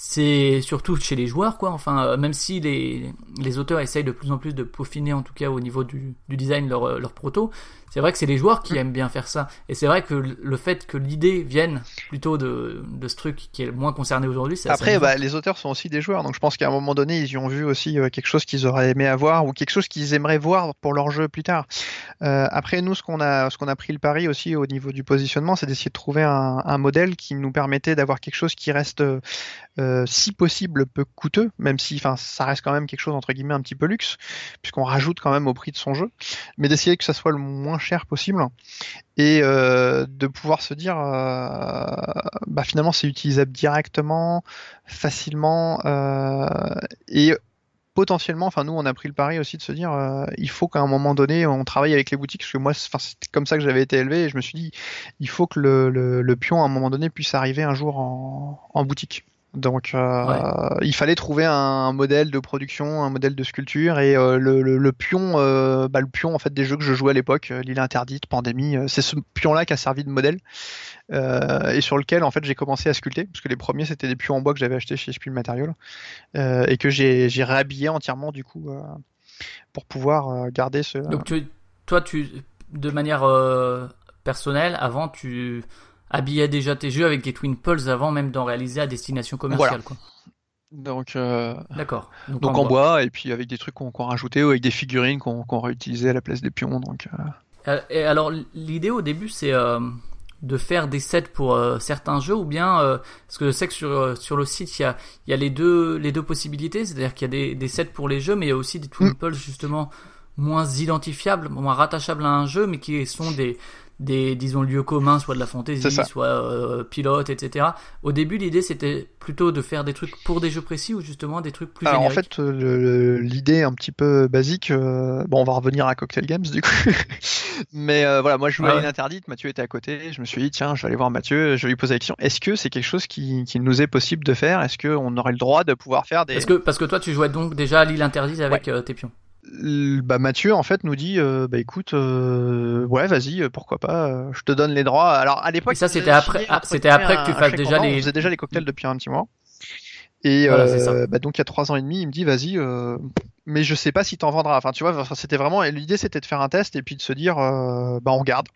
C'est surtout chez les joueurs quoi. Enfin, euh, même si les, les auteurs essayent de plus en plus de peaufiner en tout cas au niveau du, du design leur, euh, leur proto, c'est vrai que c'est les joueurs qui aiment bien faire ça. Et c'est vrai que le fait que l'idée vienne plutôt de, de ce truc qui est le moins concerné aujourd'hui, c'est Après, bah, les auteurs sont aussi des joueurs, donc je pense qu'à un moment donné, ils y ont vu aussi euh, quelque chose qu'ils auraient aimé avoir ou quelque chose qu'ils aimeraient voir pour leur jeu plus tard. Euh, après, nous, ce qu'on a, ce qu'on a pris le pari aussi au niveau du positionnement, c'est d'essayer de trouver un, un modèle qui nous permettait d'avoir quelque chose qui reste, euh, si possible, peu coûteux, même si, ça reste quand même quelque chose entre guillemets un petit peu luxe, puisqu'on rajoute quand même au prix de son jeu, mais d'essayer que ça soit le moins cher possible et euh, de pouvoir se dire euh, bah finalement c'est utilisable directement facilement et potentiellement enfin nous on a pris le pari aussi de se dire il faut qu'à un moment donné on travaille avec les boutiques parce que moi c'est comme ça que j'avais été élevé et je me suis dit il faut que le, pion à un moment donné puisse arriver un jour en boutique donc euh, il fallait trouver un modèle de production, un modèle de sculpture et euh, le, le, le pion, euh, bah, le pion en fait des jeux que je jouais à l'époque, l'île interdite, pandémie, c'est ce pion-là qui a servi de modèle et sur lequel en fait j'ai commencé à sculpter parce que les premiers c'était des pions en bois que j'avais acheté chez Spiel Material et que j'ai réhabillé entièrement du coup pour pouvoir garder ce. Donc tu, toi, tu, de manière personnelle, avant, tu habillais déjà tes jeux avec des Twin Pulse avant même d'en réaliser à destination commerciale. Quoi. Donc, euh, D'accord. donc en, bois. et puis avec des trucs qu'on qu'on rajoutait ou avec des figurines qu'on qu'on réutilisait à la place des pions. Donc euh, Euh, Et alors l'idée au début, c'est euh, de faire des sets pour certains jeux ou bien parce que je sais que sur sur le site il y a y a les deux les deux possibilités, c'est-à-dire qu'il y a des des sets pour les jeux, mais il y a aussi des Twin Mm. Pulse justement moins identifiables, moins rattachables à un jeu, mais qui sont des des disons lieux communs, soit de la ça. soit euh, pilote, etc. Au début, l'idée c'était plutôt de faire des trucs pour des jeux précis ou justement des trucs plus Alors en fait, euh, l'idée un petit peu basique, euh, bon, on va revenir à Cocktail Games du coup, [LAUGHS] mais euh, voilà, moi je jouais Ah à ouais. l'île interdite, Mathieu était à côté, je me suis dit tiens, je vais aller voir Mathieu, je vais lui poser la question, est-ce que c'est quelque chose qui, qui nous est possible de faire? Est-ce qu'on aurait le droit de pouvoir faire des... Parce que parce que toi tu jouais donc déjà à l'île interdite avec tes pions. Bah Mathieu en fait nous dit, euh, bah écoute, euh, ouais vas-y, euh, pourquoi pas, euh, je te donne les droits. Alors à l'époque, ça, il c'était après- ah, c'était après que tu fasses déjà les- On faisait déjà les cocktails depuis un petit mois. Et Voilà, euh, bah, donc il y a trois ans et demi, il me dit vas-y, euh, mais je sais pas si t'en vendras. Enfin tu vois, c'était vraiment l'idée c'était de faire un test et puis de se dire euh, bah on regarde.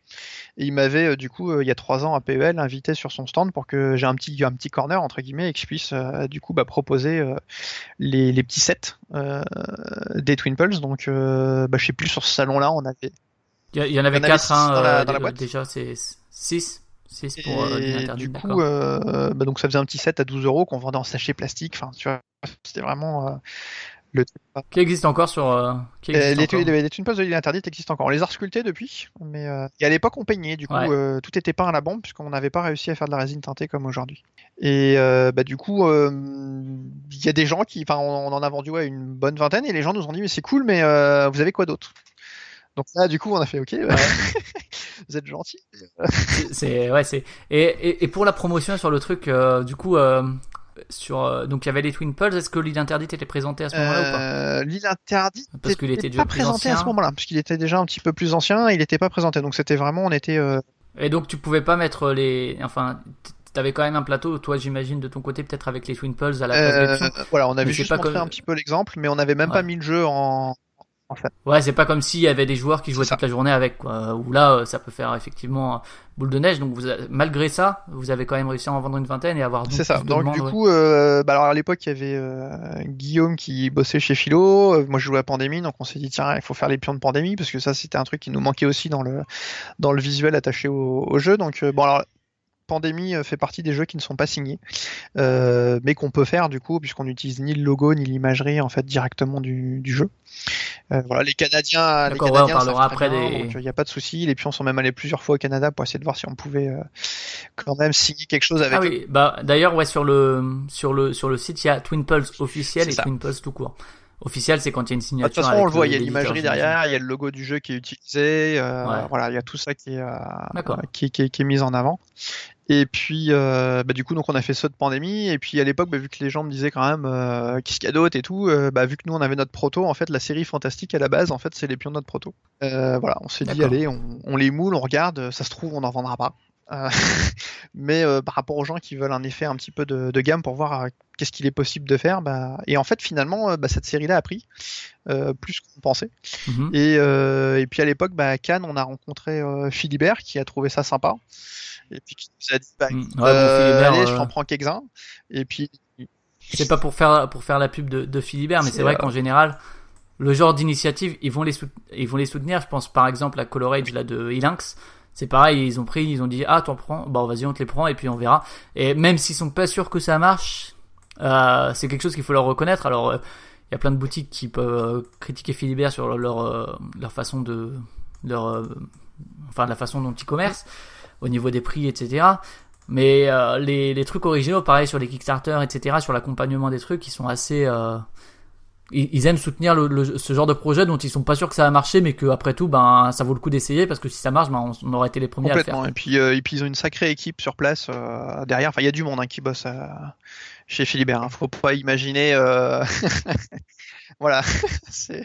Et il m'avait euh, du coup il y a trois ans à PEL invité sur son stand pour que j'ai un petit un petit corner entre guillemets et que je puisse euh, du coup bah, proposer euh, les, les petits sets euh, des Twin Pulse. Donc euh, bah, je sais plus sur ce salon là on avait Il y, en avait quatre six hein, dans la- dans la boîte. déjà c'est 6 6 pour euh, du coup, euh, bah donc ça faisait un petit set à 12 euros qu'on vendait en sachet plastique. Enfin, tu vois, c'était vraiment euh, le. Qui existe encore sur euh, qui existe les, encore. les, de l'île interdite existent encore. On les a sculptés depuis, mais euh, et à l'époque on peignait. Du coup, Ouais. euh, tout était peint à la bombe puisqu'on n'avait pas réussi à faire de la résine teintée comme aujourd'hui. Et bah du coup, il y a des gens qui, enfin, on, on en a vendu ouais, une bonne vingtaine et les gens nous ont dit mais c'est cool, mais vous avez quoi d'autre? Donc là, du coup, on a fait ok. [LAUGHS] vous êtes gentils. C'est- ouais c'est et, et et pour la promotion sur le truc euh, du coup euh, sur euh, donc il y avait les Twin Pulse. Est-ce que l'île interdite était présentée à ce moment-là ou pas? L'île interdite Parce qu'il était déjà pas présenté à ce moment-là, parce qu'il était déjà un petit peu plus ancien, il n'était pas présenté. Donc c'était vraiment, on était. Et donc tu pouvais pas mettre les enfin t'avais quand même un plateau toi j'imagine de ton côté peut-être avec les Twin Pulse à la place euh, voilà, on avait juste pas montré comme- un petit peu l'exemple, mais on n'avait même Ouais. pas mis le jeu en, en fait. Ouais, c'est pas comme s'il y avait des joueurs qui jouaient toute la journée avec, quoi. Où là, euh, ça peut faire effectivement euh, boule de neige. Donc, vous malgré ça, vous avez quand même réussi à en vendre une vingtaine et avoir C'est ça. de Donc du ouais. coup, euh, bah alors à l'époque, il y avait euh, Guillaume qui bossait chez Philo. euh, moi, je jouais à Pandémie, donc on s'est dit tiens, il faut faire les pions de Pandémie parce que ça, c'était un truc qui nous manquait aussi dans le dans le visuel attaché au, au jeu. Donc bon alors. Pandémie fait partie des jeux qui ne sont pas signés, euh, mais qu'on peut faire du coup, puisqu'on n'utilise ni le logo ni l'imagerie en fait directement du, du jeu. Euh, voilà, les Canadiens, les D'accord, ouais, on Canadiens, parlera après des- il n'y a pas de souci. Les pions sont même allés plusieurs fois au Canada pour essayer de voir si on pouvait euh, quand même signer quelque chose avec Ah oui, bah d'ailleurs ouais sur le sur le sur le site il y a Twin Pulse officiel et ça. Twin Pulse tout court. Officiel c'est quand il y a une Bah, De signature. toute façon, on le voit, il y a l'imagerie derrière, il y a le logo du jeu qui est utilisé, euh, Ouais. voilà, il y a tout ça qui est, euh, qui, qui qui est mis en avant. Et puis, euh, bah, du coup, donc on a fait ça de pandémie. Et puis à l'époque, bah, vu que les gens me disaient quand même euh, qu'est-ce qu'il y a d'autre et tout, euh, bah, vu que nous on avait notre proto, en fait, la série fantastique à la base, en fait, c'est les pions de notre proto. Euh, voilà, on s'est dit allez, on, on les moule, on regarde, ça se trouve, on n'en vendra pas. [LAUGHS] Mais par rapport aux gens qui veulent un effet un petit peu de, de gamme pour voir qu'est-ce qu'il est possible de faire, bah, et en fait finalement cette série-là a pris plus qu'on pensait. Mhm. Et, et puis à l'époque, bah, à Cannes, on a rencontré Philibert qui a trouvé ça sympa. Et puis qui nous a dit, bah, Mm. Ouais, euh, allez, je euh, t'en prends quelques-uns. Et puis, C'est pas pour faire pour faire la pub de, de Philibert, mais C'est, vrai euh, qu'en général, le genre d'initiative, ils vont les ils vont les soutenir. Je pense par exemple à Color Age là de Elinx. C'est pareil, ils ont pris, ils ont dit ah t'en prends, bon vas-y on te les prend et puis on verra. Et même s'ils sont pas sûrs que ça marche, euh, c'est quelque chose qu'il faut leur reconnaître. Alors euh, il y a plein de boutiques qui peuvent euh, critiquer Philibert sur leur euh, leur façon de leur euh, enfin la façon dont ils commercent au niveau des prix etc. Mais euh, les, les trucs originaux, pareil sur les Kickstarter, etc., sur l'accompagnement des trucs, ils sont assez. euh, ils, aiment soutenir le, ce genre de projet dont ils sont pas sûrs que ça va marcher, mais que après tout, ben, ça vaut le coup d'essayer parce que si ça marche, ben, on, aurait été les premiers à le faire. complètement. Et puis, euh, et puis, ils ont une sacrée équipe sur place derrière. Enfin, il y a du monde hein, qui bosse chez Philibert. Hein. Faut pas imaginer. [LAUGHS] voilà. [LAUGHS] c'est...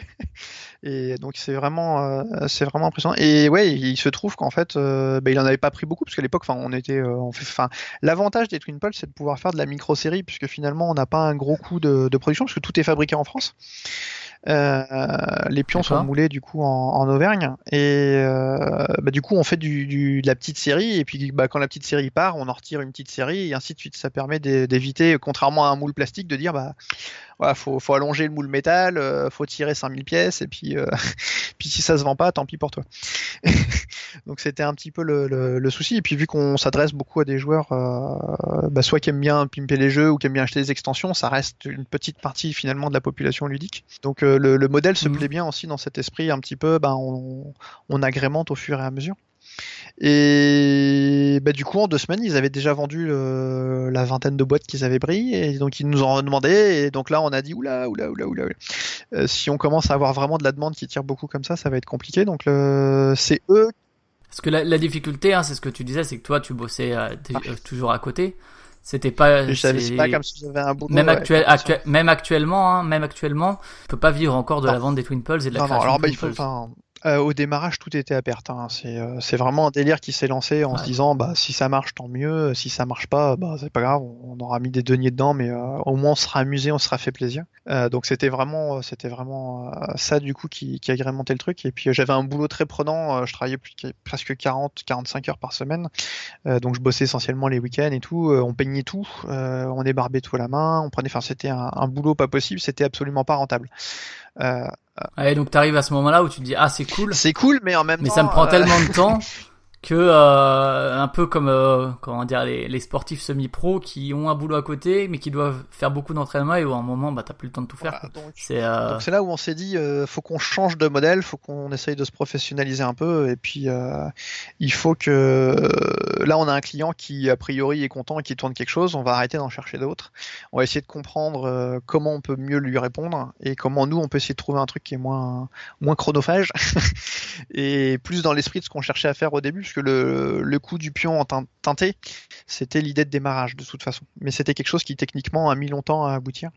Et donc c'est vraiment, euh, c'est vraiment impressionnant. Et ouais, il se trouve qu'en fait, euh, bah, il en avait pas pris beaucoup parce qu'à l'époque, enfin, on était, euh, enfin, l'avantage des Twin Pulse, c'est de pouvoir faire de la micro-série puisque finalement, on n'a pas un gros coût de, de production parce que tout est fabriqué en France. Euh, les pions sont moulés du coup en, en Auvergne. Et euh, bah, du coup on fait du, du- de la petite série. Et puis bah, quand la petite série part on en retire une petite série. Et ainsi de suite. Ça permet d'é- d'éviter contrairement à un moule plastique de dire bah voilà, faut, faut allonger le moule métal euh, faut tirer 5000 pièces. Et puis euh, [LAUGHS] puis si ça se vend pas tant pis pour toi [LAUGHS] donc c'était un petit peu le, le- le souci et puis vu qu'on s'adresse beaucoup à des joueurs euh, bah, soit qui aiment bien pimper les jeux ou qui aiment bien acheter des extensions ça reste une petite partie finalement de la population ludique donc euh, le, le modèle se Mhm. plaît bien aussi dans cet esprit un petit peu ben on, on agrémente au fur et à mesure et bah, du coup, en deux semaines, ils avaient déjà vendu euh, la vingtaine de boîtes qu'ils avaient pris, et donc ils nous en demandaient. Et donc là, on a dit oula, oula, oula, oula. oula. Euh, si on commence à avoir vraiment de la demande qui tire beaucoup comme ça, ça va être compliqué. Donc le... c'est eux. Parce que la, la difficulté, hein, c'est ce que tu disais, c'est que toi, tu bossais euh, euh, toujours à côté. C'était pas. Je pas comme si j'avais un boulot. Même, ouais, actuel, ça. actuel- même actuellement, hein, même actuellement, tu peux pas vivre encore de la Non. vente des Twin Pulse et de la Non, non, création alors de bah, Twin il faut. Euh, au démarrage, tout était à perte. hein. C'est euh, c'est vraiment un délire qui s'est lancé en se disant bah si ça marche, tant mieux. Si ça marche pas, bah c'est pas grave. On aura mis des deniers dedans, mais euh, au moins on sera amusé, on se sera fait plaisir. Donc c'était vraiment, c'était vraiment ça du coup qui, qui agrémentait le truc. Et puis j'avais un boulot très prenant. je travaillais plus, presque 40, 45 heures par semaine. Donc je bossais essentiellement les week-ends et tout. On peignait tout, on débarbait tout à la main. On prenait, enfin c'était un, un boulot pas possible. C'était absolument pas rentable. Euh, Ouais, donc t'arrives à ce moment-là où tu te dis ah c'est cool, c'est cool, mais en même mais temps. ça me prend euh, tellement de temps [LAUGHS] que euh, un peu comme euh, comment dire les, les sportifs semi-pro qui ont un boulot à côté mais qui doivent faire beaucoup d'entraînement et où à un moment bah t'as plus le temps de tout faire. voilà, quoi. donc- C'est euh, Donc c'est là où on s'est dit, euh, faut qu'on change de modèle, faut qu'on essaye de se professionnaliser un peu, et puis euh, il faut que là on a un client qui a priori est content et qui tourne quelque chose, on va arrêter d'en chercher d'autres, on va essayer de comprendre euh, comment on peut mieux lui répondre et comment nous on peut essayer de trouver un truc qui est moins moins chronophage [LAUGHS] et plus dans l'esprit de ce qu'on cherchait à faire au début, parce que le, le coup du pion en tein- teinté, c'était l'idée de démarrage de toute façon, mais c'était quelque chose qui techniquement a mis longtemps à aboutir.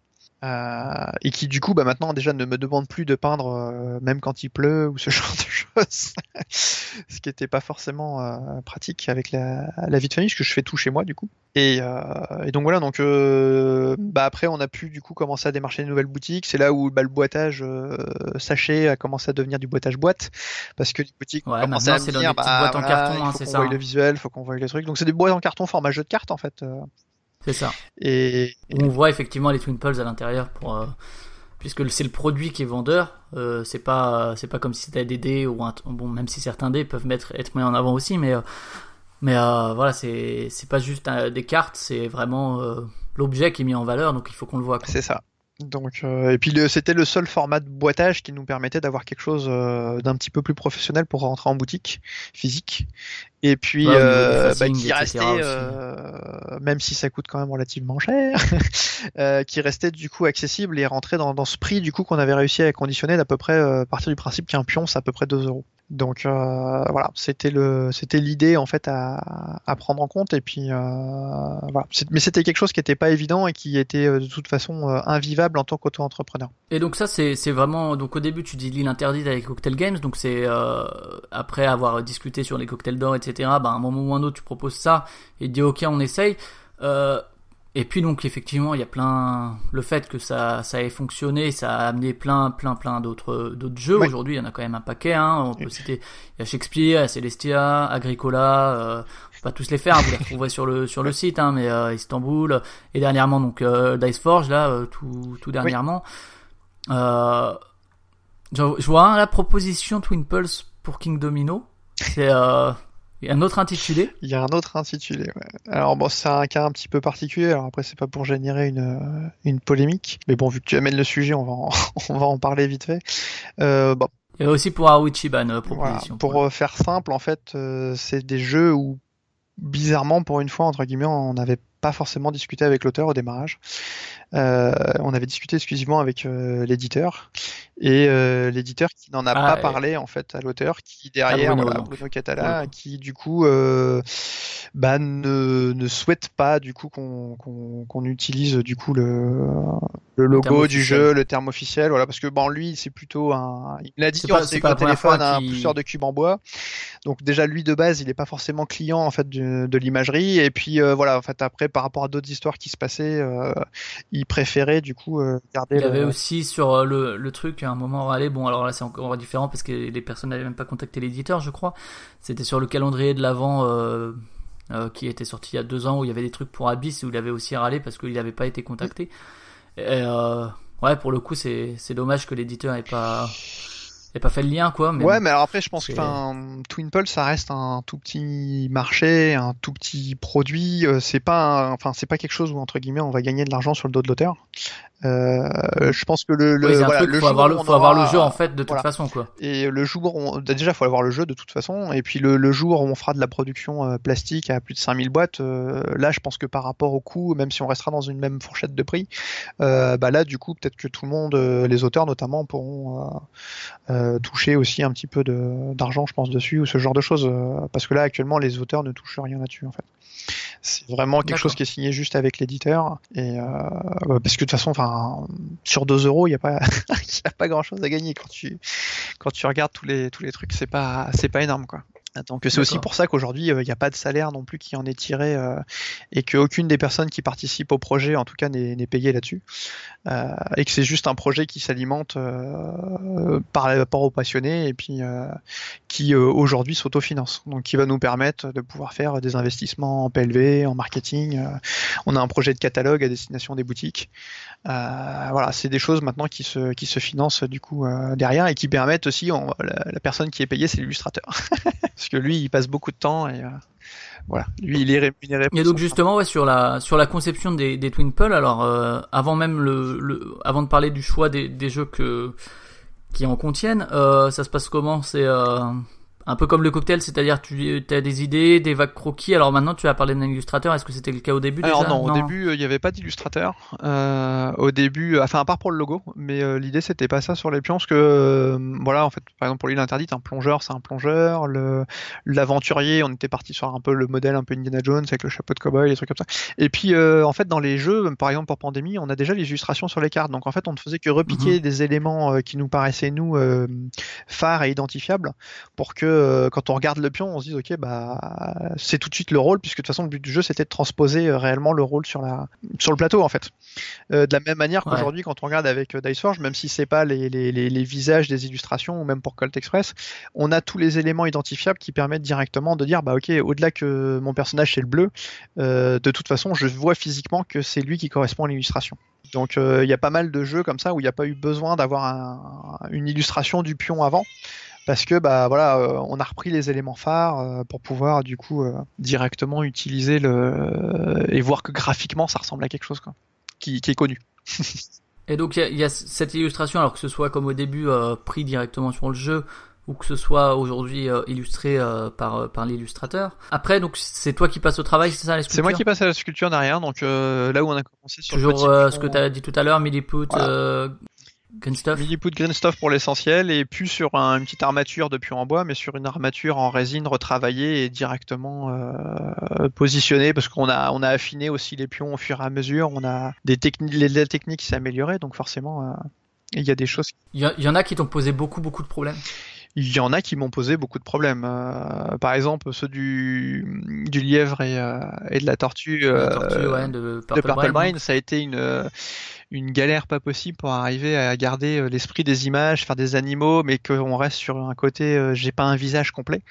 Euh, et qui du coup bah maintenant déjà ne me demande plus de peindre euh, même quand il pleut ou ce [LAUGHS] genre de choses. Ce qui était pas forcément euh, pratique avec la, la vie de famille parce que je fais tout chez moi du coup. Et, euh, et donc voilà. Donc euh, bah après on a pu du coup commencer à démarcher de nouvelles boutiques. C'est là où bah, le boitage euh, sachet a commencé à devenir du boitage boîte. Parce que les boutiques Ouais, commençaient à me dire des bah, boîtes en voilà, carton, il hein, faut qu'on voie hein. le visuel faut qu'on voie les trucs. Donc c'est des boîtes en carton format jeu de cartes en fait euh. C'est ça. et, on voit effectivement les Twin Pulse à l'intérieur pour euh, puisque c'est le produit qui est vendeur. Euh, c'est pas c'est pas comme si c'était des dés ou un, bon même si certains dés peuvent mettre être mis en avant aussi, mais euh, mais euh, voilà c'est c'est pas juste des cartes, c'est vraiment euh, l'objet qui est mis en valeur, donc il faut qu'on le voit. C'est ça. Donc, euh, et puis le- c'était le seul format de boitage qui nous permettait d'avoir quelque chose euh, d'un petit peu plus professionnel pour rentrer en boutique physique. Et puis, Ouais, euh, bah, qui restait, euh, même si ça coûte quand même relativement cher, [LAUGHS] euh, qui restait du coup accessible et rentrait dans, dans ce prix du coup qu'on avait réussi à conditionner d'à peu près euh, à partir du principe qu'un pion c'est à peu près 2 euros. Donc euh, voilà, c'était le, c'était l'idée en fait à, à prendre en compte et puis euh, voilà. Mais c'était quelque chose qui n'était pas évident et qui était euh, de toute façon invivable en tant qu'auto-entrepreneur. Et donc ça c'est c'est vraiment donc au début tu dis l'île interdite avec Cocktail Games donc c'est après avoir discuté sur les cocktails d'or etc bah à un moment ou un autre tu proposes ça et tu dis ok on essaye euh, et puis donc effectivement il y a plein le fait que ça ça ait fonctionné ça a amené plein plein plein d'autres d'autres jeux Ouais. aujourd'hui il y en a quand même un paquet hein on peut citer il y a Shakespeare il y a Celestia Agricola euh, on pas tous les faire vous les retrouverez sur le sur le site hein mais euh, Istanbul et dernièrement donc euh, Dice Forge là euh, tout tout dernièrement euh, je, je vois hein, la proposition Twin Pulse pour King Domino. C'est il y a un autre intitulé? Il y a un autre intitulé. ouais. Alors bon, c'est un cas un petit peu particulier. Alors après, c'est pas pour générer une, euh, une polémique, mais bon, vu que tu amènes le sujet, on va en, [LAUGHS] on va en parler vite fait. Euh, bon, a aussi pour Aoichiban euh, Voilà. proposition. Pour euh, faire simple, en fait, euh, c'est des jeux où, bizarrement, pour une fois, entre guillemets, on n'avait pas forcément discuté avec l'auteur au démarrage. Euh, on avait discuté exclusivement avec euh, l'éditeur et euh, l'éditeur qui n'en a Ah, pas parlé en fait à l'auteur qui derrière Bruno, voilà, donc, Bruno pour Catala qui du coup euh, bah, ne, ne souhaite pas du coup qu'on qu'on qu'on utilise du coup le, le logo du officiel. jeu le terme officiel voilà parce que bon lui c'est plutôt un il l'a dit C'est la première téléphone un pousseur de cubes en bois. Donc déjà lui de base il n'est pas forcément client en fait de, de l'imagerie. Et puis euh, voilà en fait après par rapport à d'autres histoires qui se passaient il préférait du coup garder Il y avait aussi sur le, le truc à un moment râlé. Bon alors là c'est encore différent parce que les personnes n'avaient même pas contacté l'éditeur je crois. C'était sur le calendrier de l'avant euh, euh, qui était sorti il y a deux ans où il y avait des trucs pour Abyss où il avait aussi râlé parce qu'il n'avait pas été contacté. Et, euh, ouais pour le coup c'est c'est dommage que l'éditeur ait pas pas fait le lien quoi. Mais ouais, mais alors après, je pense que c'est- enfin, Twin Pulse, ça reste un tout petit marché, un tout petit produit. c'est pas, un- enfin, c'est pas quelque chose où entre guillemets on va gagner de l'argent sur le dos de l'auteur. Euh, je pense que le, le, Oui, c'est un voilà, truc, le faut jour avoir le, faut avoir le jeu en fait de toute voilà. façon quoi. Et le jour, où on- déjà, faut avoir le jeu de toute façon. Et puis le, le jour où on fera de la production euh, plastique à plus de 5000 boîtes, euh, là, je pense que par rapport au coût, même si on restera dans une même fourchette de prix, euh, bah là, du coup, peut-être que tout le monde, les auteurs notamment, pourront euh, euh, toucher aussi un petit peu de- d'argent, je pense, dessus ou ce genre de choses. parce que là, actuellement, les auteurs ne touchent rien là-dessus, en fait. C'est vraiment quelque chose qui est signé juste avec l'éditeur. Et euh, parce que de toute façon, enfin, sur 2 euros, il n'y a pas, [LAUGHS] il y a pas grand-chose à gagner quand tu quand tu regardes tous les tous les trucs, c'est pas c'est pas énorme quoi. Donc c'est aussi pour ça qu'aujourd'hui euh, il n'y a pas de salaire non plus qui en est tiré euh, et qu'aucune des personnes qui participent au projet en tout cas n'est n'est payée là-dessus Euh, et que c'est juste un projet qui s'alimente euh, par rapport aux passionnés et puis euh, qui euh, aujourd'hui s'autofinance donc qui va nous permettre de pouvoir faire des investissements en PLV, en marketing. on a un projet de catalogue à destination des boutiques. Euh, voilà, c'est des choses maintenant qui se qui se financent du coup euh, derrière et qui permettent aussi on- la, la personne qui est payée c'est l'illustrateur. [LAUGHS] Parce que lui il passe beaucoup de temps et euh, voilà. Lui il est rémunéré. Et donc justement ouais, sur la sur la conception des, des Twin Pearl, alors euh, avant même le, le avant de parler du choix des, des jeux que qui en contiennent, euh, ça se passe comment? C'est euh, Un peu comme le cocktail, c'est-à-dire tu as des idées, des vagues croquis. Alors maintenant, tu as parlé d'un illustrateur. Est-ce que c'était le cas au début Alors déjà non, au début, euh, il n'y avait pas d'illustrateur. Euh, au début, euh, enfin à part pour le logo, mais euh, l'idée c'était pas ça sur les pions, parce que euh, voilà, en fait, par exemple pour l'île interdite, un plongeur c'est un plongeur, le l'aventurier, on était parti sur un peu le modèle un peu Indiana Jones avec le chapeau de cowboy, des trucs comme ça. Et puis euh, en fait dans les jeux, par exemple pour Pandémie, on a déjà les illustrations sur les cartes, donc en fait on ne faisait que repiquer des éléments euh, qui nous paraissaient nous euh, phares et identifiables pour que euh, quand on regarde le pion, on se dise ok bah c'est tout de suite le rôle puisque de toute façon le but du jeu c'était de transposer euh, réellement le rôle sur la sur le plateau en fait. Euh, de la même manière Ouais. qu'aujourd'hui quand on regarde avec Diceforge, même si c'est pas les, les, les, les visages des illustrations ou même pour Colt Express, on a tous les éléments identifiables qui permettent directement de dire bah ok au-delà que mon personnage c'est le bleu, euh, de toute façon je vois physiquement que c'est lui qui correspond à l'illustration. Donc euh, il y a pas mal de jeux comme ça où il n'y a pas eu besoin d'avoir un- une illustration du pion avant parce que bah voilà euh, on a repris les éléments phares euh, pour pouvoir du coup euh, directement utiliser le et voir que graphiquement ça ressemble à quelque chose quoi qui, qui est connu. [LAUGHS] Et donc il y a, il y a cette illustration, alors que ce soit comme au début euh, pris directement sur le jeu ou que ce soit aujourd'hui euh, illustré euh, par par l'illustrateur. Après donc c'est toi qui passes au travail, c'est ça les C'est moi qui passe à la sculpture derrière donc euh, là où on a commencé sur le Toujours ce que tu as dit tout à l'heure, Milliput, Voilà. Euh, Green Stuff. Milliput Green Stuff pour l'essentiel et plus sur un- une petite armature de pion en bois, mais sur une armature en résine retravaillée et directement euh, positionnée parce qu'on a on a affiné aussi les pions au fur et à mesure. On a des techniques, la technique qui s'est améliorée, donc forcément euh, il y a des choses. Il y, a- il y en a qui t'ont posé beaucoup beaucoup de problèmes. Il y en a qui m'ont posé beaucoup de problèmes. Euh, par exemple ceux du du lièvre et, euh, et de la tortue. La euh, tortue, ouais, de de Purple, Brine. Mine, ça a été une, euh, une galère pas possible pour arriver à garder euh, l'esprit des images, faire des animaux, mais qu'on reste sur un côté, euh, j'ai pas un visage complet.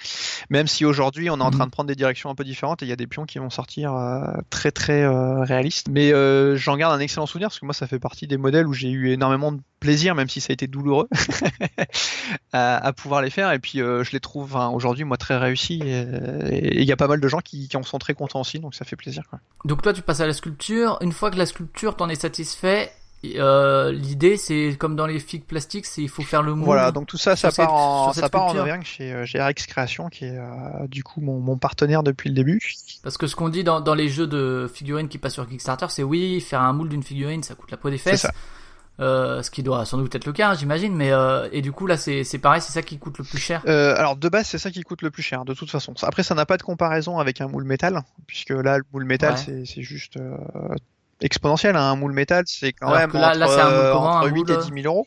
Même si aujourd'hui on est en train de prendre des directions un peu différentes et il y a des pions qui vont sortir euh, très très euh, réalistes. Mais euh, j'en garde un excellent souvenir parce que moi ça fait partie des modèles où j'ai eu énormément de plaisir, même si ça a été douloureux, [LAUGHS] à, à pouvoir les faire. Et puis euh, je les trouve aujourd'hui moi très réussis et il y a pas mal de gens qui, qui en sont très contents aussi, donc ça fait plaisir. Quoi. Donc toi tu passes à la sculpture. Une fois que la sculpture t'en est satisfait, euh, l'idée c'est comme dans les figues plastiques, c'est il faut faire le moule. Voilà, donc tout ça, ça cette- part en, ça part en. Auvergne chez euh, GRX Création, qui est euh, du coup mon, mon partenaire depuis le début. Parce que ce qu'on dit dans, dans les jeux de figurines qui passent sur Kickstarter, c'est oui, faire un moule d'une figurine, ça coûte la peau des fesses. ça. Euh, ce qui doit sans doute être le cas, hein, j'imagine. Mais euh, et du coup là, c'est pareil, c'est ça qui coûte le plus cher? Euh, alors de base, c'est ça qui coûte le plus cher, de toute façon. Après, ça n'a pas de comparaison avec un moule métal, puisque là, le moule métal, Ouais. c'est juste euh, exponentiel. hein. Un moule métal, c'est quand Alors même là- entre, là, c'est un moule euh, comment, entre un 8 et moule 10 000 euros.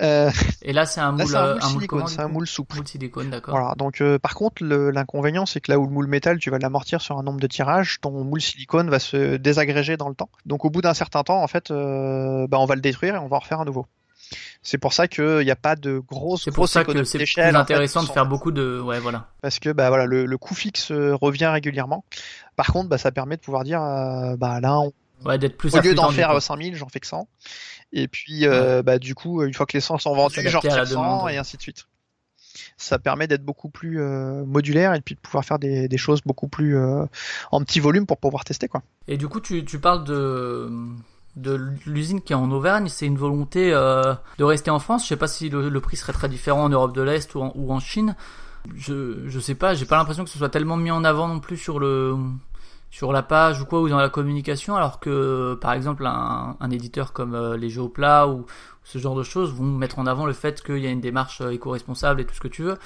Euh, Et là, c'est un là, moule, c'est un euh, moule un moule silicone, c'est un moule souple. Moule silicone, d'accord. Voilà, donc euh, par contre, le- l'inconvénient, c'est que là où le moule métal, tu vas l'amortir sur un nombre de tirages, ton moule silicone va se désagréger dans le temps. Donc au bout d'un certain temps, en fait, euh, bah, on va le détruire et on va en refaire un nouveau. C'est pour ça qu'il n'y a pas de grosse, C'est pour ça que c'est plus d'échelle, en fait, intéressant de faire beaucoup de, ouais, voilà. Parce que bah, voilà, le, le coût fixe euh, revient régulièrement. Par contre, bah, ça permet de pouvoir dire, euh, bah, là, on- Ouais, d'être plus au lieu d'en faire coup. euh, 5000, j'en fais que 100. Et puis, euh, bah, du coup, une fois que les 100 sont vendus, j'en retire 100 demande. et ainsi de suite. Ça permet d'être beaucoup plus euh, modulaire et puis de pouvoir faire des, des choses beaucoup plus euh, en petit volume pour pouvoir tester. Quoi. Et du coup, tu, tu parles de, de l'usine qui est en Auvergne. C'est une volonté de rester en France. Je sais pas si le, le prix serait très différent en Europe de l'Est ou en, ou en Chine. Je, je sais pas. J'ai pas l'impression que ce soit tellement mis en avant non plus sur le sur la page ou quoi ou dans la communication, alors que par exemple un, un éditeur comme euh, les Jeux au plat ou ce genre de choses vont mettre en avant le fait qu'il y a une démarche euh, éco-responsable et tout ce que tu veux.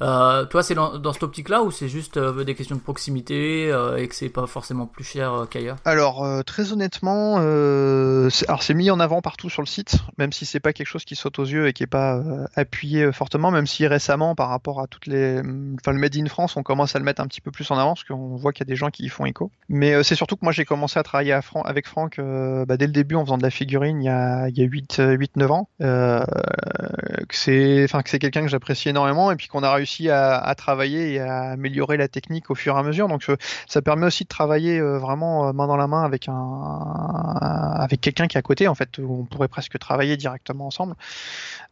Euh, toi, c'est dans, dans cette optique-là ou c'est juste euh, des questions de proximité euh, et que c'est pas forcément plus cher qu'ailleurs? Alors très honnêtement, alors c'est mis en avant partout sur le site, même si c'est pas quelque chose qui saute aux yeux et qui est pas appuyé fortement, même si récemment par rapport à toutes les, enfin le Made in France, on commence à le mettre un petit peu plus en avant parce qu'on voit qu'il y a des gens qui y font écho. Mais c'est surtout que moi j'ai commencé à travailler avec Franck bah, dès le début en faisant de la figurine il y a, il y a 8, 8 9 ans. Que c'est que c'est quelqu'un que j'apprécie énormément et puis qu'on a réussi à, à travailler et à améliorer la technique au fur et à mesure. Donc euh, ça permet aussi de travailler euh, vraiment euh, main dans la main avec un avec quelqu'un qui est à côté en fait où on pourrait presque travailler directement ensemble.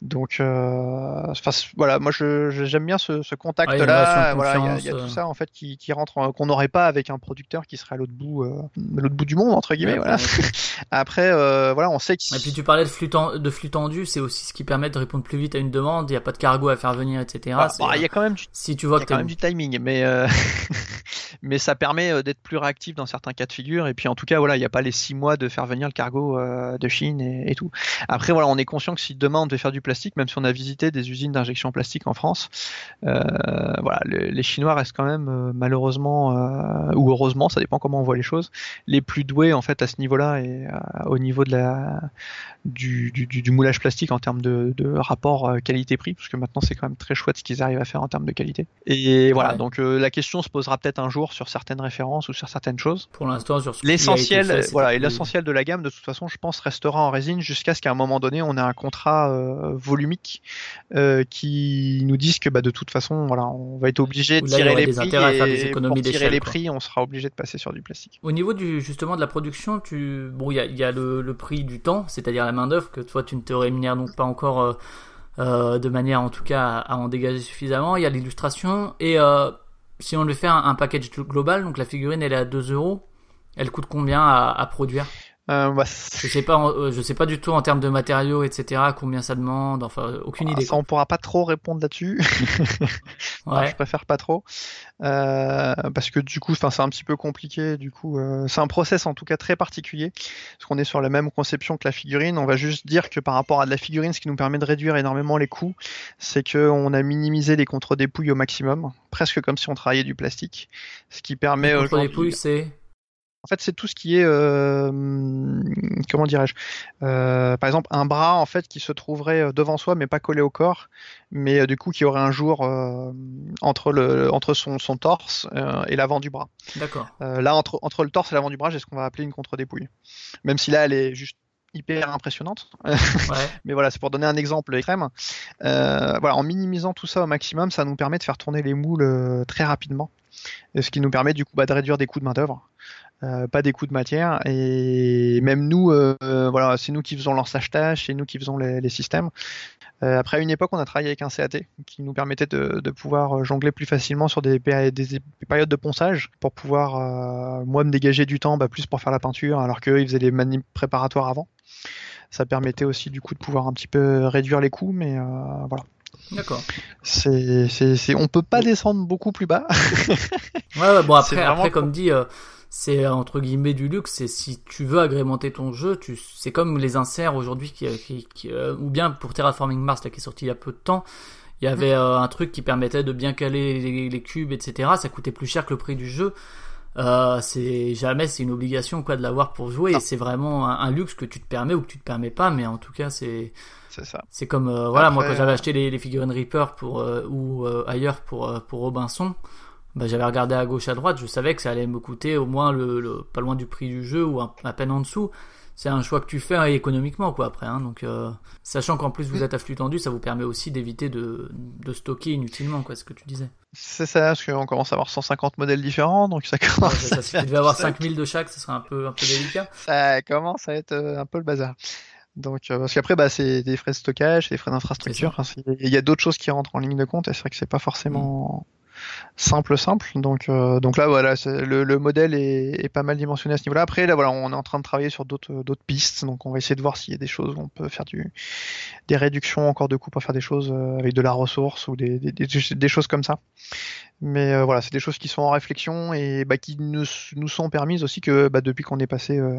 Donc enfin, voilà, moi j'aime bien ce, ce contact il là. Voilà, il y a, y tout ça en fait qui, qui rentre en- qu'on n'aurait pas avec un producteur qui serait à l'autre bout l'autre bout du monde entre guillemets. Ouais, voilà. [LAUGHS] Après voilà, on sait que Et puis tu parlais de flux, ten- de flux tendu, c'est aussi ce qui permet de répondre plus vite à une demande, il n'y a pas de cargo à faire venir, etc. Ah, bah, Il y a quand même du Si tu vois y a que quand même du timing, mais euh, [LAUGHS] mais ça permet euh, d'être plus réactif dans certains cas de figure. Et puis en tout cas, voilà, il n'y a pas les six mois de faire venir le cargo euh, de Chine et, et tout. Après, voilà, on est conscient que si demain on devait faire du plastique, même si on a visité des usines d'injection plastique en France, euh, voilà, le- les Chinois restent quand même malheureusement ou heureusement, ça dépend comment on voit les choses, les plus doués en fait à ce niveau-là et au niveau de la du, du, moulage plastique en termes de, de rapport qualité-prix, parce que maintenant c'est quand même très chouette ce qu'ils arrivent à faire en termes de qualité. Et voilà, Ouais. donc la question se posera peut-être un jour sur certaines références ou sur certaines choses. pour l'instant sur ce L'essentiel, fait, voilà, et l'essentiel de la gamme, de toute façon, je pense, restera en résine jusqu'à ce qu'à un moment donné, on ait un contrat euh, volumique euh, qui nous dise que, bah, de toute façon, voilà, on va être obligé de tirer les prix et pour tirer les quoi. prix, on sera obligé de passer sur du plastique. Au niveau du justement de la production, tu bon il y a, il y a le, le prix du temps, c'est-à-dire la main d'œuvre que toi tu ne te rémunères donc pas encore euh, euh, de manière en tout cas à, à en dégager suffisamment. Il y a l'illustration et euh, si on devait faire un, package global, donc la figurine elle est à 2 euros, elle coûte combien à produire? Euh, bah, Je sais pas, euh, je sais pas du tout en termes de matériaux etc. Combien ça demande, enfin aucune idée. ça, on pourra pas trop répondre là-dessus. [LAUGHS] Ouais. Je préfère pas trop euh, parce que du coup, enfin, c'est un petit peu compliqué. Du coup, euh, c'est un process en tout cas très particulier parce qu'on est sur la même conception que la figurine. On va juste dire que par rapport à de la figurine, ce qui nous permet de réduire énormément les coûts, c'est que on a minimisé les contre-dépouilles au maximum, presque comme si on travaillait du plastique, ce qui permet Contre aujourd'hui. les pouilles, c'est En fait, c'est tout ce qui est, euh, comment dirais-je, Euh, par exemple, un bras en fait qui se trouverait euh, devant soi, mais pas collé au corps, mais euh, du coup qui aurait un jour entre le, entre son, son torse et l'avant du bras. d'accord. Là, entre, entre le torse et l'avant du bras, j'ai ce qu'on va appeler une contre-dépouille. Même si là, elle est juste hyper impressionnante. [LAUGHS] Ouais. Mais voilà, c'est pour donner un exemple extrême. Euh, voilà, en minimisant tout ça au maximum, ça nous permet de faire tourner les moules euh, très rapidement. Et ce qui nous permet du coup bah, de réduire des coûts de main-d'œuvre, euh, pas des coûts de matière. Et même nous, euh, euh, voilà, c'est nous qui faisons l'ensage-tâche, c'est nous qui faisons les, les systèmes. Euh, après, à une époque, on a travaillé avec un CAT qui nous permettait de, de pouvoir jongler plus facilement sur des, péri- des- des périodes de ponçage pour pouvoir, moi, me dégager du temps bah, plus pour faire la peinture, alors qu'eux, ils faisaient les manips préparatoires avant. Ça permettait aussi du coup de pouvoir un petit peu réduire les coûts, mais voilà. D'accord. C'est, c'est, c'est, on peut pas descendre beaucoup plus bas. Ouais, ouais, bon [LAUGHS] après, comme dit, euh, c'est entre guillemets du luxe. C'est si tu veux agrémenter ton jeu, tu, c'est comme les inserts aujourd'hui qui, qui, qui, euh, ou bien pour Terraforming Mars là qui est sorti il y a peu de temps. Il y avait euh, un truc qui permettait de bien caler les, les cubes, etc. Ça coûtait plus cher que le prix du jeu. Euh, c'est jamais c'est une obligation quoi de l'avoir pour jouer. Non. Et c'est vraiment un, un luxe que tu te permets ou que tu te permets pas. Mais en tout cas, c'est c'est ça. c'est comme euh, voilà moi quand j'avais euh, acheté les, les figurines Reaper pour euh, ou euh, ailleurs pour pour Robinson bah, j'avais regardé à gauche à droite je savais que ça allait me coûter au moins le, le- pas loin du prix du jeu ou un- à peine en dessous. C'est un choix que tu fais hein, économiquement quoi après hein, donc euh, sachant qu'en plus vous êtes à flux tendu ça vous permet aussi d'éviter de, de stocker inutilement quoi ce que tu disais. C'est ça, parce qu'on commence à avoir 150 modèles différents, donc ça [LAUGHS] Ouais, commence, c'est ça, si tu devais avoir 5000 de chaque ce serait un peu un peu délicat. Ça commence à être euh, un peu le bazar. Donc, euh, parce qu'après, bah, c'est des frais de stockage, des frais d'infrastructure. Enfin, Il y a d'autres choses qui rentrent en ligne de compte, et c'est vrai que c'est pas forcément simple, simple. Donc, euh, donc là, voilà, le, le modèle est, est pas mal dimensionné à ce niveau-là. Après, là, voilà, on est en train de travailler sur d'autres, d'autres pistes. Donc, on va essayer de voir s'il y a des choses où on peut faire du, des réductions encore de coûts pour faire des choses euh, avec de la ressource ou des, des, des, des choses comme ça. Mais euh, voilà, c'est des choses qui sont en réflexion et bah, qui nous, nous sont permises aussi que bah, depuis qu'on est passé euh,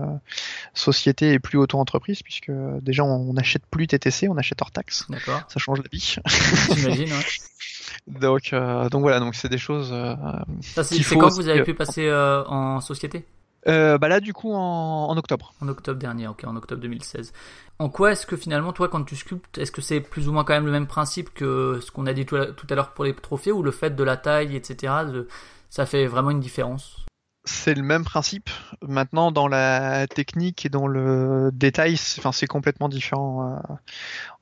société et plus auto-entreprise, puisque euh, déjà on n'achète plus TTC, on achète hors taxe. d'accord Ça change la vie. j'imagine ouais. [LAUGHS] donc, euh, donc voilà, donc c'est des choses. euh, ça c'est quand vous avez euh, pu passer euh, en société? Euh, bah là, du coup, en, en octobre. En octobre dernier, ok, en octobre 2016. En quoi est-ce que finalement, toi, quand tu sculptes, est-ce que c'est plus ou moins quand même le même principe que ce qu'on a dit tout à, tout à l'heure pour les trophées, ou le fait de la taille, etc., de- ça fait vraiment une différence? C'est le même principe. Maintenant, dans la technique et dans le détail, c'est complètement différent. Euh,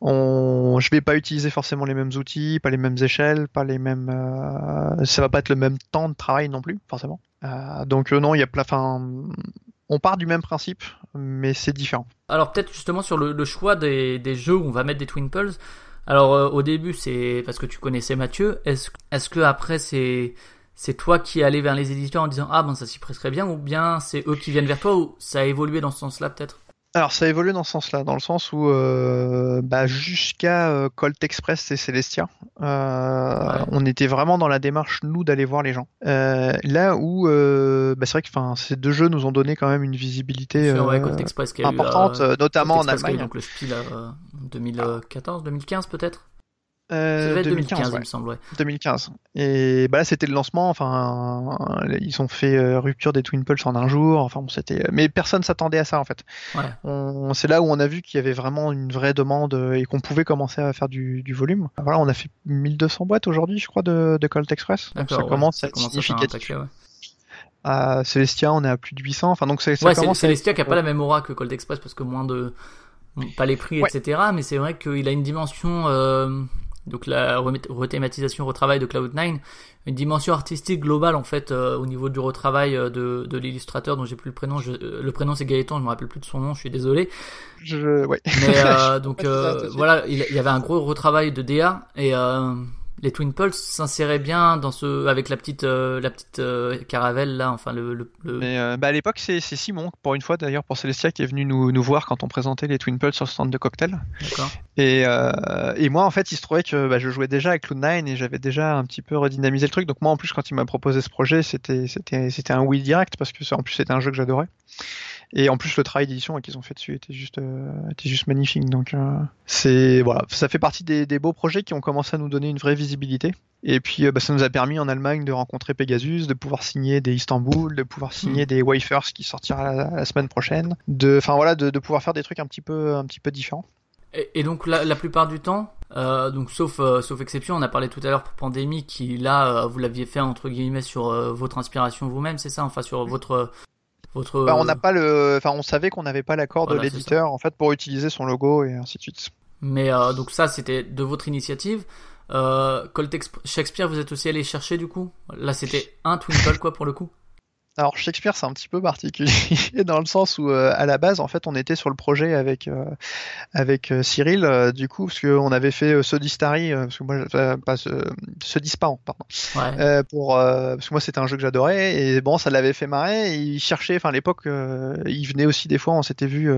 On... Je vais pas utiliser forcément les mêmes outils, pas les mêmes échelles, pas les mêmes. euh, Ça va pas être le même temps de travail non plus, forcément. Euh, donc euh, non, il y a plein. On part du même principe, mais c'est différent. Alors peut-être justement sur le, choix des, jeux où on va mettre des Twinkles. Alors euh, au début, c'est parce que tu connaissais Mathieu. Est-ce est-ce que après c'est c'est toi qui es allé vers les éditeurs en disant ah ben ça s'y presserait bien ou bien c'est eux qui viennent vers toi ou ça a évolué dans ce sens-là peut-être? Alors ça évolue dans ce sens-là, dans le sens où euh, bah, jusqu'à euh, Colt Express et Celestia, euh, Ouais. on était vraiment dans la démarche nous d'aller voir les gens. Là où bah, c'est vrai que enfin, ces deux jeux nous ont donné quand même une visibilité Colt Express qui a importante, notamment Colt en qui a eu Allemagne. donc le Spiel euh, 2014, 2015 peut-être? Euh, Ça devait être 2015, 2015, il me semble, ouais. 2015. Et bah là, c'était le lancement. Enfin, euh, ils ont fait euh, rupture des Twin Pulse en un jour. Enfin, bon, c'était. Mais personne s'attendait à ça en fait. Ouais. C'est là où on a vu qu'il y avait vraiment une vraie demande euh, et qu'on pouvait commencer à faire du, du volume. Voilà, on a fait 1200 boîtes aujourd'hui, je crois, de, de Colt Express. Donc ça commence à être significatif. À Celestia, on est à plus de 800. Enfin, donc ça, ça commence à Celestia qui a pas la même aura que Colt Express parce que moins de. Pas les prix, etc. Mais c'est vrai qu'il a une dimension. euh, Donc la rethématisation, retravail de Cloud9, une dimension artistique globale en fait euh, au niveau du retravail euh, de, de l'illustrateur dont j'ai plus le prénom. Je- euh, le prénom c'est Gaëtan, je me rappelle plus de son nom, je suis désolé. Je... Ouais. Mais euh, [LAUGHS] donc euh, voilà, il, il y avait un gros retravail de DA et euh, les Twin Pulse s'inséraient bien dans ce avec la petite euh, la petite euh, caravelle là, enfin le, le, le- Mais euh, bah, à l'époque, c'est Simon, pour une fois d'ailleurs, pour Celestia, qui est venu nous, nous voir quand on présentait les Twin Pulse sur le stand de cocktail. d'accord. Et, et moi, en fait, il se trouvait que bah, je jouais déjà avec Cloud9 et j'avais déjà un petit peu redynamisé le truc. Donc moi, en plus, quand il m'a proposé ce projet, c'était c'était c'était un oui direct parce que en plus c'était un jeu que j'adorais. Et en plus, le travail d'édition qu'ils ont fait dessus était juste euh, était juste magnifique. Donc euh, c'est voilà, ça fait partie des, des beaux projets qui ont commencé à nous donner une vraie visibilité. Et puis, euh, bah, ça nous a permis en Allemagne de rencontrer Pegasus, de pouvoir signer des Istanbul, de pouvoir signer des Wafers qui sortira la, la semaine prochaine, de, enfin voilà, de, de pouvoir faire des trucs un petit peu, un petit peu différents. Et, et donc la, la plupart du temps, donc sauf sauf exception, on a parlé tout à l'heure pour Pandémie qui là vous l'aviez fait entre guillemets sur votre inspiration vous-même, c'est ça, enfin sur votre votre. Bah, on n'a pas le, enfin, on savait qu'on n'avait pas l'accord Voilà, de l'éditeur en fait pour utiliser son logo et ainsi de suite. Mais euh, donc ça c'était de votre initiative. Euh, Colt Shakespeare, vous êtes aussi allé chercher du coup? Là c'était un Twinkle quoi pour le coup. Alors Shakespeare c'est un petit peu particulier [LAUGHS] dans le sens où euh, à la base en fait on était sur le projet avec euh, avec euh, Cyril euh, du coup parce qu'on avait fait Sodistari parce que moi pas pardon. Ouais. pour parce que moi c'était un jeu que j'adorais et bon ça l'avait fait marrer et il cherchait enfin à l'époque il venait aussi des fois on s'était vu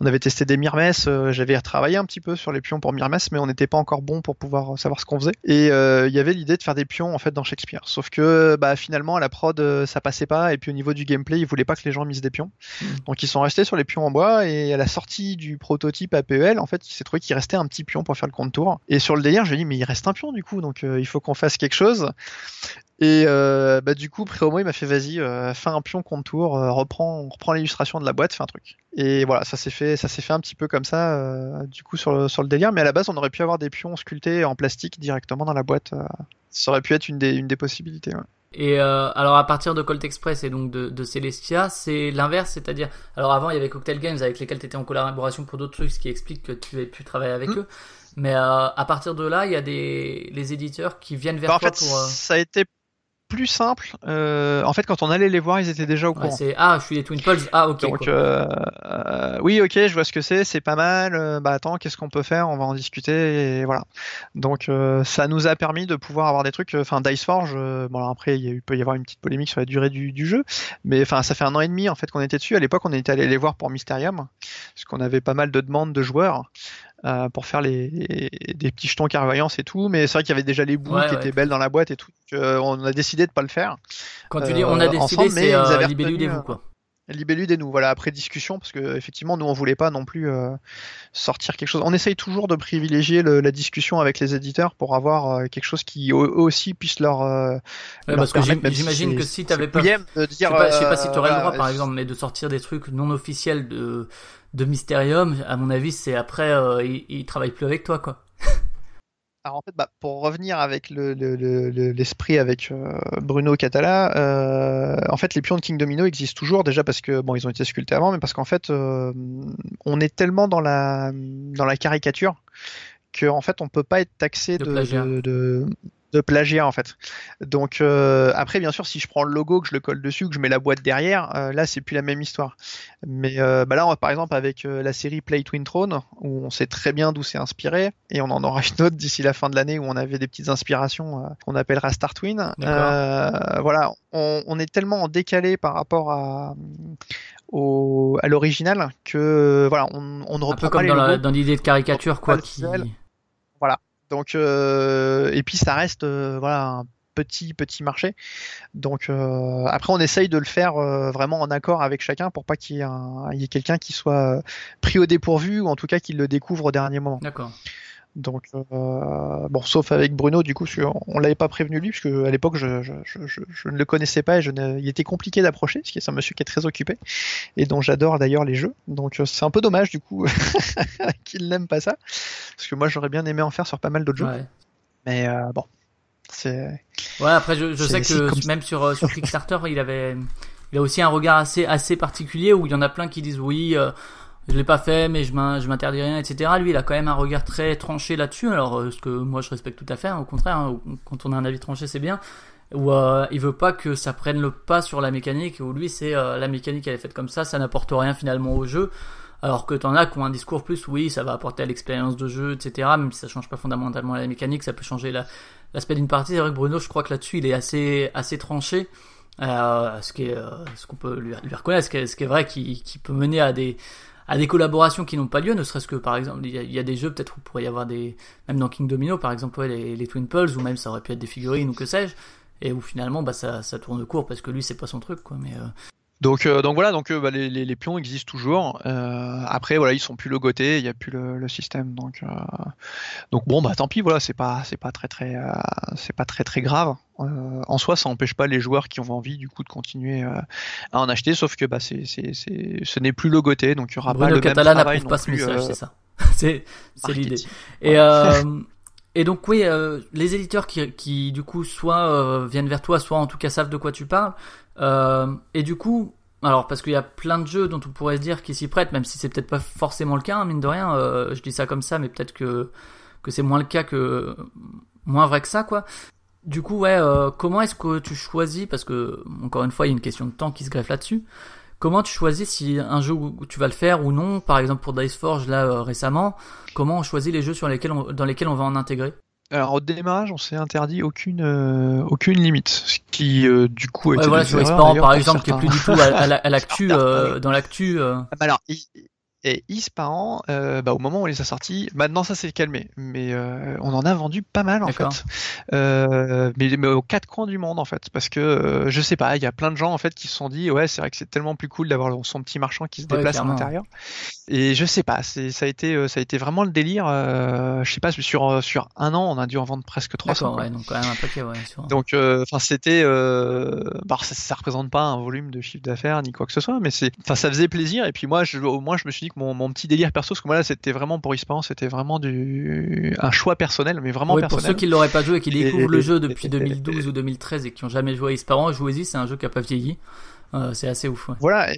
on avait testé des Myrmes euh, j'avais retravaillé un petit peu sur les pions pour Myrmes mais on n'était pas encore bon pour pouvoir savoir ce qu'on faisait. Et il y avait l'idée de faire des pions en fait dans Shakespeare. Sauf que bah finalement à la prod ça passait pas et puis au niveau du gameplay ils voulaient pas que les gens misent des pions Mm. donc ils sont restés sur les pions en bois et à la sortie du prototype APEL en fait il s'est trouvé qu'il restait un petit pion pour faire le contour et sur le délire je lui ai dit mais il reste un pion du coup donc euh, il faut qu'on fasse quelque chose et euh, bah, du coup, Préhomo, il m'a fait vas-y, euh, fais un pion contour, euh, reprends, on reprend l'illustration de la boîte, fais un truc. Et voilà, ça s'est fait, ça s'est fait un petit peu comme ça, euh, du coup sur le, sur le délire. Mais à la base, on aurait pu avoir des pions sculptés en plastique directement dans la boîte. ça aurait pu être une des, une des possibilités. ouais. Et euh, alors à partir de Colt Express et donc de, de Celestia, c'est l'inverse, c'est-à-dire alors avant il y avait Cocktail Games avec lesquels tu étais en collaboration pour d'autres trucs, ce qui explique que tu aies pu travailler avec Mm. eux. Mais euh, à partir de là, il y a des les éditeurs qui viennent vers Bah, en toi fait, pour. euh, ça a été plus simple. Euh, en fait, quand on allait les voir, ils étaient déjà au ouais, courant. ah je suis les Twin Pulse, ah ok. Donc, euh, euh, oui, ok, je vois ce que c'est, c'est pas mal. bah attends, qu'est-ce qu'on peut faire On va en discuter et voilà. Donc, euh, ça nous a permis de pouvoir avoir des trucs. Enfin, Diceforge. euh, bon, alors après, il y a eu, peut y avoir une petite polémique sur la durée du, du jeu, mais enfin, ça fait un an et demi en fait qu'on était dessus. À l'époque, on était allé les voir pour Mysterium, parce qu'on avait pas mal de demandes de joueurs. Euh, pour faire les, des petits jetons clairvoyance et tout, mais c'est vrai qu'il y avait déjà les boules Ouais, qui ouais. étaient belles dans la boîte et tout. donc, euh, on a décidé de pas le faire. Quand tu dis on a euh, décidé, c'est euh, avaient Libellud et vous euh, quoi. Libellud et nous, voilà, après discussion, parce que effectivement, nous, on voulait pas non plus euh, sortir quelque chose. On essaye toujours de privilégier le- la discussion avec les éditeurs pour avoir euh, quelque chose qui eux aussi puisse leur. euh, Ouais, leur parce que permettre, j'imagine c'est- que si t'avais pas de Je sais pas, je sais pas si euh, tu aurais le droit, par exemple, mais de sortir des trucs non officiels de, de Mysterium, à mon avis, c'est après, euh, ils, ils travaillent plus avec toi, quoi. [LAUGHS] Alors en fait, bah, pour revenir avec le- le- le- le- l'esprit avec euh, Bruno Catala, euh, en fait les pions de King Domino existent toujours déjà parce que bon ils ont été sculptés avant, mais parce qu'en fait euh, on est tellement dans la dans la caricature que en fait on peut pas être taxé De de, plagiat. de, de- de plagiat en fait. Donc euh, après bien sûr si je prends le logo que je le colle dessus que je mets la boîte derrière, euh, là c'est plus la même histoire. Mais euh, bah là on- par exemple avec euh, la série Play Twin Throne où on sait très bien d'où c'est inspiré et on en aura [LAUGHS] une autre d'ici la fin de l'année où on avait des petites inspirations euh, qu'on appellera Star Twin. Euh, voilà, on, on est tellement en décalé par rapport à au, à l'original que voilà, on, on ne Un reprend peu pas comme les dans l'idée de caricature, quoi. Qui... visuel. Donc euh, et puis ça reste euh, voilà un petit petit marché. Donc euh, après on essaye de le faire vraiment en accord avec chacun pour pas qu'il y ait, ait quelqu'un qui soit pris au dépourvu ou en tout cas qu'il le découvre au dernier moment. D'accord. Donc euh, bon sauf avec Bruno du coup on l'avait pas prévenu lui parce que à l'époque je, je, je, je- je ne le connaissais pas et je ne, il était compliqué d'approcher parce que c'est un monsieur qui est très occupé et dont j'adore d'ailleurs les jeux. Donc euh, c'est un peu dommage du coup [LAUGHS] qu'il n'aime pas ça parce que moi j'aurais bien aimé en faire sur pas mal d'autres jeux. Ouais. Mais euh, bon, c'est Ouais, après, je, sais que même sur, sur Kickstarter, il avait, il a aussi un regard assez, assez particulier où il y en a plein qui disent oui, euh, je l'ai pas fait, mais je m'in- je m'interdis rien, etc. Lui, il a quand même un regard très tranché là-dessus. Alors, euh, ce que moi, je respecte tout à fait. hein, au contraire, hein, quand on a un avis tranché, c'est bien. Où euh, il veut pas que ça prenne le pas sur la mécanique. Où lui, c'est euh, la mécanique, elle est faite comme ça, ça n'apporte rien finalement au jeu. Alors que t'en as qui ont un discours plus, oui, ça va apporter à l'expérience de jeu, etc. Même si ça change pas fondamentalement la mécanique, ça peut changer la, l'aspect d'une partie. C'est vrai que Bruno, je crois que là-dessus, il est assez, assez tranché. Euh, ce qui est, euh, ce qu'on peut lui, lui reconnaître, ce qui est, ce qui est vrai, qui, qui peut mener à des, à des collaborations qui n'ont pas lieu, ne serait-ce que par exemple, il y a, des jeux peut-être où pourrait y avoir des, même dans King Domino par exemple, ouais, les, Twin Pulse, ou même ça aurait pu être des figurines ou que sais-je, et où finalement, bah, ça, ça tourne court parce que lui, c'est pas son truc, quoi, mais, euh, donc euh, donc voilà donc euh, bah, les, les, les pions existent toujours. Euh, après voilà ils sont plus logotés, il y a plus le, le système donc euh, donc bon bah tant pis voilà c'est pas c'est pas très très euh, c'est pas très très grave. Euh, en soi ça empêche pas les joueurs qui ont envie du coup de continuer euh, à en acheter sauf que bah c'est c'est c'est ce n'est plus logoté donc il y aura pas le Catala même travail pas ce message, c'est ça. [LAUGHS] c'est, c'est l'idée. Et, euh, et donc oui, euh, les éditeurs qui, qui du coup soit euh, viennent vers toi, soit en tout cas savent de quoi tu parles. Euh, et du coup, alors parce qu'il y a plein de jeux dont on pourrait se dire qui s'y prêtent, même si c'est peut-être pas forcément le cas, hein, mine de rien. euh, je dis ça comme ça, mais peut-être que que c'est moins le cas que moins vrai que ça, quoi. Du coup, ouais, euh, comment est-ce que tu choisis Parce que encore une fois, il y a une question de temps qui se greffe là-dessus. Comment tu choisis si un jeu où tu vas le faire ou non Par exemple pour Dice Forge là euh, récemment, comment on choisit les jeux sur lesquels on- dans lesquels on va en intégrer? Alors au démarrage, on s'est interdit aucune euh, aucune limite, ce qui euh, du coup Ouais, voilà sur Expand par exemple qui est plus du tout à, à la- à [LAUGHS] l'actu euh, dans l'actu. euh, Ah alors, et Ispahan, euh, bah, au moment où il les a sortis, maintenant ça s'est calmé, mais euh, on en a vendu pas mal en fait, euh, mais, mais aux quatre coins du monde en fait, parce que je sais pas, il y a plein de gens en fait qui se sont dit ouais c'est vrai que c'est tellement plus cool d'avoir son petit marchand qui se Ouais, déplace à l'intérieur, et je sais pas, ça a été ça a été vraiment le délire, je sais pas sur sur un an on a dû en vendre presque 300. D'accord, quoi. ouais, donc quand même un paquet, ouais. Donc, enfin, c'était, bah, ça, ça représente pas un volume de chiffre d'affaires ni quoi que ce soit, mais c'est, enfin, ça faisait plaisir. Et puis moi, je, au moins, je me suis dit mon, mon petit délire perso, parce que moi là, c'était vraiment pour Ispan, c'était vraiment du, un choix personnel, mais vraiment Ouais, pour ceux qui l'auraient pas joué et qui Et- découvrent le et- jeu depuis et- 2012 ou 2013 et qui ont jamais joué à Isparan, jouez-y, c'est un jeu qui a pas vieilli. Euh, c'est assez ouf. Ouais. Voilà,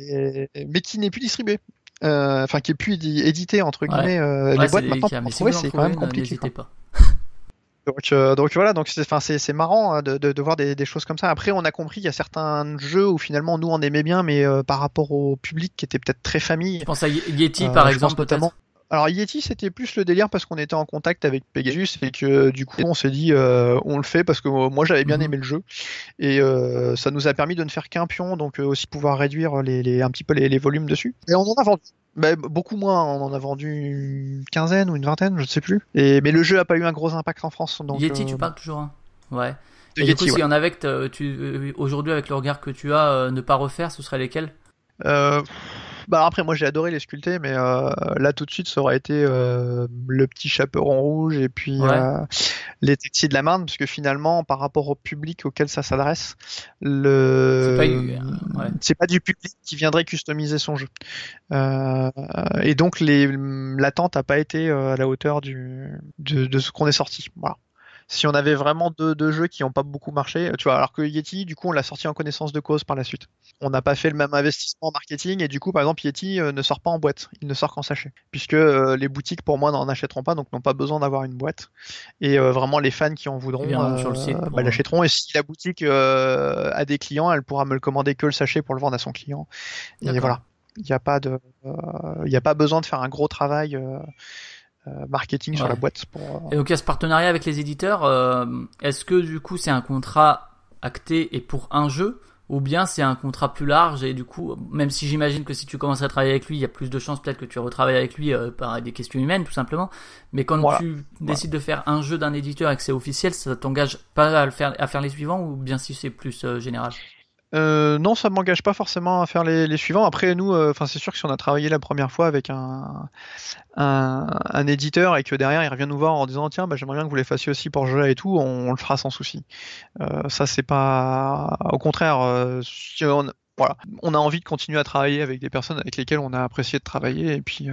mais qui n'est plus distribué. Euh, Enfin, qui est plus édi- édité entre guillemets. euh, les boîtes maintenant pour trouver, c'est quand même compliqué. N'hésitez quoi. pas. Donc, euh, donc voilà, donc c'est, enfin, c'est, c'est marrant hein, de, de, de voir des, des choses comme ça. Après, on a compris qu'il y a certains jeux où finalement nous on aimait bien, mais euh, par rapport au public qui était peut-être très famille. Je pense à Ye- Yeti Euh, par exemple, notamment. Alors Yeti, c'était plus le délire parce qu'on était en contact avec Pegasus et que du coup on s'est dit euh, on le fait parce que euh, moi j'avais bien Mhm. aimé le jeu et euh, ça nous a permis de ne faire qu'un pion donc aussi pouvoir réduire les, les- un petit peu les, les volumes dessus. Et on en a vendu. Bah, beaucoup moins, on en a vendu une quinzaine ou une vingtaine, je ne sais plus. Et, mais le jeu a pas eu un gros impact en France. Donc, Yeti, euh, tu parles toujours. hein Ouais. Et Yeti, du coup, ouais. s'il y en avait que t'as- tu, aujourd'hui, avec le regard que tu as, ne pas refaire, ce serait lesquels? Bah après moi j'ai adoré les sculpter mais euh, là tout de suite ça aurait été euh, le petit chaperon rouge et puis Ouais. euh, les taxis de la Marne parce que finalement par rapport au public auquel ça s'adresse le C'est pas ouais. du public qui viendrait customiser son jeu Euh, et donc les l'attente a pas été euh, à la hauteur du de, de ce qu'on est sorti voilà si on avait vraiment deux, deux jeux qui n'ont pas beaucoup marché, tu vois, alors que Yeti, du coup, on l'a sorti en connaissance de cause par la suite. On n'a pas fait le même investissement en marketing et du coup, par exemple, Yeti euh, ne sort pas en boîte, il ne sort qu'en sachet, puisque euh, les boutiques, pour moi, n'en achèteront pas, donc n'ont pas besoin d'avoir une boîte. Et euh, vraiment, les fans qui en voudront bah, l'achèteront. Et si la boutique a des clients, elle pourra me le commander que le sachet pour le vendre à son client. Et voilà, il n'y a pas de, il n'y a pas besoin de faire un gros travail. Euh, marketing sur la boîte pour, euh, Et donc, il y a ce partenariat avec les éditeurs. euh, Est-ce que du coup, c'est un contrat acté et pour un jeu ou bien c'est un contrat plus large et du coup, même si j'imagine que si tu commences à travailler avec lui, il y a plus de chances peut-être que tu retravailles avec lui euh, par des questions humaines tout simplement. Mais quand Voilà. tu décides de faire un jeu d'un éditeur et que c'est officiel, ça t'engage pas à le faire à faire les suivants ou bien si c'est plus euh, général? Euh, non, ça m'engage pas forcément à faire les, suivants. Après, nous, euh, c'est sûr que si on a travaillé la première fois avec un, éditeur et que derrière il revient nous voir en disant tiens, bah, j'aimerais bien que vous les fassiez aussi pour jeu-là et tout, on, le fera sans souci. Euh, ça, c'est pas. Au contraire, on, on a envie de continuer à travailler avec des personnes avec lesquelles on a apprécié de travailler et puis.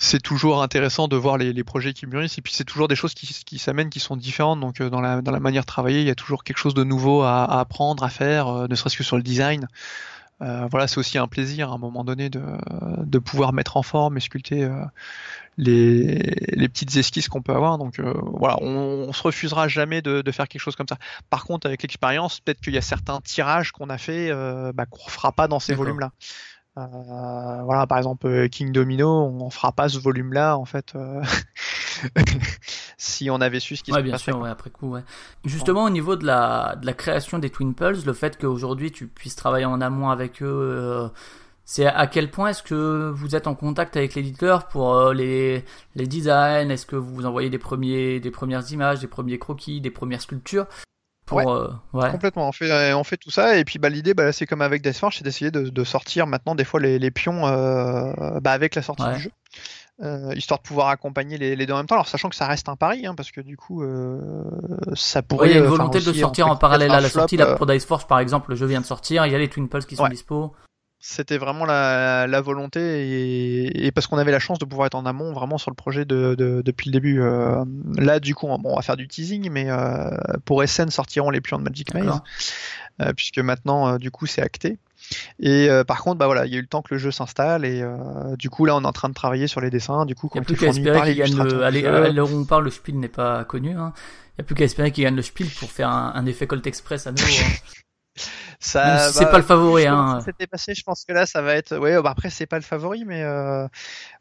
C'est toujours intéressant de voir les, les projets qui mûrissent. Et puis c'est toujours des choses qui, qui s'amènent qui sont différentes. Donc euh, dans la, dans la manière de travailler il y a toujours quelque chose de nouveau à, à apprendre à faire euh, ne serait-ce que sur le design. Euh, voilà c'est aussi un plaisir à un moment donné de, de pouvoir mettre en forme et sculpter euh, les, les petites esquisses qu'on peut avoir. Donc euh, voilà on, on se refusera jamais de, de faire quelque chose comme ça. Par contre avec l'expérience peut-être qu'il y a certains tirages qu'on a fait euh, bah, qu'on fera pas dans ces volumes là euh, voilà, par exemple, euh, King Domino, on fera pas ce volume-là, en fait, euh, [LAUGHS] si on avait su ce qui Ouais, se bien passait. sûr, ouais, après coup, ouais. Justement, au niveau de la, de la création des Twin Pulse, le fait qu'aujourd'hui tu puisses travailler en amont avec eux, euh, c'est à quel point est-ce que vous êtes en contact avec l'éditeur pour les, les designs? Est-ce que vous vous envoyez des, premiers, des premières images, des premiers croquis, des premières sculptures? Pour, Ouais. euh, ouais. Complètement, on fait, on fait tout ça, et puis bah, l'idée, bah, c'est comme avec Deathforge, c'est d'essayer de, de sortir maintenant des fois les, les pions euh, bah, avec la sortie Ouais. du jeu, euh, histoire de pouvoir accompagner les, les deux en même temps, alors sachant que ça reste un pari, hein, parce que du coup, ça pourrait... Il y a une volonté de aussi, sortir en parallèle à la flop, sortie. Là, pour Dice Force, par exemple, le jeu vient de sortir. Il y a les Twin Pulse qui sont dispo. C'était vraiment la, la volonté et, et parce qu'on avait la chance de pouvoir être en amont vraiment sur le projet de, de- depuis le début. Euh, là, du coup, bon, on va faire du teasing, mais euh, pour SN sortiront les pions de Magic Maze, euh, puisque maintenant, euh, du coup, c'est acté. Et euh, par contre, bah voilà, il y a eu le temps que le jeu s'installe et euh, du coup là, on est en train de travailler sur les dessins. Du coup, Il n'y qui a ont plus qu'à espérer qu'il gagne le. Allez, à l'heure où on parle, le Spiel n'est pas connu. hein. Il n'y a plus qu'à espérer qu'il gagne le Spiel pour faire un, un effet Colt Express à nouveau. hein. [LAUGHS] Ça, c'est pas le favori, hein. ça s'était passé, je pense que là, ça va être. Ouais, bah après, c'est pas le favori, mais euh,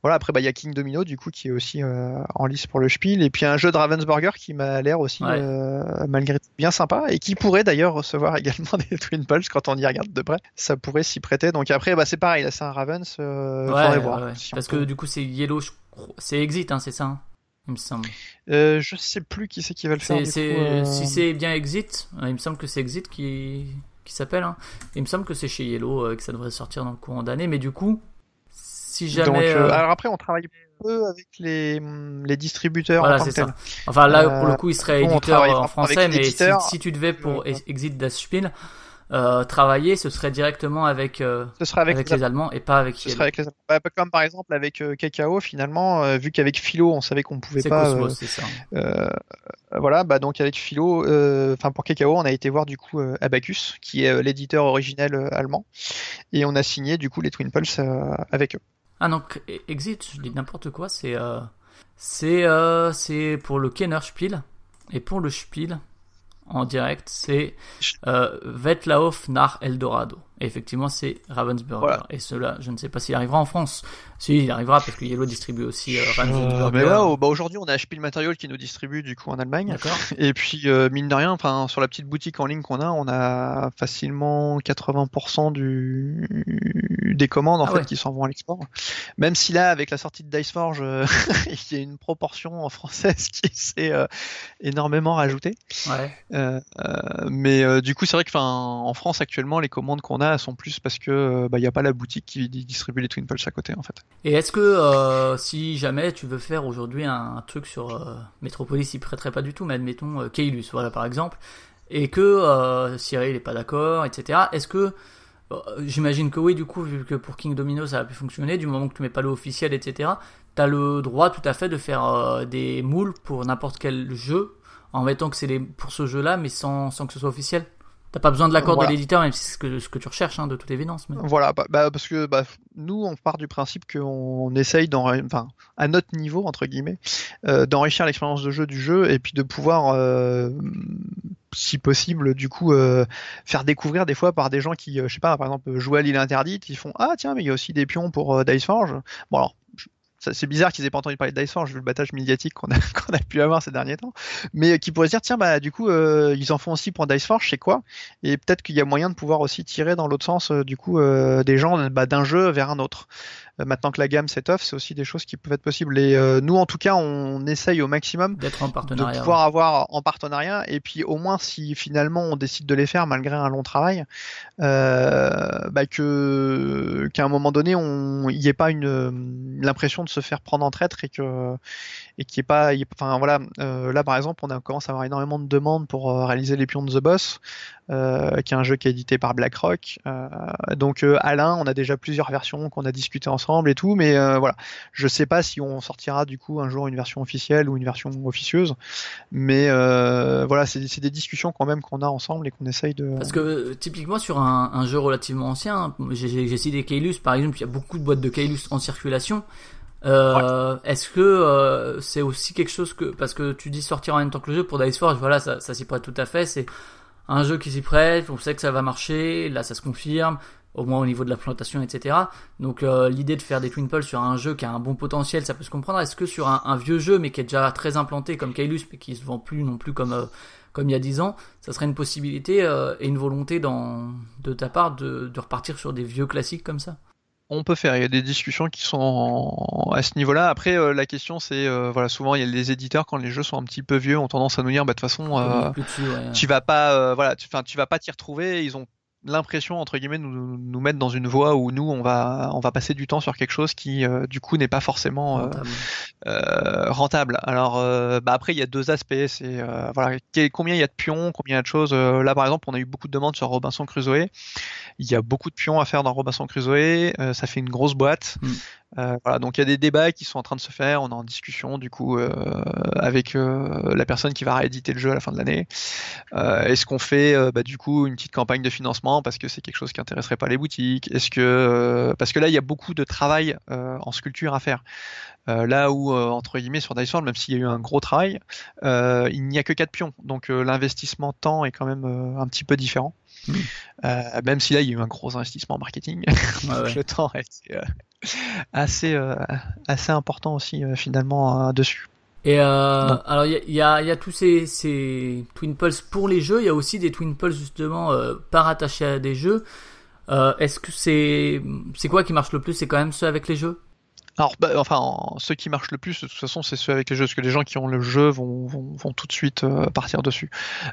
voilà. Après, bah, il y a King Domino, du coup, qui est aussi euh, en lice pour le Spiel, et puis un jeu de Ravensburger qui m'a l'air aussi, Ouais. euh, malgré tout, bien sympa, et qui pourrait d'ailleurs recevoir [LAUGHS] également des Twin Pulse quand on y regarde de près. Ça pourrait s'y prêter. Donc après, bah, c'est pareil, là, c'est un Ravens. Ouais, voir. ouais. si on Parce peut- que du coup, c'est Yellow, c'est Exit, hein, c'est ça hein, Il me semble. Euh, je sais plus qui c'est qui va le faire. Du coup, euh, Si c'est bien Exit, il me semble que c'est Exit qui, qui s'appelle. Hein. Il me semble que c'est chez Yellow euh, que ça devrait sortir dans le courant d'année. Mais du coup, si jamais. Donc, euh, euh, alors après, on travaille peu avec les, hum, les distributeurs Voilà, c'est ça. Enfin, là, pour le coup, il serait éditeur en français, mais si, si tu devais pour Exit das Spiel euh, travailler, ce serait directement avec, euh, Ce sera avec, avec, les les Allemands et pas avec Ce serait avec les... bah, comme par exemple avec euh, Kakao finalement euh, vu qu'avec Philo on savait qu'on pouvait pas Cosmos, ça. voilà bah donc avec Philo enfin pour Kakao on a été voir du coup Abacus qui est l'éditeur originel allemand. Et on a signé du coup les Twin Pulse avec eux. Ah non, e- Exit, je dis n'importe quoi, c'est c'est c'est pour le Kenner Spiel et pour le Spiel en direct, c'est euh, Wettlauf nach Eldorado. Effectivement, c'est Ravensburger. Voilà. Et cela, je ne sais pas s'il arrivera en France. Si, il arrivera parce que Yellow distribue aussi euh, Ravensburger. mais là oh, bah, aujourd'hui on a Spiel Material qui nous distribue du coup en Allemagne [LAUGHS] et puis euh, mine de rien enfin sur la petite boutique en ligne qu'on a on a facilement 80% du des commandes en Ah fait ouais. qui s'en vont à l'export même si là avec la sortie de Diceforge euh, [LAUGHS] il y a une proportion en française [LAUGHS] qui s'est euh, énormément rajoutée Ouais. Euh, euh, mais euh, du coup c'est vrai que en France actuellement les commandes qu'on a elles sont plus parce que euh, bah, il n'y a pas la boutique qui distribue les Twin Pulse à côté en fait Et est-ce que euh, si jamais tu veux faire aujourd'hui un, truc sur euh, Metropolis, il prêterait pas du tout, mais admettons euh, Keylus, voilà par exemple, et que euh, Cyril est pas d'accord, etc. Est-ce que euh, j'imagine que oui, du coup, vu que pour King Domino ça a pu fonctionner, du moment que tu mets pas le officiel, etc. T'as le droit tout à fait de faire euh, des moules pour n'importe quel jeu en mettant que c'est pour ce jeu-là, mais sans que ce soit officiel? T'as pas besoin de l'accord Voilà. de l'éditeur, même si c'est ce que, ce que tu recherches, hein, de toute évidence. Mais... Voilà, bah, bah, parce que bah, nous, on part du principe qu'on essaye, enfin, à notre niveau, entre guillemets, euh, d'enrichir l'expérience de jeu du jeu et puis de pouvoir, euh, si possible, du coup, euh, faire découvrir des fois par des gens qui, je sais pas, par exemple, jouent à l'île interdite, ils font Ah, tiens, mais il y a aussi des pions pour Diceforge. Bon, alors, c'est bizarre qu'ils aient pas entendu parler de Dice Forge, vu le battage médiatique [LAUGHS] qu'on a, pu avoir ces derniers temps, mais euh, qui pourraient se dire, tiens, bah, du coup, euh, ils en font aussi pour Dice Forge, c'est quoi? Et peut-être qu'il y a moyen de pouvoir aussi tirer dans l'autre sens, euh, du coup, des gens bah, d'un jeu vers un autre. Euh, maintenant que la gamme s'étoffe, c'est aussi des choses qui peuvent être possibles. Et euh, nous, en tout cas, on essaye au maximum D'être en de partenariat. pouvoir avoir en partenariat et puis au moins si finalement on décide de les faire malgré un long travail euh, bah que qu'à un moment donné on il n'y ait pas une l'impression de se faire prendre en traître et que et n'y ait pas enfin voilà euh, là par exemple on a commencé à avoir énormément de demandes pour euh, réaliser les pions de The Boss euh, qui est un jeu qui est édité par BlackRock donc Alain on a déjà plusieurs versions qu'on a discuté ensemble et tout mais voilà je sais pas si on sortira du coup un jour une version officielle ou une version officieuse, mais voilà, c'est des discussions quand même qu'on a ensemble et qu'on essaye de. Parce que typiquement sur un, jeu relativement ancien, j'ai cité Kailus par exemple, il y a beaucoup de boîtes de Kailus en circulation. Euh, Est-ce que euh, c'est aussi quelque chose que parce que tu dis sortir en même temps que le jeu pour Dice Forge, voilà, ça, s'y prête tout à fait. C'est un jeu qui s'y prête, on sait que ça va marcher, là ça se confirme, au moins au niveau de la plantation, etc. Donc euh, l'idée de faire des Twin Pulse sur un jeu qui a un bon potentiel, ça peut se comprendre. Est-ce que sur un, vieux jeu mais qui est déjà très implanté comme Kailus, mais qui se vend plus non plus comme comme il y a 10 ans, ça serait une possibilité euh, et une volonté de ta part de repartir sur des vieux classiques comme ça? On peut faire, il y a des discussions qui sont en- à ce niveau-là. Après, euh, la question c'est, euh, voilà, souvent il y a les éditeurs quand les jeux sont un petit peu vieux ont tendance à nous dire, bah de toute façon, euh, ouais. tu vas pas, euh, voilà, tu, vas pas t'y retrouver. Ils ont l'impression entre guillemets de nous, nous mettre dans une voie où nous on va on va passer du temps sur quelque chose qui euh, du coup n'est pas forcément euh, Rentable. euh, rentable. Alors euh, bah après il y a deux aspects, c'est euh, voilà quel- combien il y a de pions, combien il y a de choses. Là par exemple on a eu beaucoup de demandes sur Robinson Crusoe. Il y a beaucoup de pions à faire dans Robinson Crusoe. Euh, ça fait une grosse boîte. Mm. Euh, voilà donc il y a des débats qui sont en train de se faire. On est en discussion du coup euh, avec la personne qui va rééditer le jeu à la fin de l'année. Est-ce qu'on fait bah, du coup une petite campagne de financement parce que c'est quelque chose qui intéresserait pas les boutiques? Est-ce que parce que là il y a beaucoup de travail en sculpture à faire. Là où, entre guillemets, sur Dice World, même s'il y a eu un gros travail, il n'y a que 4 pions. Donc l'investissement temps est quand même un petit peu différent. Euh, même si là, il y a eu un gros investissement en marketing. Ouais. [LAUGHS] Le temps est euh, assez, euh, assez important aussi, finalement, dessus. Et alors il y a, y, a, y a tous ces, ces Twin Pulse pour les jeux, il y a aussi des Twin Pulse justement pas rattachés à des jeux. Est-ce que c'est c'est quoi qui marche le plus? C'est quand même ceux avec les jeux? Alors, bah, enfin, en- ceux qui marchent le plus, de toute façon, c'est ceux avec les jeux, parce que les gens qui ont le jeu vont, vont, vont tout de suite euh, partir dessus.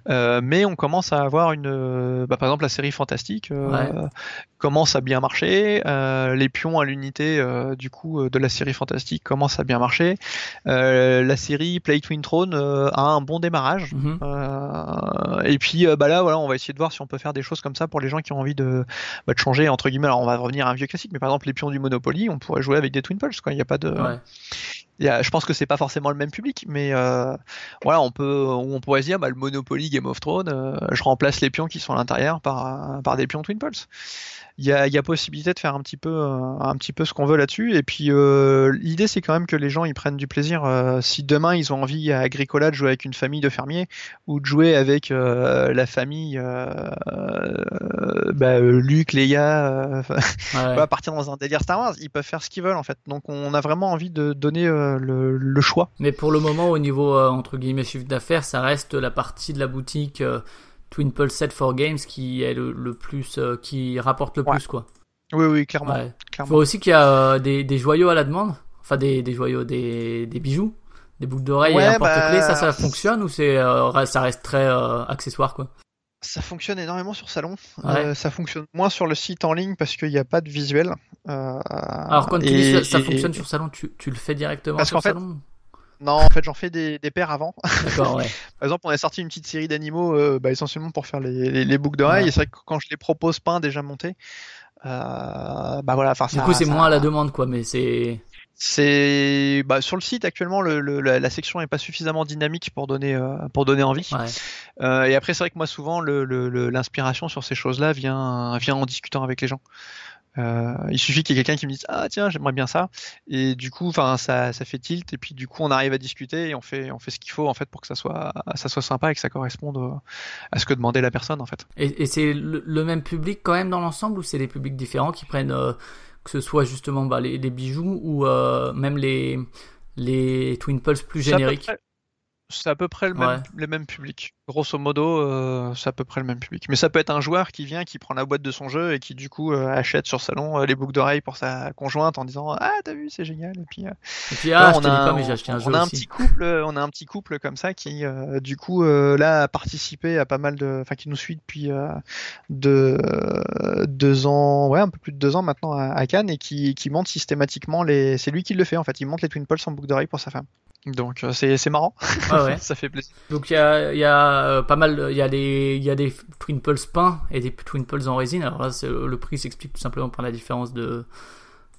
Euh, mais on commence à avoir une, euh, bah, par exemple, la série Fantastique Ouais. commence à bien marcher. Les pions à l'unité, du coup, de la série Fantastique commencent à bien marcher. La série Play Twin Throne a un bon démarrage. Mhm. Et puis bah là voilà on va essayer de voir si on peut faire des choses comme ça pour les gens qui ont envie de, bah, de changer entre guillemets alors on va revenir à un vieux classique mais par exemple les pions du Monopoly on pourrait jouer avec des Twin Pulse quoi il y a pas de Ouais. il y a- je pense que c'est pas forcément le même public mais euh, voilà on peut on pourrait se dire bah, le Monopoly Game of Thrones euh, je remplace les pions qui sont à l'intérieur par par des pions Twin Pulse il y a, il y a possibilité de faire un petit peu, euh, un petit peu ce qu'on veut là-dessus. Et puis euh, l'idée, c'est quand même que les gens ils prennent du plaisir. Euh, si demain ils ont envie à Agricola de jouer avec une famille de fermiers ou de jouer avec euh, la famille bah, Luc, Leia, euh, [LAUGHS] Ouais. partir dans un délire Star Wars, ils peuvent faire ce qu'ils veulent en fait. Donc on a vraiment envie de donner le, le choix. Mais pour le moment, au niveau entre guillemets chiffre d'affaires, ça reste la partie de la boutique Twin Pulse 7 for Games qui est le, le plus, euh, qui rapporte le Ouais. plus quoi. Oui, oui, clairement. Ouais. Faut aussi qu'il y a euh, des, des joyaux à la demande, enfin des, des joyaux, des, des bijoux, des boucles d'oreilles et un porte-clés. bah, Ça, ça fonctionne ou c'est, euh, ça reste très accessoire quoi? Ça fonctionne énormément sur salon. Ouais. Euh, ça fonctionne moins sur le site en ligne parce qu'il n'y a pas de visuel. Euh, Alors quand tu dis ça, ça et- fonctionne sur salon, tu, tu le fais directement Parce sur salon? Non, en fait, j'en fais des, des paires avant. [LAUGHS] Ouais. Par exemple, on a sorti une petite série d'animaux, euh, bah, essentiellement pour faire les, les, les boucles d'oreilles. Ouais. Et c'est vrai que quand je les propose peints déjà montés, euh, bah voilà, Du ça- coup, c'est ça- moins à la demande quoi, mais c'est. C'est bah, sur le site actuellement, le, le- la, section est pas suffisamment dynamique pour donner euh, pour donner envie. Ouais. Euh, et après, c'est vrai que moi, souvent, le- l'inspiration sur ces choses-là vient, vient en discutant avec les gens. Euh, il suffit qu'il y ait quelqu'un qui me dise ah tiens j'aimerais bien ça. Et du coup enfin ça, ça fait tilt. Et puis du coup on arrive à discuter et on fait on fait ce qu'il faut en fait pour que ça soit ça soit sympa et que ça corresponde à ce que demandait la personne en fait. Et, et c'est le, le même public quand même dans l'ensemble ou c'est des publics différents qui prennent euh, que ce soit justement bah, les, les bijoux ou euh, même les, les Twin Pulse plus génériques? C'est à peu près le Ouais. même, public. Grosso modo, euh, c'est à peu près le même public. Mais ça peut être un joueur qui vient, qui prend la boîte de son jeu et qui du coup euh, achète sur salon euh, les boucles d'oreilles pour sa conjointe en disant Ah, t'as vu, c'est génial. Et puis, Et puis, ah, là, on a, pas, mais j'ai acheté un on jeu a un aussi. petit couple, on a un petit couple comme ça qui, du coup, là, a participé à pas mal de, enfin, qui nous suit depuis deux, deux ans, ouais, un peu plus de deux ans maintenant à, à Cannes et qui, qui monte systématiquement les, c'est lui qui le fait en fait, il monte les Twin Pulse en boucle d'oreille pour sa femme. Donc euh, c'est marrant, ouais. [LAUGHS] ça fait plaisir. Donc il y a, y a euh, pas mal, il y a des, y a des Twin Pulse peints et des Twin Pulse en résine. Alors là, le prix s'explique tout simplement par la différence de,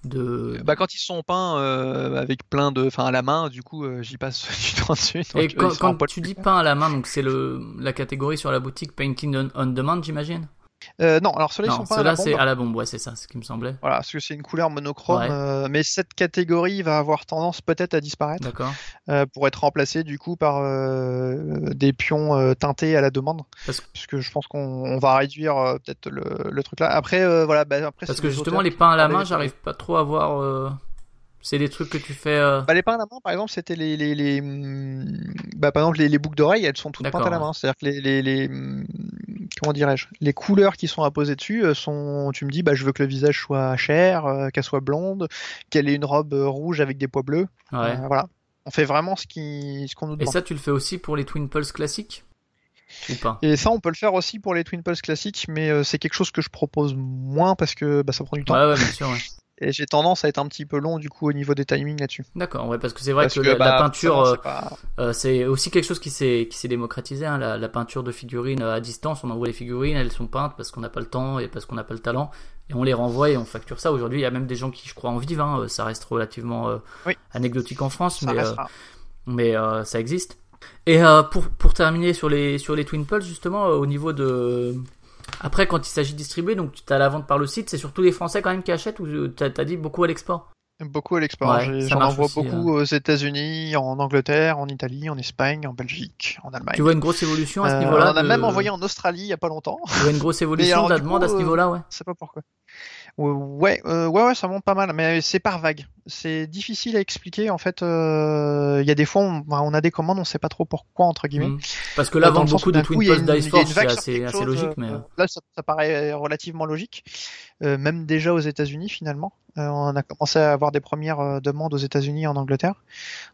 de. Bah quand ils sont peints euh, avec plein de, enfin à la main, du coup euh, j'y passe [LAUGHS] du temps dessus. donc, Et quand, tu dis peint à la main, donc c'est le la catégorie sur la boutique Painting on, on Demand, j'imagine? Euh, non, alors ceux-là ils sont peints à la ceux-là c'est bombe. à la bombe, ouais, c'est ça, ce qui me semblait. Voilà, parce que c'est une couleur monochrome, Ouais. euh, mais cette catégorie va avoir tendance peut-être à disparaître. D'accord. euh, pour être remplacé du coup par des pions teintés à la demande. Parce- Puisque je pense qu'on on va réduire peut-être le, le truc là. Après, voilà, bah, après Parce que justement les peints à la main, j'arrive pas trop à voir. C'est des trucs que tu fais. euh, Bah, les peints à la main, par exemple, c'était les, les, les, hum, bah, par exemple, les, les boucles d'oreilles, elles sont toutes peintes à la main. C'est-à-dire que les, les, les, hum, comment dirais-je, les couleurs qui sont apposées dessus euh, sont, tu me dis, bah, je veux que le visage soit chair, euh, qu'elle soit blonde, qu'elle ait une robe rouge avec des pois bleus. Ouais. Euh, voilà. On fait vraiment ce qui, ce qu'on nous Et demande. ça, tu le fais aussi pour les Twin Pulse classiques? Ou pas? Et ça, on peut le faire aussi pour les Twin Pulse classiques, mais c'est quelque chose que je propose moins parce que bah, ça prend du temps. Ouais, ouais, bien sûr. ouais. [LAUGHS] Et j'ai tendance à être un petit peu long du coup au niveau des timings là-dessus. D'accord, ouais, parce que c'est vrai Parce que, la, la bah, peinture, euh, c'est pas- Euh, c'est aussi quelque chose qui s'est qui s'est démocratisé hein, la, la peinture de figurines euh, à distance. On envoie les figurines elles sont peintes parce qu'on n'a pas le temps et parce qu'on n'a pas le talent. Et on les renvoie et on facture ça. Aujourd'hui il y a même des gens qui je crois en vivent hein, ça reste relativement euh, Oui. anecdotique en France ça mais euh, mais ça existe. Et pour pour terminer sur les sur les Twin Pulse justement au niveau de après quand il s'agit de distribuer donc tu as la vente par le site c'est surtout les Français quand même qui achètent ou euh, t'as as dit beaucoup à l'export? Beaucoup à l'export. Ouais, J'en envoie aussi, beaucoup aux États-Unis, en Angleterre, en Italie, en Espagne, en Belgique, en Allemagne. tu vois une grosse évolution à ce Euh, niveau-là on en a de- même envoyé en Australie il y a pas longtemps. tu vois une grosse [LAUGHS] évolution alors, de la demande coup, à ce euh, niveau-là ouais Je sais pas pourquoi. Ouais, euh, ouais, ouais, ça monte pas mal, mais c'est par vague. C'est difficile à expliquer. En fait, euh, il y a des fois, on, on a des commandes, on sait pas trop pourquoi entre guillemets. Mm. Parce que là, Euh, dans beaucoup de Twin a Dice Force, c'est assez, quelque assez chose, logique, mais Là, ça, ça paraît relativement logique. Euh, même déjà aux États-Unis, finalement. Euh, on a commencé à avoir des premières euh, demandes aux États-Unis et en Angleterre.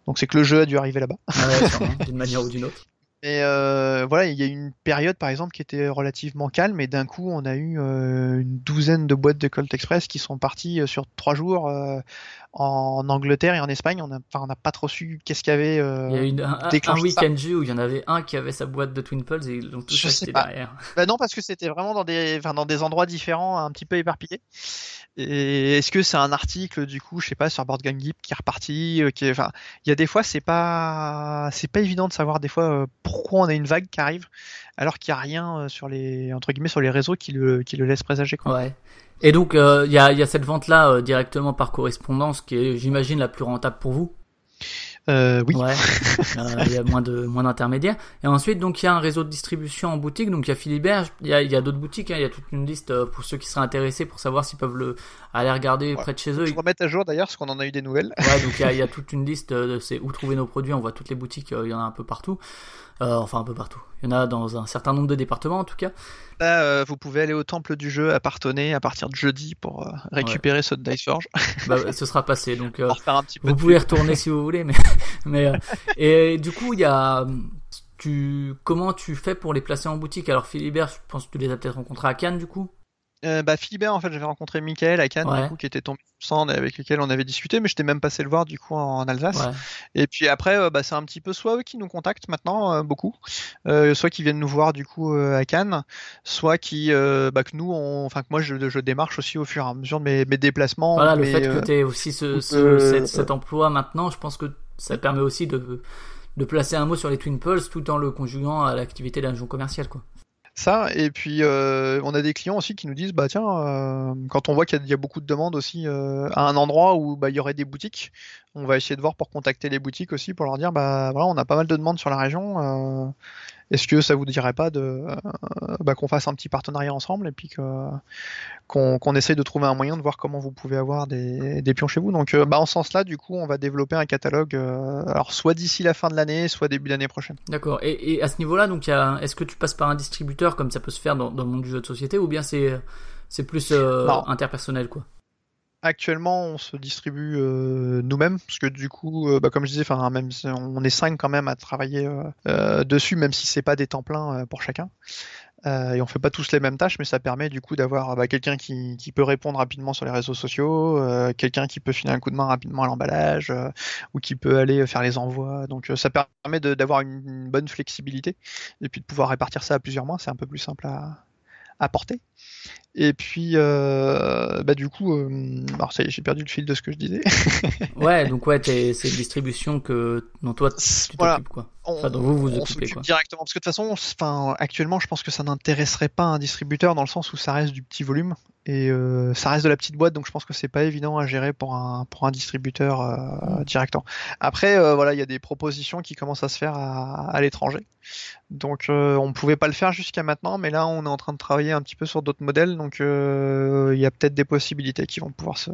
Donc c'est que le jeu a dû arriver là-bas. ouais, sûrement, [LAUGHS] d'une manière ou d'une autre. Et euh, voilà, il y a eu une période, par exemple, qui était relativement calme, et d'un coup, on a eu euh, une douzaine de boîtes de Colt Express qui sont parties euh, sur trois jours euh, en Angleterre et en Espagne. On n'a enfin, pas trop su qu'est-ce qu'il y avait. euh, Il y a eu un, un- un déclenche week-end jeu où il y en avait un qui avait sa boîte de Twin Pulse et Je acheté sais pas. derrière. Bah non, parce que c'était vraiment dans des, enfin, dans des endroits différents, un petit peu éparpillés. Et est-ce que c'est un article, du coup, je sais pas, sur Board Game Geek qui est reparti, euh, qui enfin, il y a des fois, c'est pas, c'est pas évident de savoir des fois euh, pourquoi on a une vague qui arrive, alors qu'il y a rien euh, sur les, entre guillemets, sur les réseaux qui le, qui le laisse présager, quoi. Ouais. Et donc, il y, a, cette vente-là euh, directement par correspondance qui est, j'imagine, la plus rentable pour vous? Euh, oui. Ouais. [LAUGHS] Euh, Il y a moins de moins d'intermédiaires. Et ensuite, donc il y a un réseau de distribution en boutique. Donc il y a Philibert, il y a, d'autres boutiques. hein. Il y a toute une liste euh, pour ceux qui seraient intéressés pour savoir s'ils peuvent le aller regarder Ouais. près de chez eux. Je remets à jour d'ailleurs, parce qu'on en a eu des nouvelles. Ouais, donc il y a, il y a [LAUGHS] toute une liste de c'est où trouver nos produits. On voit toutes les boutiques, euh, il y en a un peu partout. Euh, enfin, un peu partout. Il y en a dans un certain nombre de départements en tout cas. Là, euh, vous pouvez aller au temple du jeu à Partonnet à partir de jeudi pour euh, récupérer ceux de Diceforge. [LAUGHS] Bah, ce sera passé. Donc pour faire un petit peu vous pouvez retourner si vous voulez. Mais, [LAUGHS] mais et du coup, il y a tu comment tu fais pour les placer en boutique? Alors Philibert, je pense que tu les as peut-être rencontrés à Cannes du coup. Euh, bah, Philibert, en fait, j'avais rencontré Michael à Cannes, Ouais. du coup, qui était tombé sur le stand et avec lequel on avait discuté, mais j'étais même passé le voir, du coup, en Alsace. Ouais. Et puis après, euh, bah, c'est un petit peu soit eux qui nous contactent maintenant, euh, beaucoup, euh, soit qui viennent nous voir, du coup, euh, à Cannes, soit qui, euh, bah, que nous, on... enfin, que moi, je, je démarche aussi au fur et à mesure de mes, mes déplacements. Voilà, le fait que tu aies aussi ce, ce- cet, cet emploi maintenant, je pense que ça permet aussi de, de placer un mot sur les Twin Pulse tout en le conjuguant à l'activité d'un jeu commercial. Quoi. Ça, et puis euh, on a des clients aussi qui nous disent, bah tiens, euh, quand on voit qu'il y, a- beaucoup de demandes aussi euh, à un endroit où bah, il y aurait des boutiques, on va essayer de voir pour contacter les boutiques aussi pour leur dire, bah voilà, on a pas mal de demandes sur la région, euh, est-ce que ça vous dirait pas de euh, bah, qu'on fasse un petit partenariat ensemble et puis qu'on essaye de trouver un moyen de voir comment vous pouvez avoir des, des pions chez vous. Donc, euh, bah, en ce sens-là, du coup, on va développer un catalogue, alors soit d'ici la fin de l'année, soit début d'année prochaine. D'accord. Et, et à ce niveau-là, donc, il y a- est-ce que tu passes par un distributeur comme ça peut se faire dans, dans le monde du jeu de société ou bien c'est c'est plus euh, interpersonnel quoi? Actuellement, on se distribue euh, nous-mêmes, parce que du coup, euh, bah, comme je disais, on est cinq quand même à travailler euh, dessus, même si c'est pas des temps pleins pour chacun. Et on fait pas tous les mêmes tâches, mais ça permet du coup d'avoir bah, quelqu'un qui, peut répondre rapidement sur les réseaux sociaux, quelqu'un qui peut filer un coup de main rapidement à l'emballage, ou qui peut aller faire les envois. Donc ça permet d'avoir une, une bonne flexibilité, et puis de pouvoir répartir ça à plusieurs mois, c'est un peu plus simple à, à porter. Et puis, euh, bah, du coup, euh, alors ça y est, j'ai perdu le fil de ce que je disais. [LAUGHS] Ouais, donc ouais, c'est une distribution que dont toi tu Voilà. t'occupes quoi. on, Enfin, dont vous vous on occupez, quoi. directement parce que de toute façon, enfin, actuellement, je pense que ça n'intéresserait pas un distributeur dans le sens où ça reste du petit volume et euh, ça reste de la petite boîte, donc je pense que c'est pas évident à gérer pour un pour un distributeur euh, directement. Après, euh, voilà, il y a des propositions qui commencent à se faire à, à l'étranger, donc euh, on pouvait pas le faire jusqu'à maintenant, mais là, on est en train de travailler un petit peu sur d'autres modèles, donc il y a peut-être des possibilités qui vont pouvoir se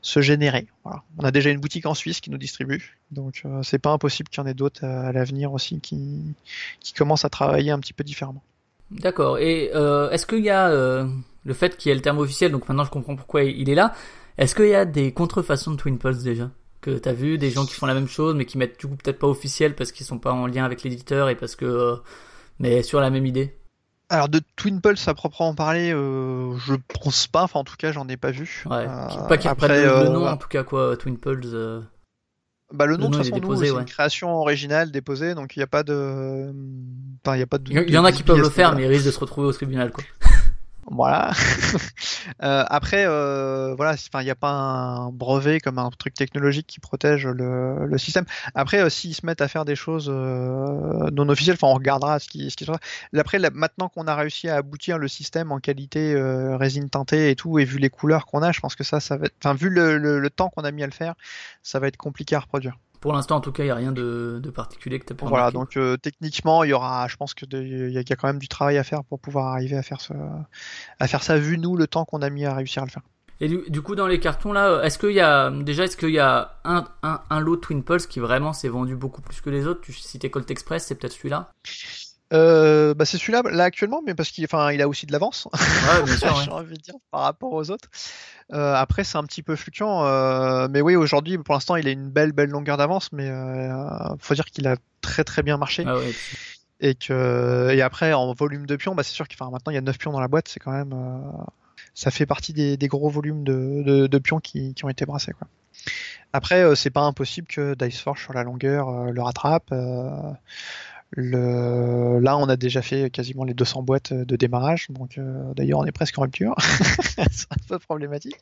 se générer. Voilà. On a déjà une boutique en Suisse qui nous distribue, donc c'est pas impossible qu'il y en ait d'autres à l'avenir aussi qui, qui commencent à travailler un petit peu différemment. D'accord. Et est-ce qu'il y a le fait qu'il y ait le terme officiel, donc maintenant je comprends pourquoi il est là. Est-ce qu'il y a des contrefaçons de Twin Pulse déjà? Que t'as vu des gens qui font la même chose mais qui mettent du coup peut-être pas officiel parce qu'ils sont pas en lien avec l'éditeur et parce que euh, mais sur la même idée? Alors de Twin Pulse à proprement parler, euh, je pense pas, enfin en tout cas j'en ai pas vu. Ouais. Euh, pas qu'ils après, le, nom en tout cas quoi. Twin Pulse. Bah, le le nom de toute façon c'est ouais. une création originale déposée, donc il n'y a pas de, enfin il y a pas de. Il y, en a qui peuvent le faire mais ils risquent de se retrouver au tribunal quoi. Voilà. [LAUGHS] Euh, après, euh, voilà, il n'y a pas un brevet comme un truc technologique qui protège le, système. Après, euh, s'ils se mettent à faire des choses euh, non officielles, on regardera ce qui, ce qui. Après, maintenant qu'on a réussi à aboutir le système en qualité résine teintée et tout, et vu les couleurs qu'on a, je pense que ça, ça va enfin, vu le temps qu'on a mis à le faire, ça va être compliqué à reproduire. Pour l'instant en tout cas il y a rien de, de particulier que t'as pu Voilà, remarquer. donc euh, techniquement, il y aura, je pense que de- il y, y a quand même du travail à faire pour pouvoir arriver à faire ce, à faire ça, vu nous le temps qu'on a mis à réussir à le faire. Et du, du coup, dans les cartons là, est-ce qu'il y a déjà est-ce qu'il y a un, un, un lot Twin Pulse qui vraiment s'est vendu beaucoup plus que les autres? Tu citais Colt Express, c'est peut-être celui-là? Euh, bah c'est celui-là là actuellement, mais parce qu'il enfin, il a aussi de l'avance, [LAUGHS] Ouais, j'ai envie de dire, par rapport aux autres. Euh, après, c'est un petit peu fluctuant, euh, mais oui, aujourd'hui, pour l'instant, il a une belle, belle longueur d'avance, mais faut dire qu'il a très, très bien marché. Ah ouais. Et que, et après, en volume de pions, bah, c'est sûr qu'il enfin, maintenant, il y a 9 pions dans la boîte, c'est quand même, ça fait partie des, des gros volumes de, de, de pions qui, qui ont été brassés, quoi. Après, c'est pas impossible que Diceforge sur la longueur le rattrape. Là, on a déjà fait quasiment les 200 boîtes de démarrage, donc euh, d'ailleurs, on est presque en rupture. [LAUGHS] c'est un peu problématique,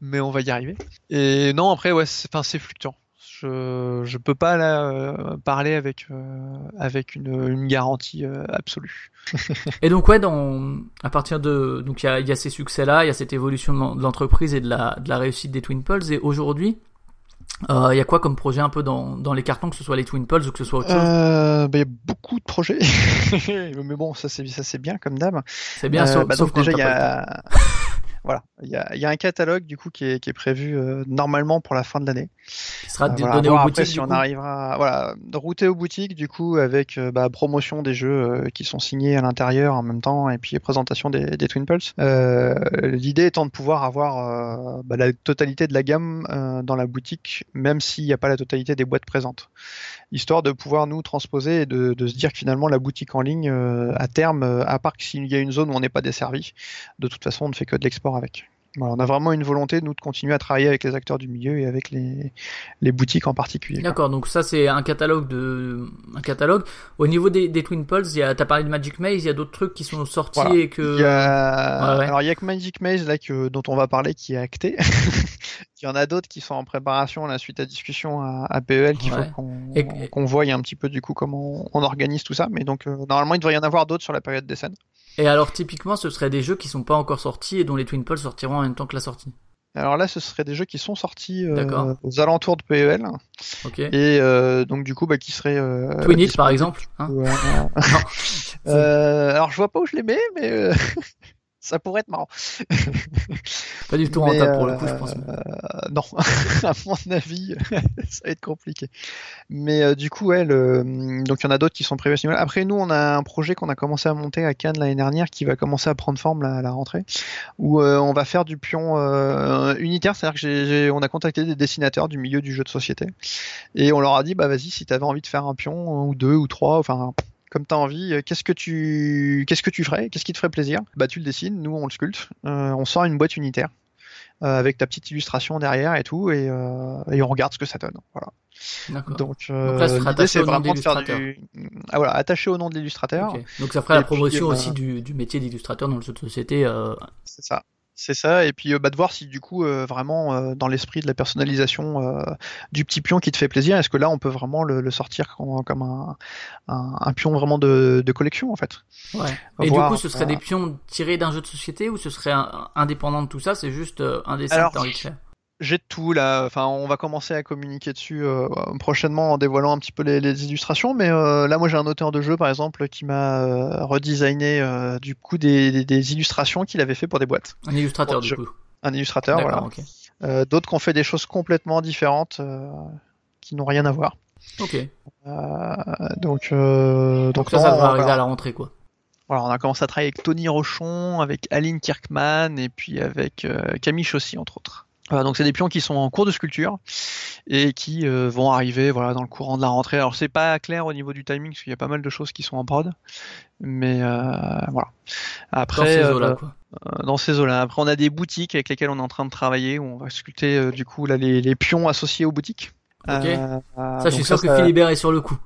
mais on va y arriver. Et non, après, ouais, c'est fluctuant. Je, je peux pas euh, parler avec, euh, avec une, garantie absolue. [LAUGHS] Et donc ouais, à partir de donc il y a, ces succès là, il y a cette évolution de l'en- de l'entreprise et de la, de la réussite des Twin Pulse. Et aujourd'hui, euh, il y a quoi comme projet un peu dans, dans les cartons, que ce soit les Twin Pulse ou que ce soit autre chose? Euh, bah, y a beaucoup de projets, [LAUGHS] mais bon, ça c'est ça c'est bien comme d'hab. C'est bien, Euh, sauf, bah, donc déjà il y a [LAUGHS] voilà, il y a, il y a un catalogue du coup qui est, qui est prévu euh, normalement pour la fin de l'année. qui sera Euh, voilà, donné aux boutiques si on coup. arrivera, voilà, aux boutiques du coup avec euh, bah, promotion des jeux euh, qui sont signés à l'intérieur en même temps et puis présentation des, des Twin Pulse. L'idée étant de pouvoir avoir bah, la totalité de la gamme dans la boutique, même s'il n'y a pas la totalité des boîtes présentes, histoire de pouvoir nous transposer et de, de se dire que finalement la boutique en ligne à terme, à part que s'il y a une zone où on n'est pas desservi, de toute façon on ne fait que de l'export avec. Voilà, on a vraiment une volonté, nous, de continuer à travailler avec les acteurs du milieu et avec les, les boutiques en particulier. D'accord, donc ça c'est un catalogue de un catalogue. Au niveau des, des Twin Pulse, il y a t'as parlé de Magic Maze, il y a d'autres trucs qui sont sortis Voilà. et que Il y a... Ouais, ouais. Alors, il y a que Magic Maze là, que... dont on va parler qui est acté. [LAUGHS] il y en a d'autres qui sont en préparation là, suite à discussion à, à PEL qu'il Ouais. faut qu'on Et- qu'on voie un petit peu du coup comment on organise tout ça. Mais donc, euh, normalement, il devrait y en avoir d'autres sur la période des scènes. Et alors typiquement, ce seraient des jeux qui sont pas encore sortis et dont les Twin Pulse sortiront en même temps que la sortie. Alors là, ce serait des jeux qui sont sortis euh, aux alentours de PEL et euh, donc du coup, bah, qui seraient. Euh, Twin It, par exemple. hein. [LAUGHS] Alors je vois pas où je les mets, mais [LAUGHS] ça pourrait être marrant. [LAUGHS] Pas du tout Mais, rentable pour le euh, coup, je pense. Euh, non, [LAUGHS] à mon avis, [LAUGHS] ça va être compliqué. Mais euh, du coup, ouais, le- donc il y en a d'autres qui sont prévus à ce niveau-là. Après, nous, on a un projet qu'on a commencé à monter à Cannes l'année dernière qui va commencer à prendre forme là, à la rentrée, où euh, on va faire du pion euh, unitaire, c'est-à-dire que j'ai- j'ai- on a contacté des dessinateurs du milieu du jeu de société et on leur a dit, bah vas-y, si tu avais envie de faire un pion ou deux ou trois, enfin. Comme tu as envie, euh, qu'est-ce que tu qu'est-ce que tu ferais? Qu'est-ce qui te ferait plaisir? Bah tu le dessines, nous on le sculpte, Euh, on sort une boîte unitaire euh, avec ta petite illustration derrière et tout, et, euh, et on regarde ce que ça donne. Voilà. D'accord. Donc, euh, l'idée c'est au nom de vraiment de faire l'illustrateur. du, ah voilà, attaché au nom de l'illustrateur. Donc ça ferait la puis, promotion euh, aussi du, du métier d'illustrateur dans le jeu de société. C'est ça. C'est ça, et puis euh, bah, de voir si du coup, euh, vraiment, euh, dans l'esprit de la personnalisation euh, du petit pion qui te fait plaisir, est-ce que là on peut vraiment le, le sortir comme, comme un, un, un pion vraiment de, de collection en fait? Ouais. Et du coup, ce serait des pions tirés d'un jeu de société ou ce serait un- indépendant de tout ça C'est juste euh, un dessin Alors, de tout là, enfin on va commencer à communiquer dessus euh, prochainement en dévoilant un petit peu les, les illustrations, mais euh, là moi j'ai un auteur de jeu par exemple qui m'a euh, redesigné euh, du coup des, des- des illustrations qu'il avait fait pour des boîtes. Un illustrateur, du coup. Un illustrateur, voilà. D'autres qui ont fait des choses complètement différentes qui n'ont rien à voir. Ok. Donc, donc Donc ça, non, ça va arriver à la rentrée, quoi. Voilà, on a commencé à travailler avec Tony Rochon, avec Aline Kirkman et puis avec Camille Chaussy entre autres. Voilà, donc c'est des pions qui sont en cours de sculpture et qui euh, vont arriver voilà dans le courant de la rentrée. Alors c'est pas clair au niveau du timing parce qu'il y a pas mal de choses qui sont en prod, mais euh, voilà. Dans Après, ces euh, eaux-là, euh, dans ces eaux-là. Après, on a des boutiques avec lesquelles on est en train de travailler où on va sculpter du coup là les, les pions associés aux boutiques. Ok. Ça, je suis sûr que Philibert est sur le coup.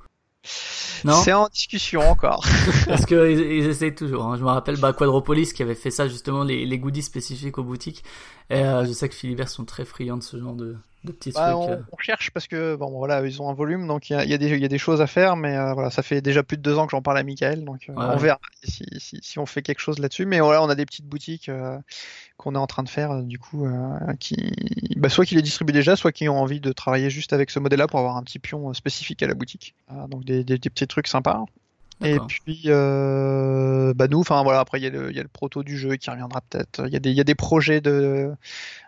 C'est en discussion encore. [LAUGHS] Parce qu'ils ils essayent toujours. hein. Je me rappelle bah, Quadropolis qui avait fait ça justement, les, les goodies spécifiques aux boutiques. Et euh, je sais que Philibert sont très friands de ce genre de, de petits Bah, trucs. on, euh. on cherche parce que bon voilà ils ont un volume donc il y a, y des il y a des choses à faire mais euh, voilà ça fait déjà plus de deux ans que j'en parle à Michael donc Ouais, on verra si, si, si on fait quelque chose là-dessus mais voilà on a des petites boutiques qu'on est en train de faire euh, du coup euh, bah, soit qui les distribuent déjà soit qui ont envie de travailler juste avec ce modèle-là pour avoir un petit pion euh, spécifique à la boutique. Donc des petits trucs sympas et puis, euh, bah nous, enfin voilà, après il y, a le- il y a le proto du jeu qui reviendra peut-être. Il y, a des- il y a des projets de,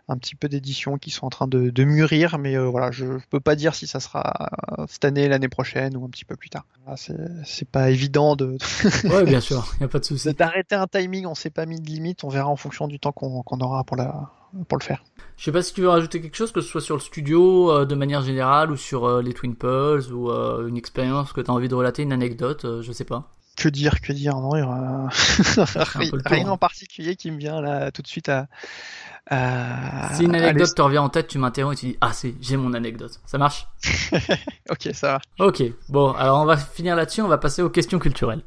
un petit peu d'édition qui sont en train de, de mûrir, mais euh, voilà, je, je peux pas dire si ça sera cette année, l'année prochaine ou un petit peu plus tard. Voilà, c'est pas évident de [LAUGHS] Ouais, bien sûr, y a pas de souci. d'arrêter un timing. On s'est pas mis de limite. On verra en fonction du temps qu'on qu'on aura pour la pour le faire. Je sais pas si tu veux rajouter quelque chose, que ce soit sur le studio euh, de manière générale ou sur euh, les Twin Pearls ou euh, une expérience que tu as envie de relater, une anecdote, je sais pas. Que dire, que dire Non, il y aura [LAUGHS] [LAUGHS] tour, rien hein. en particulier qui me vient là tout de suite à. à- si une anecdote te revient en tête, tu m'interromps et tu dis Ah, c'est, j'ai mon anecdote. Ça marche? [LAUGHS] Ok, ça va. Ok, bon, alors on va finir là-dessus, on va passer aux questions culturelles.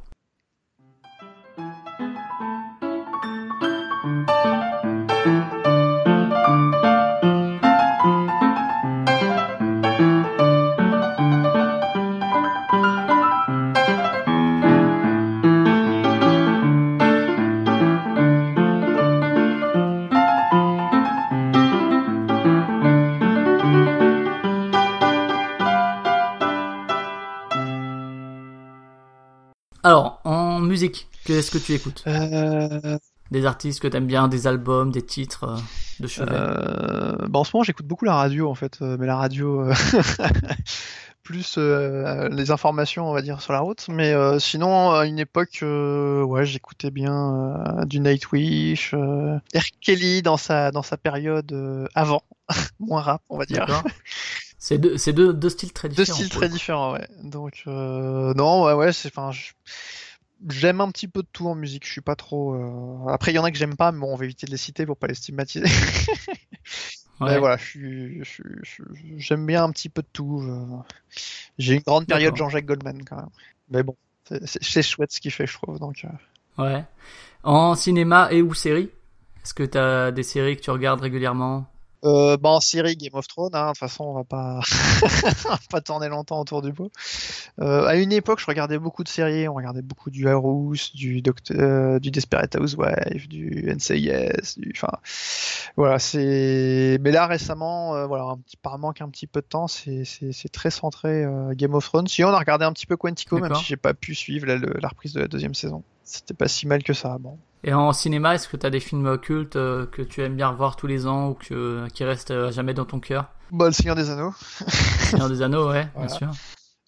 Musique, qu'est-ce que tu écoutes Euh, Des artistes que t'aimes bien, des albums, des titres euh, de chevet Euh, bah, en ce moment, j'écoute beaucoup la radio, en fait, mais la radio, [LAUGHS] plus euh, les informations, on va dire, sur la route. Mais euh, sinon, à une époque, euh, ouais, j'écoutais bien du Nightwish, R. Kelly dans sa, dans sa période avant, [LAUGHS] moins rap, on va dire. [LAUGHS] C'est deux, c'est deux, deux styles très Deux différents. styles pour très différents, ouais. Donc, non, ouais, ouais, c'est, j'aime un petit peu de tout en musique. Je suis pas trop. euh, Après, il y en a que j'aime pas, mais bon, on va éviter de les citer pour pas les stigmatiser. [LAUGHS] Ouais. Mais voilà, je suis, je suis- je- j'aime bien un petit peu de tout. je- J'ai une grande période. Jean-Jacques Goldman quand même. Mais bon, c'est chouette ce qu'il fait, je trouve. Donc, euh. Ouais. En cinéma et ou série Est-ce que t'as des séries que tu regardes régulièrement? Euh, bah, en série Game of Thrones, hein, de toute façon, on va pas, [LAUGHS] pas tourner longtemps autour du pot. Euh, à une époque, je regardais beaucoup de séries. On regardait beaucoup du House, du, euh, du Desperate Housewife, du NCIS, du, enfin, voilà, c'est. Mais là, récemment, euh, voilà, un petit, par manque un petit peu de temps, c'est, très centré euh, Game of Thrones. Si on a regardé un petit peu Quantico, même si j'ai pas pu suivre la, reprise de la deuxième saison. C'était pas si mal que ça. Bon. Et en cinéma, est-ce que tu as des films cultes euh, que tu aimes bien revoir tous les ans ou que, qui restent euh, jamais dans ton cœur? Bah, le Seigneur des Anneaux. Seigneur des Anneaux, ouais, Voilà. bien sûr.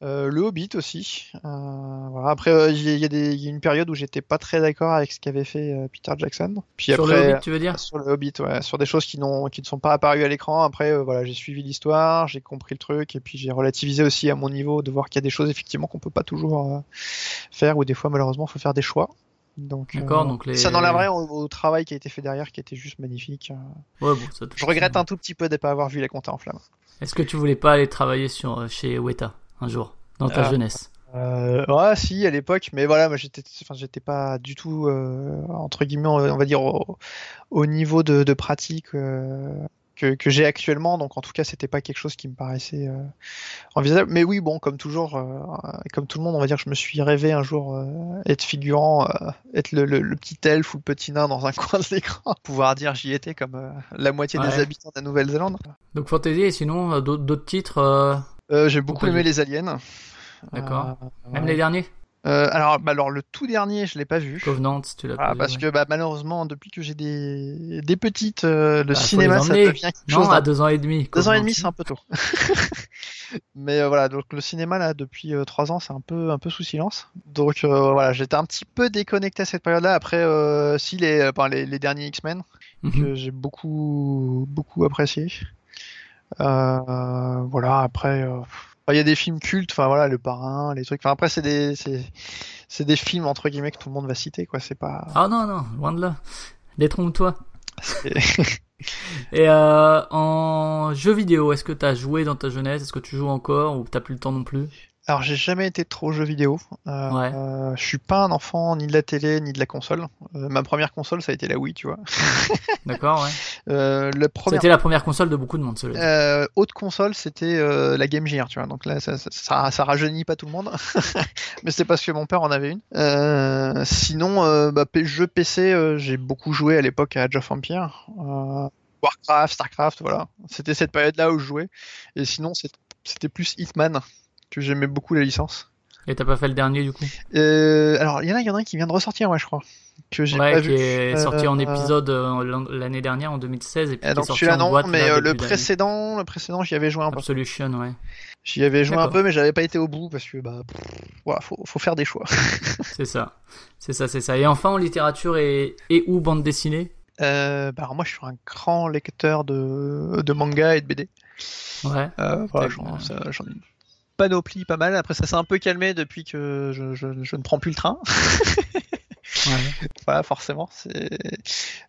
Euh, le Hobbit aussi. Euh, voilà. Après, euh, il y, a- il y a des- il y a une période où j'étais pas très d'accord avec ce qu'avait fait Peter Jackson. Puis Sur après, le Hobbit, tu veux dire? sur le Hobbit, ouais, sur des choses qui qui ne sont pas apparues à l'écran. Après, voilà, j'ai suivi l'histoire, j'ai compris le truc, et puis j'ai relativisé aussi à mon niveau de voir qu'il y a des choses effectivement qu'on peut pas toujours faire, ou des fois malheureusement faut faire des choix. Donc, D'accord, euh, donc les- ça n'enlèverait au, au travail qui a été fait derrière, qui était juste magnifique. Euh, Ouais, bon, ça te- Je regrette un tout petit peu de ne pas avoir vu les comptes en flammes. Est-ce que tu voulais pas aller travailler sur, euh, chez Weta un jour, dans ta Ah. jeunesse? Euh, ouais, si, à l'époque, mais voilà, moi j'étais, enfin, j'étais pas du tout, euh, entre guillemets, on va on va dire, au, au niveau de, de pratique euh, que, que j'ai actuellement, donc en tout cas, c'était pas quelque chose qui me paraissait euh, envisageable. Mais oui, bon, comme toujours, euh, comme tout le monde, on va dire, je me suis rêvé un jour euh, être figurant, euh, être le, le- le petit elfe ou le petit nain dans un [LAUGHS] coin de l'écran, pouvoir dire j'y étais comme la moitié des habitants de la Nouvelle-Zélande. Donc Fantasy, et sinon, d'autres titres, j'ai beaucoup aimé les aliens. D'accord. Même ouais. les derniers? Euh, alors, bah, alors, le tout dernier, je l'ai pas vu. Covenant, si tu l'as Ah, pas vu, parce ouais. que bah, malheureusement, depuis que j'ai des, des petites, euh, le Bah, cinéma, ça devient quelque Non, chose à deux ans et demi. deux ans et Covenant. demi, c'est un peu tôt. [LAUGHS] Mais euh, voilà, donc le cinéma là, depuis euh, trois ans, c'est un peu, un peu sous silence. Donc euh, voilà, j'étais un petit peu déconnecté à cette période-là. Après, euh, si les, enfin, les, les derniers X-Men Mhm. que j'ai beaucoup, beaucoup apprécié. Euh, voilà, après, euh, il y a des films cultes. Enfin voilà, Le Parrain, les trucs. Enfin après, c'est des, c'est, c'est des films entre guillemets que tout le monde va citer, quoi. C'est pas. Ah non, non, loin de là. Détrompe-toi. [LAUGHS] Et euh, en jeu vidéo, est-ce que t'as joué dans ta jeunesse? Est-ce que tu joues encore? Ou t'as plus le temps non plus? Alors, j'ai jamais été trop jeu vidéo. Euh, Ouais. euh, je suis pas un enfant ni de la télé ni de la console. Euh, ma première console, ça a été la Wii, tu vois. [LAUGHS] D'accord, ouais. Euh, la première C'était la première console de beaucoup de monde, euh, haute console, c'était la Game Gear, tu vois. Donc là, ça, ça, ça, ça rajeunit pas tout le monde. [LAUGHS] Mais c'est parce que mon père en avait une. Sinon, bah, jeux PC, j'ai beaucoup joué à l'époque à Age of Empires. Euh, Warcraft, Starcraft, voilà. C'était cette période-là où je jouais. Et sinon, c'était plus Hitman, que j'aimais beaucoup la licence. Et t'as pas fait le dernier du coup Euh, alors, il y en a, il y en a un qui vient de ressortir, ouais, je crois. Que j'ai Ouais, pas qui vu. est sorti en Euh, épisode euh, l'an- l'année dernière, en 2016, et puis euh, qui est donc sorti en non, boîte mais là, le précédent, le précédent, j'y avais joué un peu. Absolution, ouais. J'y avais joué un peu, mais j'avais pas été au bout parce que bah, pff, voilà, faut, faut faire des choix. [LAUGHS] C'est ça. C'est ça, c'est ça. Et enfin, en littérature et, et ou bande dessinée bah, alors moi, je suis un grand lecteur de, de manga et de BD. Ouais. Voilà, j'en ai panoplie pas mal. Après, ça s'est un peu calmé depuis que je, je, je ne prends plus le train. [LAUGHS] ouais. voilà, forcément. C'est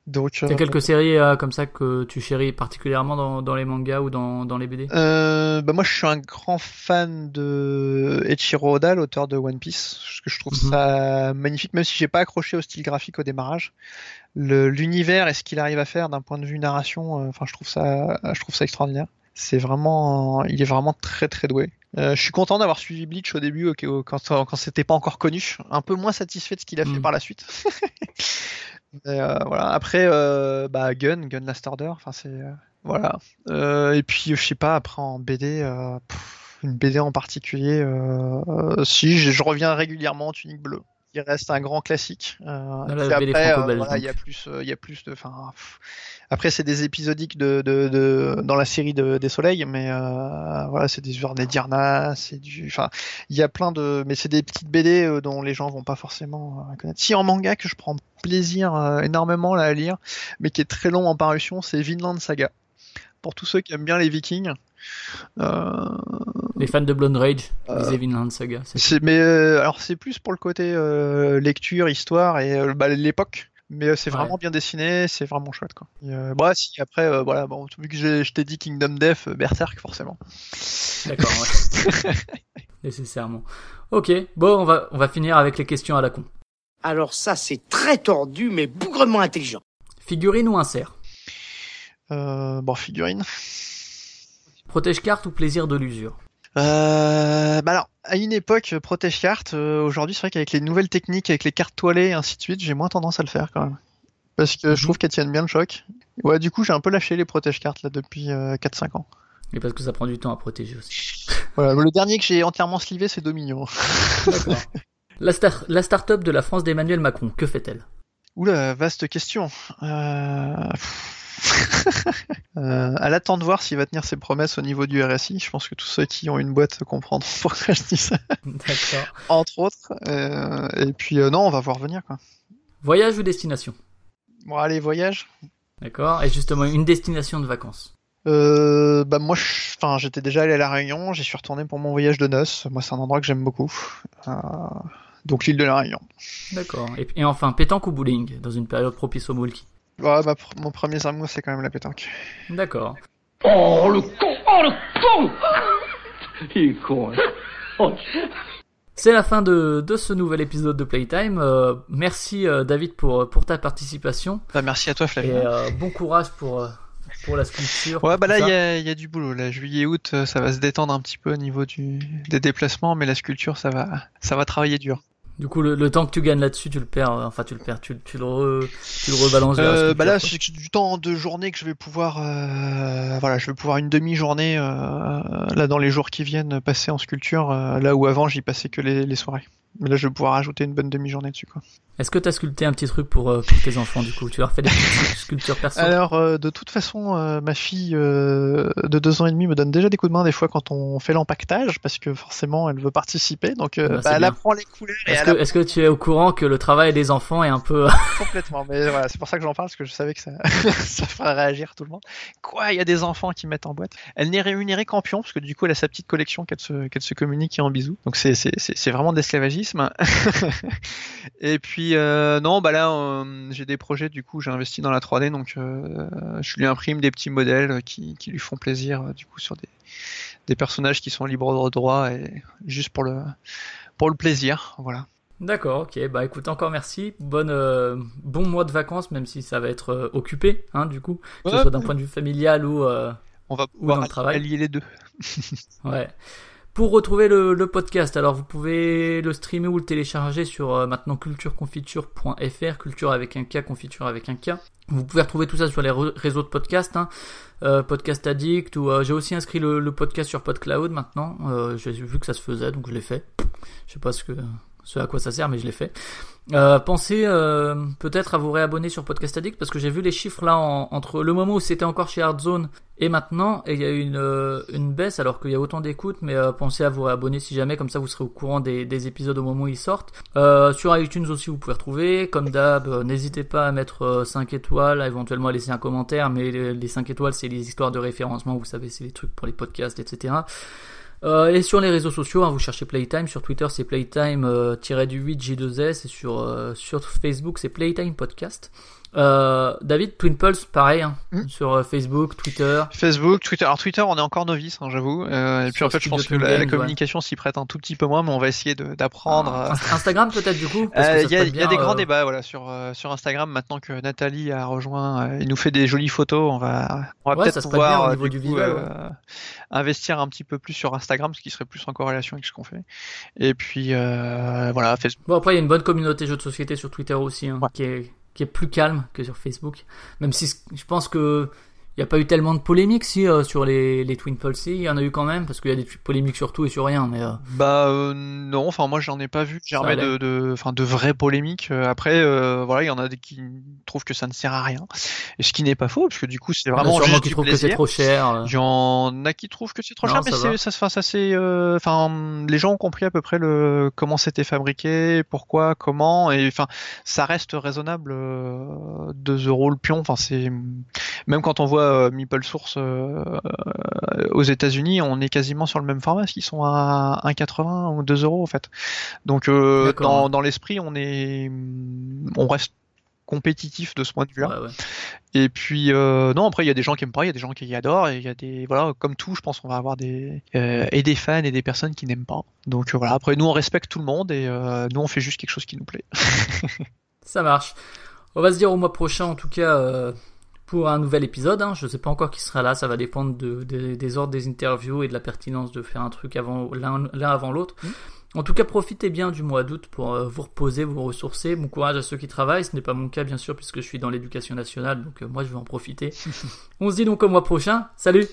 donc. T'as euh, quelques séries euh, comme ça que tu chéris particulièrement dans, dans les mangas ou dans, dans les BD Euh, bah moi je suis un grand fan de Eiichiro Oda, l'auteur de One Piece, que je trouve Mhm. ça magnifique, même si j'ai pas accroché au style graphique au démarrage. L'univers et ce qu'il arrive à faire d'un point de vue narration, euh, enfin je trouve ça, je trouve ça extraordinaire. C'est vraiment, il est vraiment très très doué. Euh, je suis content d'avoir suivi Bleach au début, au- quand, quand c'était pas encore connu. Un peu moins satisfait de ce qu'il a fait Mhm. par la suite. [LAUGHS] Mais, euh, voilà. Après, euh, bah Gun, Gun Last Order, enfin c'est euh, voilà. Euh, et puis, je sais pas, après en BD, euh, pff, une BD en particulier, euh, euh, si, je, je reviens régulièrement en Tunique Bleue. Il reste un grand classique. Euh, BD après, euh, voilà, il y a plus, euh, il y a plus de, après c'est des épisodiques de, de, de- dans la série de, des Soleils, mais euh, voilà, c'est des journées d'Irna, c'est du, enfin, il y a plein de, mais c'est des petites BD dont les gens vont pas forcément connaître. Si en manga que je prends plaisir énormément là, à lire, mais qui est très long en parution, c'est Vinland Saga. Pour tous ceux qui aiment bien les Vikings. Euh, Les fans de Blonde Rage, Euh, lisez Vinland Saga. c'est- mais euh, alors c'est plus pour le côté euh, lecture, histoire et euh, bah, l'époque. Mais c'est Ouais. vraiment bien dessiné, c'est vraiment chouette quoi. Et, euh, bah si après euh, voilà bon vu que je t'ai dit Kingdom Death, euh, Berserk forcément. D'accord, ouais. [LAUGHS] Nécessairement. Ok, bon, on va, on va finir avec les questions à la con. Alors ça, c'est très tordu, mais bougrement intelligent. Figurine ou insert? Euh, bon, figurine. Protège carte ou plaisir de l'usure Euh, bah alors, à une époque, protège carte. euh, Aujourd'hui, c'est vrai qu'avec les nouvelles techniques, avec les cartes toilées et ainsi de suite, j'ai moins tendance à le faire quand même. Parce que je Mhm. trouve qu'elles tiennent bien le choc. Ouais, du coup, j'ai un peu lâché les protège cartes là depuis euh, 4-5 ans. Et parce que ça prend du temps à protéger aussi. [LAUGHS] Voilà, le dernier que j'ai entièrement slivé, c'est Dominion. [LAUGHS] D'accord. La, star la start-up de la France d'Emmanuel Macron, que fait-elle? Oula, vaste question. Euh... [LAUGHS] euh, elle attend de voir s'il va tenir ses promesses au niveau du RSI. Je pense que tous ceux qui ont une boîte comprendront [LAUGHS] pourquoi je dis ça, D'accord. entre autres. Euh, et puis, euh, non, on va voir venir, quoi. Voyage ou destination? Bon, allez, voyage. D'accord. Et justement, une destination de vacances? Euh, bah moi, enfin, j'étais déjà allé à la Réunion. J'y suis retourné pour mon voyage de noces. Moi, c'est un endroit que j'aime beaucoup. Donc l'île de la Réunion. D'accord. Et, et enfin, pétanque ou bowling, dans une période propice au multi. Ouais, bah, pr- mon premier amour, c'est quand même la pétanque. D'accord. Oh le con Oh le con Il est con, hein. Oh, C'est la fin de, de ce nouvel épisode de Playtime. Euh, merci euh, David pour, pour ta participation Bah, merci à toi, et Flavien. euh, bon courage pour, euh, pour la sculpture. Ouais, bah là, il y a, il y a du boulot. Là, juillet-août, euh, ça va se détendre un petit peu au niveau du, des déplacements, mais la sculpture, ça va, ça va travailler dur. Du coup, le, le temps que tu gagnes là-dessus, tu le perds. euh, Enfin, tu le perds. Tu, tu le, re- tu le rebalances Euh, bah là, c'est du temps de journée que je vais pouvoir, euh, voilà, je vais pouvoir une demi-journée euh, là dans les jours qui viennent passer en sculpture, là où avant j'y passais que les, les soirées. Mais là, je vais pouvoir ajouter une bonne demi-journée dessus, quoi. Est-ce que tu as sculpté un petit truc pour, euh, pour tes enfants, du coup? Tu leur fais des petites [LAUGHS] sculptures perso? Alors, euh, de toute façon, euh, ma fille euh, de deux ans et demi me donne déjà des coups de main des fois quand on fait l'empaquetage, parce que forcément, elle veut participer. Donc, euh, Bah, bah, elle apprend les couleurs Est-ce que, apprend est-ce que tu es au courant que le travail des enfants est un peu... [LAUGHS] complètement. Mais voilà, c'est pour ça que j'en parle, parce que je savais que ça, [LAUGHS] ça ferait réagir tout le monde. Quoi, il y a des enfants qui mettent en boîte? Elle n'est rémunérée qu'en pion, parce que du coup, elle a sa petite collection qu'elle se, qu'elle se communique et en bisous. Donc, c'est, vraiment de [LAUGHS] et puis, euh, non, bah là, euh, j'ai des projets, du coup, j'ai investi dans la 3D, donc euh, je lui imprime des petits modèles qui, qui lui font plaisir, du coup, sur des, des personnages qui sont libres de droit et juste pour le, pour le plaisir, voilà. D'accord, ok. Bah écoute, encore merci. Bonne, euh, bon mois de vacances, même si ça va être euh, occupé, hein, du coup, que ce soit d'un point de vue familial ou... euh, On va Ou pouvoir dans le travail. allier les deux. [LAUGHS] Ouais. Pour retrouver le, le podcast, alors vous pouvez le streamer ou le télécharger sur euh, maintenant cultureconfiture.fr, culture avec un K, confiture avec un K. Vous pouvez retrouver tout ça sur les réseaux de podcast, hein, euh, Podcast Addict, ou euh, j'ai aussi inscrit le, le podcast sur PodCloud maintenant. Euh, j'ai vu que ça se faisait, donc je l'ai fait. Je sais pas ce que ce à quoi ça sert, mais je l'ai fait. Euh, pensez euh, peut-être à vous réabonner sur Podcast Addict parce que j'ai vu les chiffres là en- entre le moment où c'était encore chez Hardzone et maintenant et il y a eu une, euh, une baisse alors qu'il y a autant d'écoutes mais euh, pensez à vous réabonner si jamais comme ça vous serez au courant des, des épisodes au moment où ils sortent. Sur iTunes aussi vous pouvez retrouver comme d'hab n'hésitez pas à mettre euh, 5 étoiles éventuellement à laisser un commentaire mais les, les 5 étoiles c'est les histoires de référencement vous savez c'est les trucs pour les podcasts etc. Euh, et sur les réseaux sociaux, hein, vous cherchez Playtime. Sur Twitter, c'est Playtime euh, du 8 J2S. Et euh, sur Facebook, c'est Playtime Podcast. Euh, David, Twin Pulse, pareil. hein, Mm. Sur euh, Facebook, Twitter. Facebook, Twitter. Alors Twitter, on est encore novice, hein, j'avoue. Euh, et puis Sur en fait, je pense que la, Games, communication s'y prête un tout petit peu moins, mais on va essayer d'apprendre. Ah, euh, Inst- Instagram peut-être du coup euh, Il se y, a- il y des grands euh, débats voilà sur euh, sur Instagram maintenant que Nathalie a rejoint euh, et nous fait des jolies photos on va on va Ouais, peut-être bien pouvoir au euh, niveau du du coup, visuel, euh, investir un petit peu plus sur Instagram ce qui serait plus en corrélation avec ce qu'on fait et puis euh, voilà Facebook Bon après il y a une bonne communauté jeux de société sur Twitter aussi hein, Ouais. qui est qui est plus calme que sur Facebook. Même si je pense que il n'y a pas eu tellement de polémiques si euh, sur les, les Twin Pulse, il y en a eu quand même parce qu'il y a des polémiques sur tout et sur rien mais euh, Bah euh, non, enfin moi j'en ai pas vu germer allait. de, de, enfin de vraies polémiques. Euh, Après, euh, voilà, il y en a des qui trouvent que ça ne sert à rien, et ce qui n'est pas faux, parce que du coup c'est il y en a vraiment juste qui du trouvent que c'est plaisir. trop cher. euh. Il y en a qui trouvent que c'est trop Non, cher, mais ça c'est, ça, se- enfin, ça c'est, euh, enfin, les gens ont compris à peu près le comment c'était fabriqué, pourquoi, comment, et enfin, ça reste raisonnable. Euh, 2 euros le pion, enfin c'est, même quand on voit euh, Meeple Source euh, aux États-Unis, on est quasiment sur le même format, parce qu'ils sont à 1,80 ou 2 euros en fait. Donc euh, dans, l'esprit, on est, on reste compétitif de ce point de vue-là. Ouais, ouais. Et puis euh, non, après il y a des gens qui aiment pas, il y a des gens qui y adorent, et il y a des voilà, comme tout, je pense qu'on va avoir des euh, et des fans et des personnes qui n'aiment pas. Donc euh, voilà, après nous on respecte tout le monde et euh, nous on fait juste quelque chose qui nous plaît. [LAUGHS] Ça marche. On va se dire au mois prochain en tout cas euh, pour un nouvel épisode. Hein. Je sais pas encore qui sera là, ça va dépendre de, de- des ordres des interviews et de la pertinence de faire un truc avant l'un l'un avant l'autre. Mm. En tout cas, profitez bien du mois d'août pour euh, vous reposer, vous ressourcer. Bon courage à ceux qui travaillent. Ce n'est pas mon cas, bien sûr, puisque je suis dans l'éducation nationale, donc euh, moi je vais en profiter. [LAUGHS] On se dit donc au mois prochain. Salut